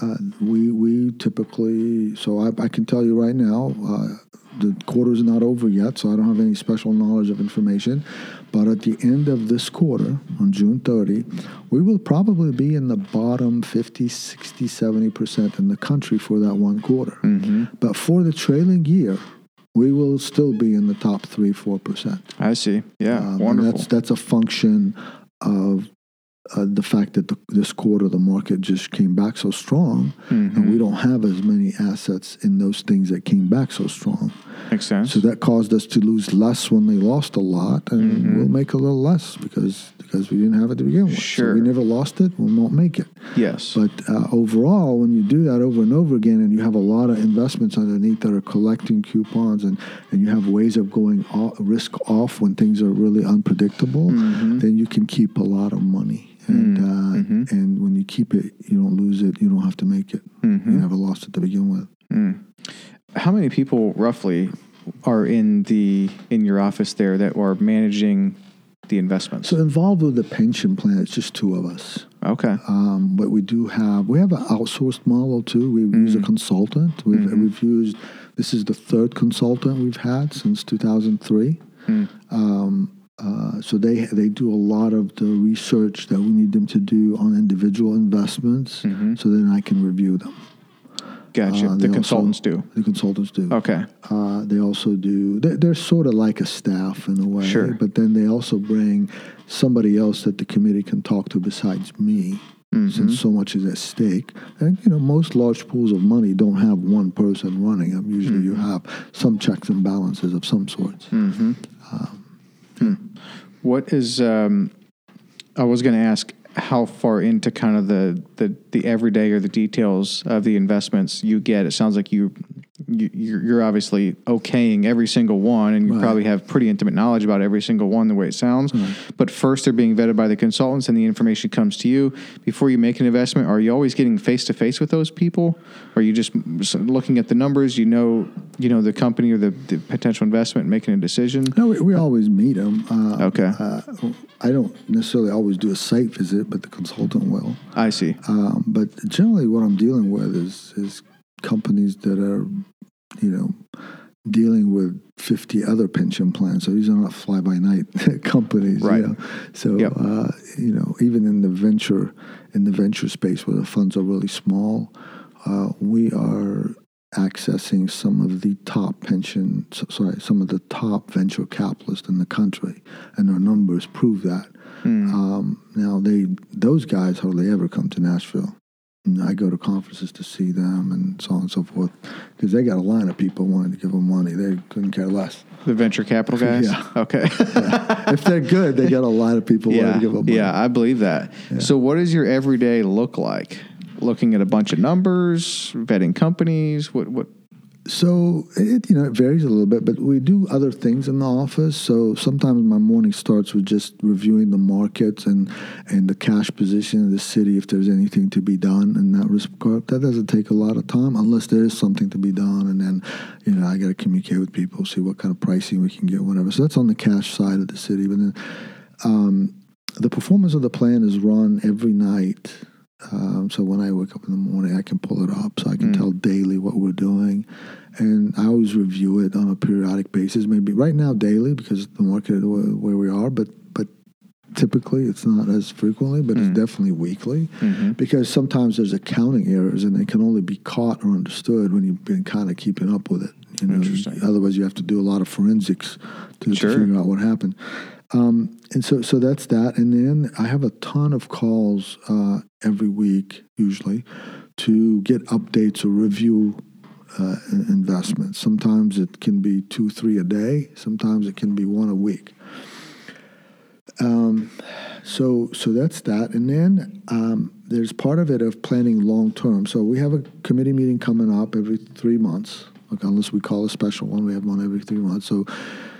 uh, we we typically so I, I can tell you right now uh, the quarter is not over yet so I don't have any special knowledge of information but at the end of this quarter on June 30 we will probably be in the bottom 50 60 70 percent in the country for that one quarter Mm-hmm. but for the trailing year we will still be in the top three four percent I see. Yeah, um, and wonderful. That's that's a function of uh, the fact that the, this quarter the market just came back so strong, Mhm. and we don't have as many assets in those things that came back so strong. Makes sense. So that caused us to lose less when they lost a lot, and Mhm. we'll make a little less because because we didn't have it to begin with. Sure. So we never lost it. We won't make it. yes. But uh, overall, when you do that over and over again, and you have a lot of investments underneath that are collecting coupons, and, and you have ways of going off, risk off when things are really unpredictable, Mhm. then you can keep a lot of money. And Mm, uh, mhm. and when you keep it, you don't lose it. You don't have to make it. Mhm. You never lost it to begin with. Mm. How many people roughly are in the in your office there that are managing the investments? So involved with the pension plan, it's just two of us. okay. Um, but we do have we have an outsourced model too. We use a consultant. We've, Mhm. we've used this is the third consultant we've had since 2003. Mm. Um, uh, so they they do a lot of the research that we need them to do on individual investments. Mhm. So then I can review them. Gotcha. Uh, the they also- consultants do. The consultants do. Okay. Uh, they also do. They're, they're sort of like a staff in a way. Sure. But then they also bring somebody else that the committee can talk to besides me, Mhm. since so much is at stake. And you know, most large pools of money don't have one person running them. Usually, you have some checks and balances of some sorts. Mm-hmm. What is? Um, I was going to ask how far into kind of the, the the everyday or the details of the investments you get. It sounds like you. You you're you're obviously okaying every single one, and you Right. probably have pretty intimate knowledge about every single one, the way it sounds. But first, they're being vetted by the consultants, and the information comes to you before you make an investment. Are you always getting face to face with those people? Or are you just looking at the numbers? You know, you know the company or the, the potential investment, and making a decision. No, we, we always meet them. Uh, Okay. Uh, I don't necessarily always do a site visit, but the consultant will. I see. Um, but generally, what I'm dealing with is is companies that are, you know, dealing with 50 other pension plans. So these are not fly by night companies, Right. You know? So Yep. uh, you know, even in the venture in the venture space where the funds are really small, uh, we are accessing some of the top pension sorry some of the top venture capitalists in the country and our numbers prove that Hmm. um, now they those guys hardly ever come to Nashville. I go to conferences to see them and so on and so forth because they got a line of people wanting to give them money. They couldn't care less. The venture capital guys? Yeah. Okay. if they're good, they got a line of people wanting to give them money. Yeah, I believe that. So, what does your everyday look like? Looking at a bunch of numbers, vetting companies. What? What? So it you know it varies a little bit, but we do other things in the office. So sometimes my morning starts with just reviewing the markets and and the cash position of the city if there's anything to be done in that regard. That doesn't take a lot of time unless there is something to be done, and then you know I got to communicate with people, see what kind of pricing we can get, whatever. So that's on the cash side of the city, but then. Um, the performance of the plan is run every night. Um, so when I wake up in the morning, I can pull it up so I can Mm. tell daily what we're doing. And I always review it on a periodic basis, maybe right now daily because the market is where we are, but, but typically it's not as frequently, but Mm. it's definitely weekly Mm-hmm. because sometimes there's accounting errors and they can only be caught or understood when you've been kind of keeping up with it. You know, otherwise you have to do a lot of forensics to, to figure out what happened. Um, and so, so that's that. And then I have a ton of calls uh, every week, usually, to get updates or review uh, in- investments. Sometimes it can be two, three a day. Sometimes it can be one a week. Um, so, so that's that. And then um, there's part of it of planning long term. So we have a committee meeting coming up every three months. Unless we call a special one, we have one every three months. So,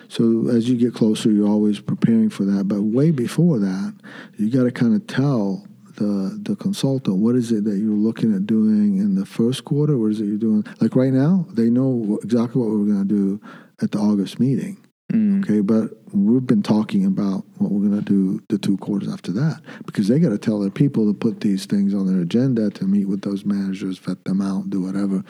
so as you get closer, you're always preparing for that. But way before that, you got to kind of tell the the consultant what is it that you're looking at doing in the first quarter. What is it you're doing? Like right now, they know exactly what we're going to do at the August meeting. Mm. Okay, but we've been talking about what we're going to do the two quarters after that because they got to tell their people to put these things on their agenda to meet with those managers, vet them out, do whatever.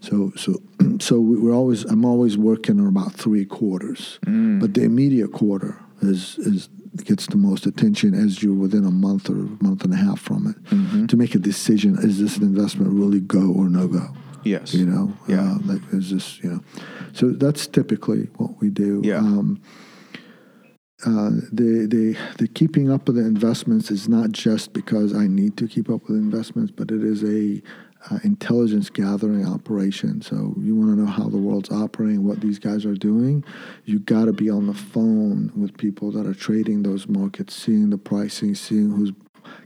So, so, so we- we're always. I'm always working on about three quarters, mm. but the immediate quarter is is gets the most attention as you're within a month or a month and a half from it to make a decision: is this an investment really go or no go? Yes. You know, Yeah. uh, like is this you know? So that's typically what we do. Yeah. Um, uh, the the the keeping up with the investments is not just because I need to keep up with investments, but it is a uh, intelligence gathering operation. So you want to know how the world's operating, what these guys are doing. You got to be on the phone with people that are trading those markets, seeing the pricing, seeing who's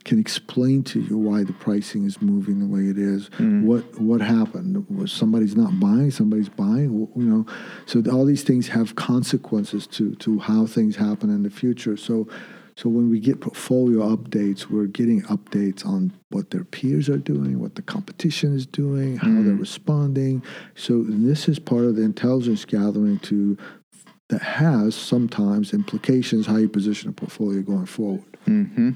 can explain to you why the pricing is moving the way it is. What what happened? Was somebody's not buying? Somebody's buying. You know, so all these things have consequences to to how things happen in the future. So. So when we get portfolio updates, we're getting updates on what their peers are doing, what the competition is doing, how they're responding. So this is part of the intelligence gathering to that has sometimes implications how you position a portfolio going forward Mm-hmm.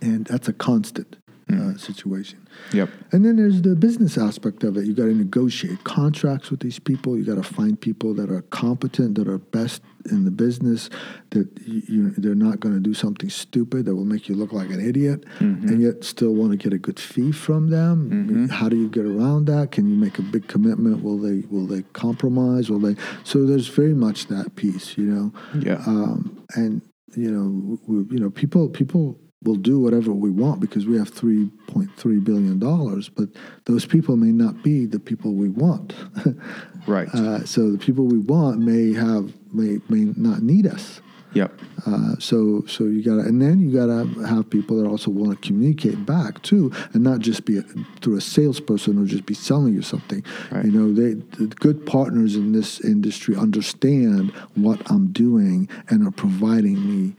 and that's a constant uh, situation. Yep. And then there's the business aspect of it. You got to negotiate contracts with these people. You got to find people that are competent, that are best in the business, that you, you, they're not going to do something stupid that will make you look like an idiot, and yet still want to get a good fee from them. How do you get around that? Can you make a big commitment? Will they will they compromise? Will they? So there's very much that piece, you know Yeah. um, and you know, we, you know, people people will do whatever we want because we have three point three billion dollars, but those people may not be the people we want. right. uh, so the people we want may have may may not need us. yep. Uh, so so you gotta and then you gotta have people that also want to communicate back too, and not just be a, through a salesperson or just be selling you something. Right. You know, they the good partners in this industry understand what I'm doing and are providing me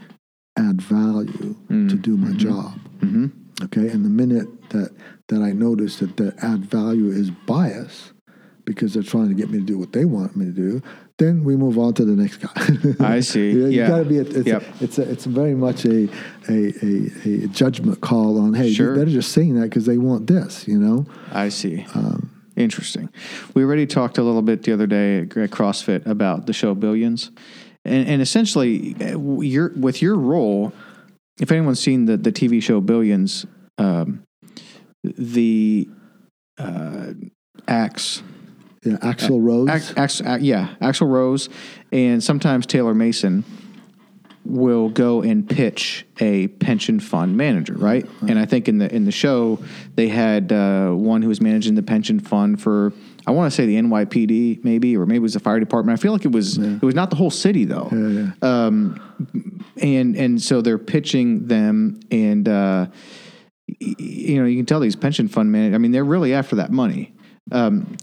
add value to do my job. Mm-hmm. Okay, and the minute that that I notice that the add value is bias because they're trying to get me to do what they want me to do, then we move on to the next guy. I see. you, Yeah. got to be. A, it's, Yep. it's a, it's very much a a, a a judgment call on. Hey, Sure. they're just saying that because they want this. You know. I see. Interesting. We already talked a little bit the other day at CrossFit about the show Billions, and, and essentially, your with your role, if anyone's seen the the TV show Billions, um, the uh, Axe, Yeah, Axelrod. Ax, Ax, uh, yeah, Axelrod, and sometimes Taylor Mason will go and pitch a pension fund manager, right? And I think in the in the show they had uh, one who was managing the pension fund for I want to say the NYPD maybe or maybe it was the fire department. I feel like it was it was not the whole city though. yeah, yeah. Um, and and so they're pitching them and uh, you know you can tell these pension fund managers. I mean they're really after that money. Um,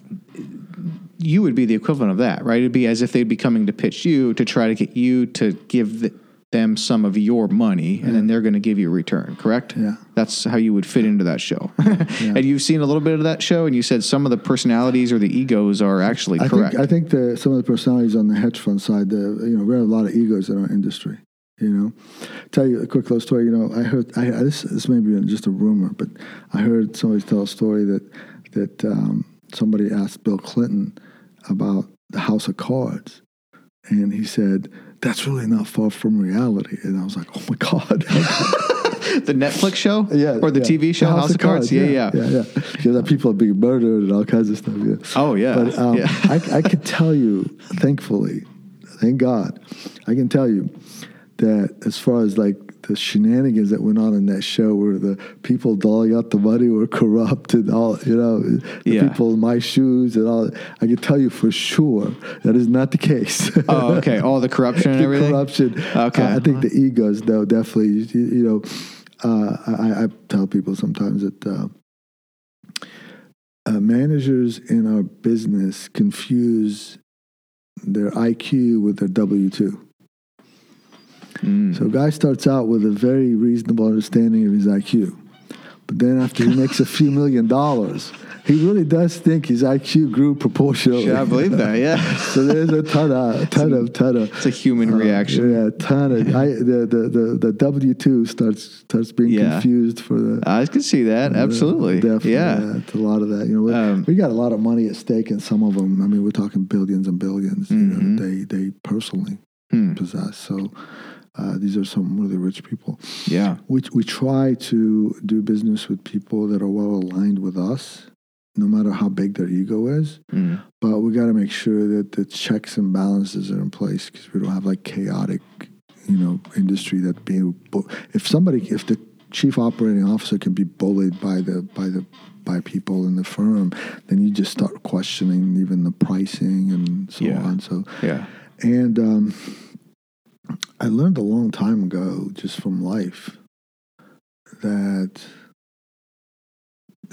you would be the equivalent of that, right? It'd be as if they'd be coming to pitch you to try to get you to give the, them some of your money, and then they're going to give you a return. Correct? Yeah. That's how you would fit into that show. and you've seen a little bit of that show, and you said some of the personalities or the egos are actually I correct. think I think the, some of the personalities on the hedge fund side, the, you know, we have a lot of egos in our industry. You know, tell you a quick little story. You know, I heard I, this. This may be just a rumor, but I heard somebody tell a story that that um, somebody asked Bill Clinton about the House of Cards, and he said that's really not far from reality. And I was like, oh my god. the Netflix show, Yeah, or the yeah. TV show House, of Cards. Yeah, yeah, yeah, yeah. Because that people are being murdered and all kinds of stuff. Yeah. Oh yeah, But um, yeah. I, I could tell you, thankfully, thank God, I can tell you that as far as like the shenanigans that went on in that show, where the people doling out the money were corrupt and all, you know, the Yeah. people in my shoes and all, I can tell you for sure that is not the case. Oh, okay. All the corruption and the everything. corruption. Okay. Uh, I think the egos, though, definitely. You, you know, uh, I, I tell people sometimes that uh, uh, managers in our business confuse their IQ with their W two. Mm. So, a guy starts out with a very reasonable understanding of his IQ, But then after he makes a few million dollars, he really does think his IQ grew proportionally. Yeah, I believe that. Yeah, so there's a ton of, ton of, ton of. it's a human reaction. Yeah, ton of. I, the the the, the W two starts starts being Yeah. confused for the. I can see that. Absolutely. Definitely, Yeah. it's a lot of that. You know, we, Um, we got a lot of money at stake in some of them. I mean, we're talking billions and 1000000000s You Mhm. know, they they personally Hmm. possess. So uh, these are some really rich people. Yeah. We we try to do business with people that are well aligned with us, no matter how big their ego is. Hmm. But we got to make sure that the checks and balances are in place because we don't have like chaotic, you know, industry that being. If somebody, if the chief operating officer can be bullied by the by the by people in the firm, then you just start questioning even the pricing and so Yeah. on. So Yeah. and um, I learned a long time ago, just from life, that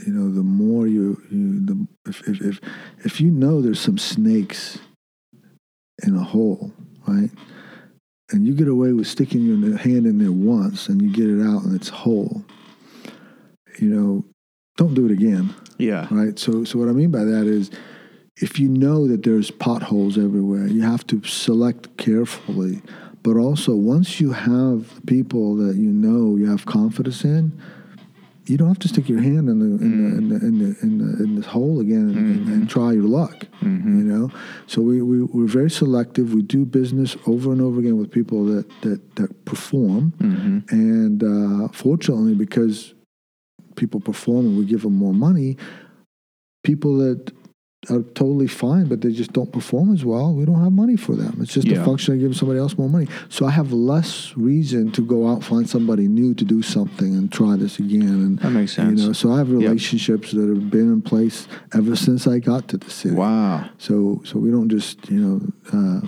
you know the more you you the if if if, if you know there's some snakes in a hole, right? And you get away with sticking your hand in there once, and you get it out, and it's whole. You know, don't do it again Yeah. right? So, so what I mean by that is, if you know that there's potholes everywhere, you have to select carefully. But also, once you have people that you know you have confidence in, you don't have to stick your hand in the in the in the in the in, the, in this hole again and, and, and try your luck. Mm-hmm. You know, so we, we we're very selective. We do business over and over again with people that that that perform, Mm-hmm. and uh, fortunately, because people perform and we give them more money, people that are totally fine, but they just don't perform as well, we don't have money for them. It's just Yeah. a function of giving somebody else more money. So I have less reason to go out find somebody new to do something and try this again. And That makes sense. You know, so I have relationships that have been in place ever since I got to the city. Wow. So so we don't just you know. Uh,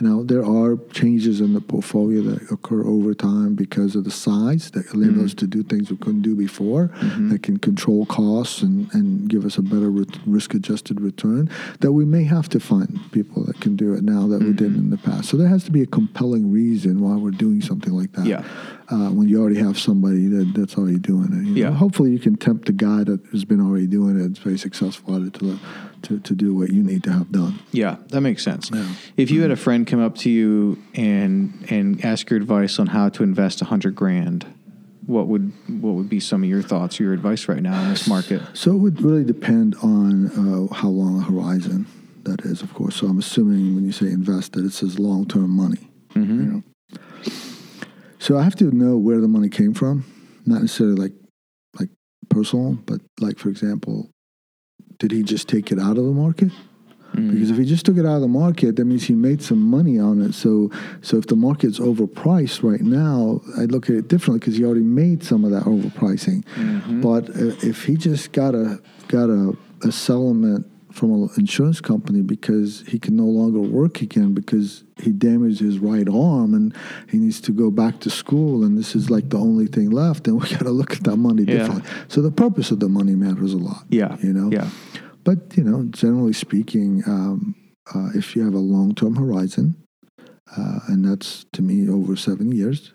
now there are changes in the portfolio that occur over time because of the size that allow us mm-hmm. to do things we couldn't do before. Mm-hmm. That can control costs and, and give us a better ret- risk-adjusted return. That we may have to find people that can do it now that we didn't mm-hmm. in the past. So there has to be a compelling reason why we're doing something like that. Yeah. Uh, when you already have somebody that, that's already doing it. you know. Yeah. Hopefully you can tempt the guy that has been already doing it, it, is very successful at it, to, to, to do what you need to have done. Yeah, that makes sense. Yeah. If you had a friend come up to you and and ask your advice on how to invest a hundred grand, what would what would be some of your thoughts, or your advice right now in this market? So it would really depend on uh, how long a horizon that is, of course. So I'm assuming when you say invest that it says long term money. Mm-hmm. You know? So I have to know where the money came from, not necessarily like like personal, but like for example, did he just take it out of the market? Mm. Because if he just took it out of the market, that means he made some money on it. So, so if the market's overpriced right now, I'd look at it differently because he already made some of that overpricing. Mm-hmm. But uh, if he just got a got a, a settlement from an insurance company because he can no longer work again because he damaged his right arm and he needs to go back to school and this is like the only thing left, and we got to look at that money Yeah. differently. So the purpose of the money matters a lot. Yeah, you know. yeah, But you know, generally speaking, um, uh, if you have a long-term horizon, uh, and that's to me over seven years,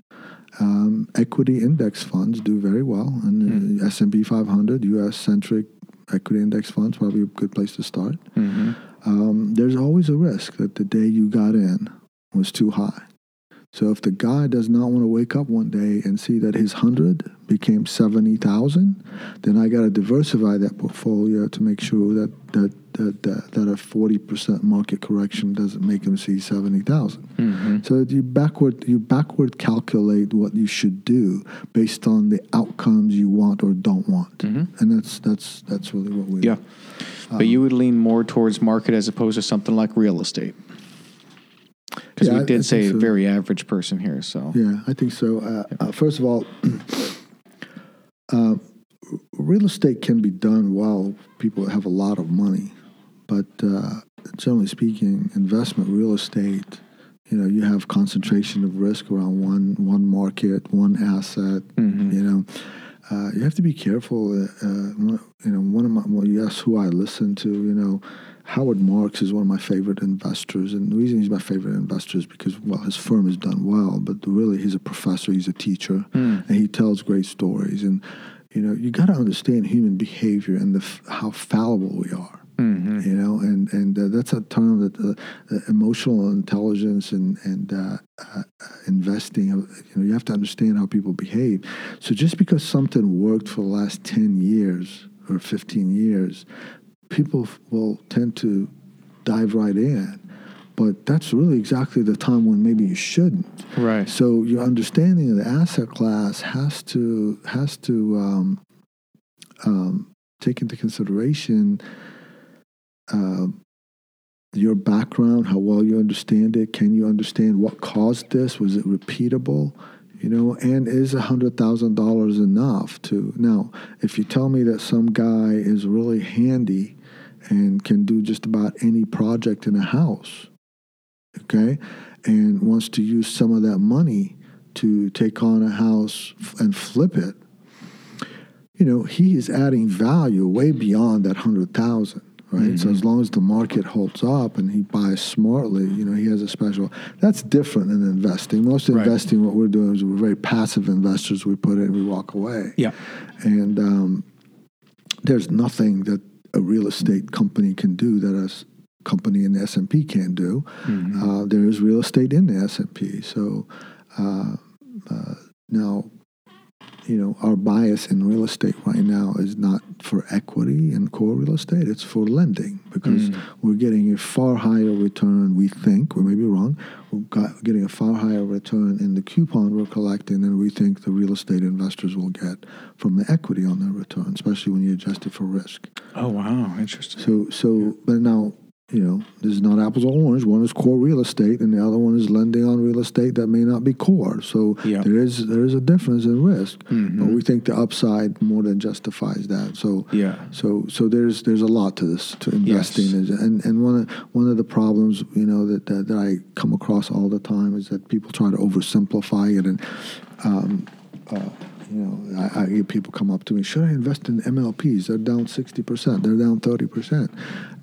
um, equity index funds do very well, and the S and P 500, U.S. centric equity index funds probably a good place to start. hmm Um, there's always a risk that the day you got in was too high. So if the guy does not want to wake up one day and see that his hundred became seventy thousand, then I got to diversify that portfolio to make sure that that that that, that a forty percent market correction doesn't make him see seventy thousand. hmm So you backward you backward calculate what you should do based on the outcomes you want or don't want, Mhm. and that's that's that's really what we yeah. But you would lean more towards market as opposed to something like real estate, because Yeah, I- we I did say so. very average person here. So Yeah, I think so. Uh, uh, first of all, uh, real estate can be done while people have a lot of money, but uh, generally speaking, investment real estate, you know, you have concentration of risk around one one market, one asset. Mhm. You know, uh, you have to be careful. Uh, uh, you know, one of my well, you asked who I listen to. You know, Howard Marks is one of my favorite investors, and the reason he's my favorite investor is because well, his firm has done well, but really he's a professor, he's a teacher, and he tells great stories. And you know, you got to understand human behavior and the f- how fallible we are. Mm-hmm. You know, and and uh, that's a term that uh, uh, emotional intelligence and and uh, uh, investing. You know, you have to understand how people behave. So just because something worked for the last ten years or fifteen years, people will tend to dive right in. But that's really exactly the time when maybe you shouldn't. Right. So your understanding of the asset class has to has to um, um, take into consideration uh, your background, how well you understand it. Can you understand what caused this? Was it repeatable? You know, and is a hundred thousand dollars enough to now? If you tell me that some guy is really handy and can do just about any project in a house, okay, and wants to use some of that money to take on a house and flip it, you know, he is adding value way beyond that hundred thousand. Right. Mm-hmm. So as long as the market holds up and he buys smartly, you know, he has a special. That's different than investing. Most right. investing, what we're doing is we're very passive investors. We put it, we walk away. Yeah. And um, there's nothing that a real estate company can do that a company in the S&P can't do. Mm-hmm. Uh, there is real estate in the S&P. So uh, uh, now you know, our bias in real estate right now is not for equity and core real estate, it's for lending because mm. we're getting a far higher return, we think, we may be wrong, we're getting a far higher return in the coupon we're collecting than we think the real estate investors will get from the equity on their return, especially when you adjust it for risk. Oh, wow, interesting. So, so, yeah. but now you know, this is not apples or oranges. One is core real estate, and the other one is lending on real estate that may not be core. So yeah. there is there is a difference in risk, mm-hmm. but we think the upside more than justifies that. So yeah, so so there's there's a lot to this to investing, yes. and and one of one of the problems you know that, that, that I come across all the time is that people try to oversimplify it and. Um, uh, you know, I, I get people come up to me, should I invest in MLPs? They're down 60%, they're down 30%.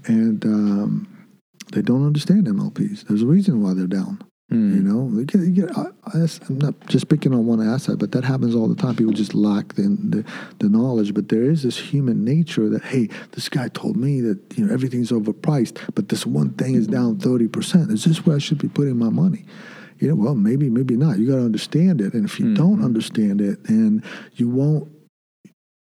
And um, they don't understand MLPs. There's a reason why they're down. Mm. You know, you get, you get, I, am not just picking on one asset, but that happens all the time. People just lack the, the, the knowledge. But there is this human nature that hey, this guy told me that you know everything's overpriced, but this one thing is down thirty percent. Is this where I should be putting my money? you know, well, maybe, maybe not. You got to understand it. And if you mm-hmm. don't understand it, then you won't.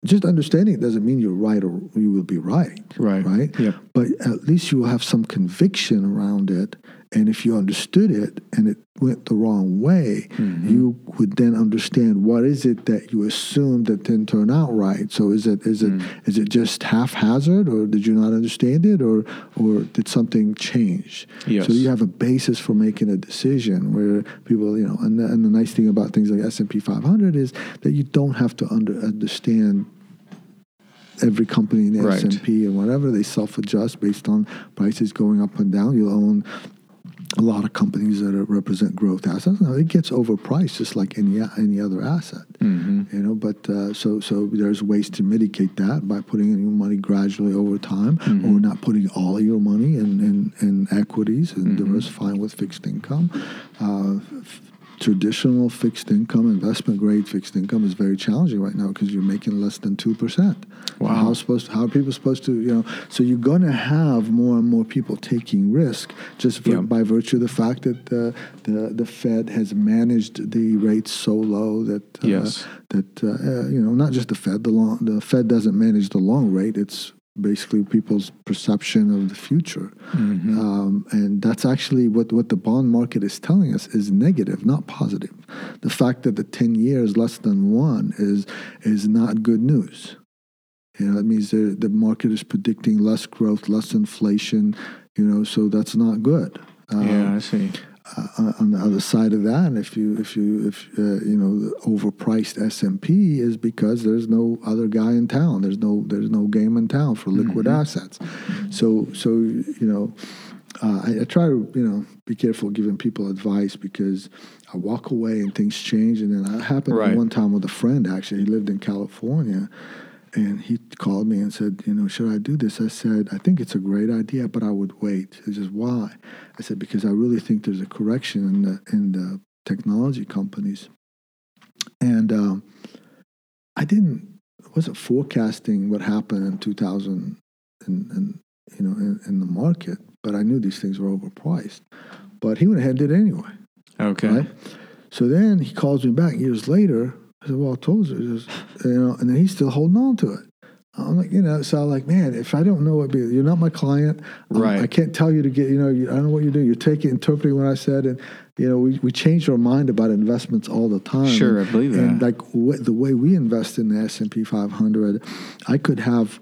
Just understanding it doesn't mean you're right or you will be right. Right. Right. Yep. But at least you will have some conviction around it and if you understood it and it went the wrong way, mm-hmm. you would then understand what is it that you assumed that didn't turn out right. So is it is it mm. is it just haphazard, or did you not understand it, or or did something change? Yes. So you have a basis for making a decision. Where people, you know, and the, and the nice thing about things like S and P 500 is that you don't have to under, understand every company in the right. S&P and whatever they self-adjust based on prices going up and down. You'll own a lot of companies that represent growth assets. Now, it gets overpriced just like any any other asset, mm-hmm. you know. But uh, so so there's ways to mitigate that by putting in your money gradually over time, mm-hmm. or not putting all of your money in in, in equities and mm-hmm. diversifying with fixed income. Uh, traditional fixed income, investment grade fixed income is very challenging right now because you're making less than two percent. Wow. How supposed to, how are people supposed to you know? So you're going to have more and more people taking risk just for, by virtue of the fact that the the, the Fed has managed the rates so low that uh, yes. that uh, you know not just the Fed the long the Fed doesn't manage the long rate. It's basically people's perception of the future. Mm-hmm. Um, and that's actually what, what the bond market is telling us is negative, not positive. The fact that the 10 years less than one is, is not good news. You know, that means the, the market is predicting less growth, less inflation, you know, so that's not good. Um, yeah, I see uh, on the other side of that, if you if you if uh, you know the overpriced S and P is because there's no other guy in town. There's no there's no game in town for liquid mm-hmm. assets. So so you know. Uh, I, I, try to, you know, be careful giving people advice because I walk away and things change. And then I happened right. one time with a friend. Actually, he lived in California, and he called me and said, you know, should I do this? I said, I think it's a great idea, but I would wait. He says, why? I said, because I really think there's a correction in the in the technology companies. And um, I didn't. wasn't forecasting what happened in 2000 and, and you know in, in the market, but I knew these things were overpriced. But he went ahead and did it anyway. Okay. Right? So then he calls me back years later. I said, "Well, I told you, just, you know," and then he's still holding on to it. I'm like, you know, so I'm like, man, if I don't know what, you're not my client, um, Right. I can't tell you to get, you know, you, I don't know what you do. You're taking, interpreting what I said, and you know, we, we change our mind about investments all the time. Sure, and, I believe And that. like the way we invest in the S and P 500, I could have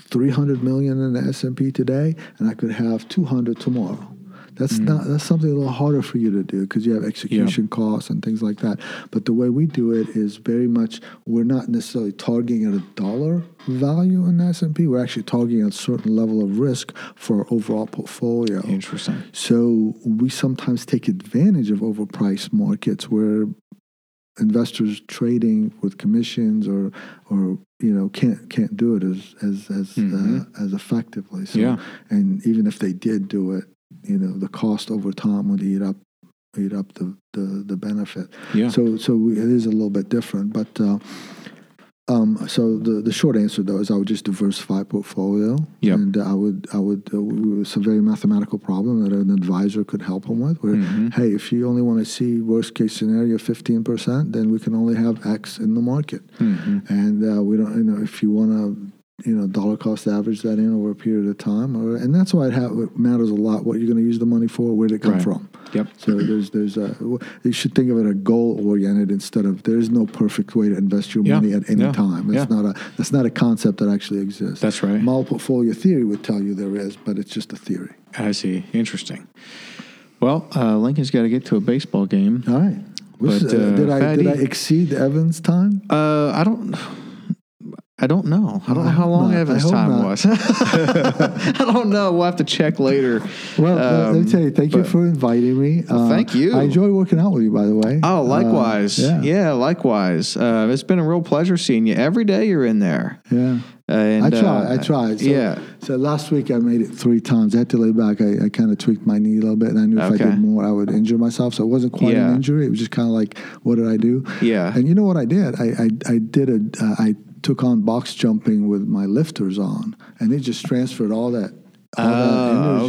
300 million in the S and P today, and I could have 200 tomorrow. That's Mm. not that's something a little harder for you to do because you have execution costs and things like that. But the way we do it is very much we're not necessarily targeting at a dollar value in the S and P. We're actually targeting a certain level of risk for our overall portfolio. Interesting. So we sometimes take advantage of overpriced markets where investors trading with commissions or or you know can't can't do it as as as Mhm. uh, as effectively. So Yeah. and even if they did do it, you know the cost over time would eat up eat up the the, the benefit. Yeah. So so we, it is a little bit different, but. Uh, um, so the, the short answer though is I would just diversify portfolio, Yep. and I would I would uh, it's a very mathematical problem that an advisor could help them with. Where Mhm. hey, if you only want to see worst case scenario fifteen percent, then we can only have X in the market, Mhm. and uh, we don't you know if you want to you know dollar cost average that in over a period of time, or and that's why it, ha- it matters a lot what you're going to use the money for, where did it come Right. from. Yep. So there's there's a you should think of it a goal oriented instead of there is no perfect way to invest your Yeah. money at any Yeah. time. That's Yeah. not a that's not a concept that actually exists. That's right. Model portfolio theory would tell you there is, but it's just a theory. I see. Interesting. Well, uh, Lincoln's got to get to a baseball game. All right. But, uh, uh, did I did I exceed Evan's time? Uh, I don't. I don't know. I don't know how long not. Evan's time not. was. I don't know. We'll have to check later. Well, uh, let me Um, tell you, thank you for inviting me. Uh, thank you. I enjoy working out with you, by the way. Oh, Uh, likewise. yeah. yeah. likewise. Uh, it's been a real pleasure seeing you. Every day you're in there. Yeah. And, I tried. uh, I tried. So, yeah. So last week I made it three times. I had to lay back. I, I kind of tweaked my knee a little bit, and I knew if Okay. I did more, I would injure myself. So it wasn't quite Yeah. an injury. It was just kind of like, what did I do? Yeah. And you know what I did? I I, I did a. Uh, I took on box jumping with my lifters on, and it just transferred all that. All Oh,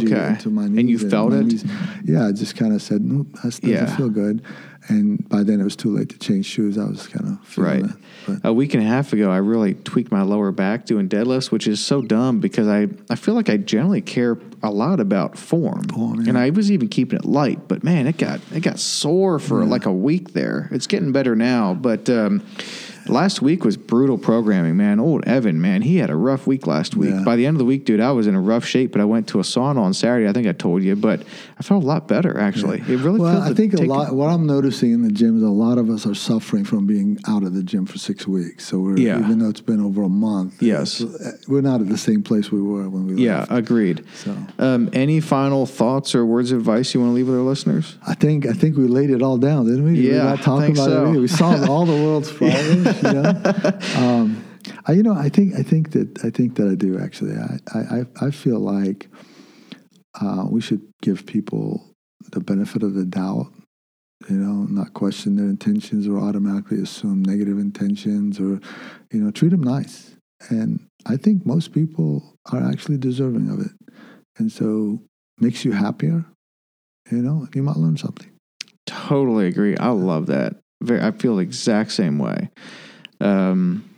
that energy okay. into my knees And you felt it? knees. Yeah, I just kind of said, nope, that doesn't Yeah. feel good. And by then it was too late to change shoes. I was kind of feeling Right. it. A week and a half ago, I really tweaked my lower back doing deadlifts, which is so dumb because I, I feel like I generally care a lot about form, Form, yeah. and I was even keeping it light. But man, it got it got sore for like a week there. It's getting better now, but um, last week was brutal programming. Man, old Evan, man, he had a rough week last week. Yeah. By the end of the week, dude, I was in a rough shape. But I went to a sauna on Saturday. I think I told you, but I felt a lot better actually. It really Well, I think a lot. What I'm noticing in the gym is a lot of us are suffering from being out of the gym for six weeks. So we're Yeah. even though it's been over a month. Yes. we're not at the same place we were when we left. Yeah, left. agreed. So Um, any final thoughts or words of advice you want to leave with our listeners? I think I think we laid it all down, didn't we? we Yeah, not talk about so. it. We solved all the world's problems. You know, um, I, you know, I think I think that I think that I do actually. I I, I- I feel like uh, we should give people the benefit of the doubt. You know, not question their intentions or automatically assume negative intentions, or you know, treat them nice. And I think most people are actually deserving of it, and so makes you happier. You know, you might learn something. Totally agree. I love that. Very, I feel the exact same way. Um,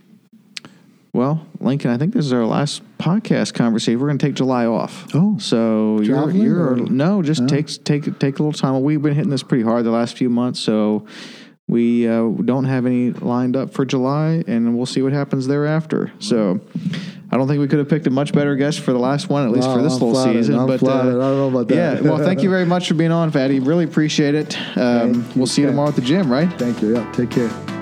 well, Lincoln, I think this is our last podcast conversation. We're going to take July off. Oh, So you're, you're or- no, just No? take take take a little time. We've been hitting this pretty hard the last few months, so we uh, don't have any lined up for July, and we'll see what happens thereafter. So I don't think we could have picked a much better guest for the last one, at least Wow, for this I'm little flattered. season. I'm but flattered. I don't know about that. Yeah, well, thank you very much for being on, Fadi. Really appreciate it. Um, we'll see you tomorrow at the gym, right? Thank you. Yeah, take care.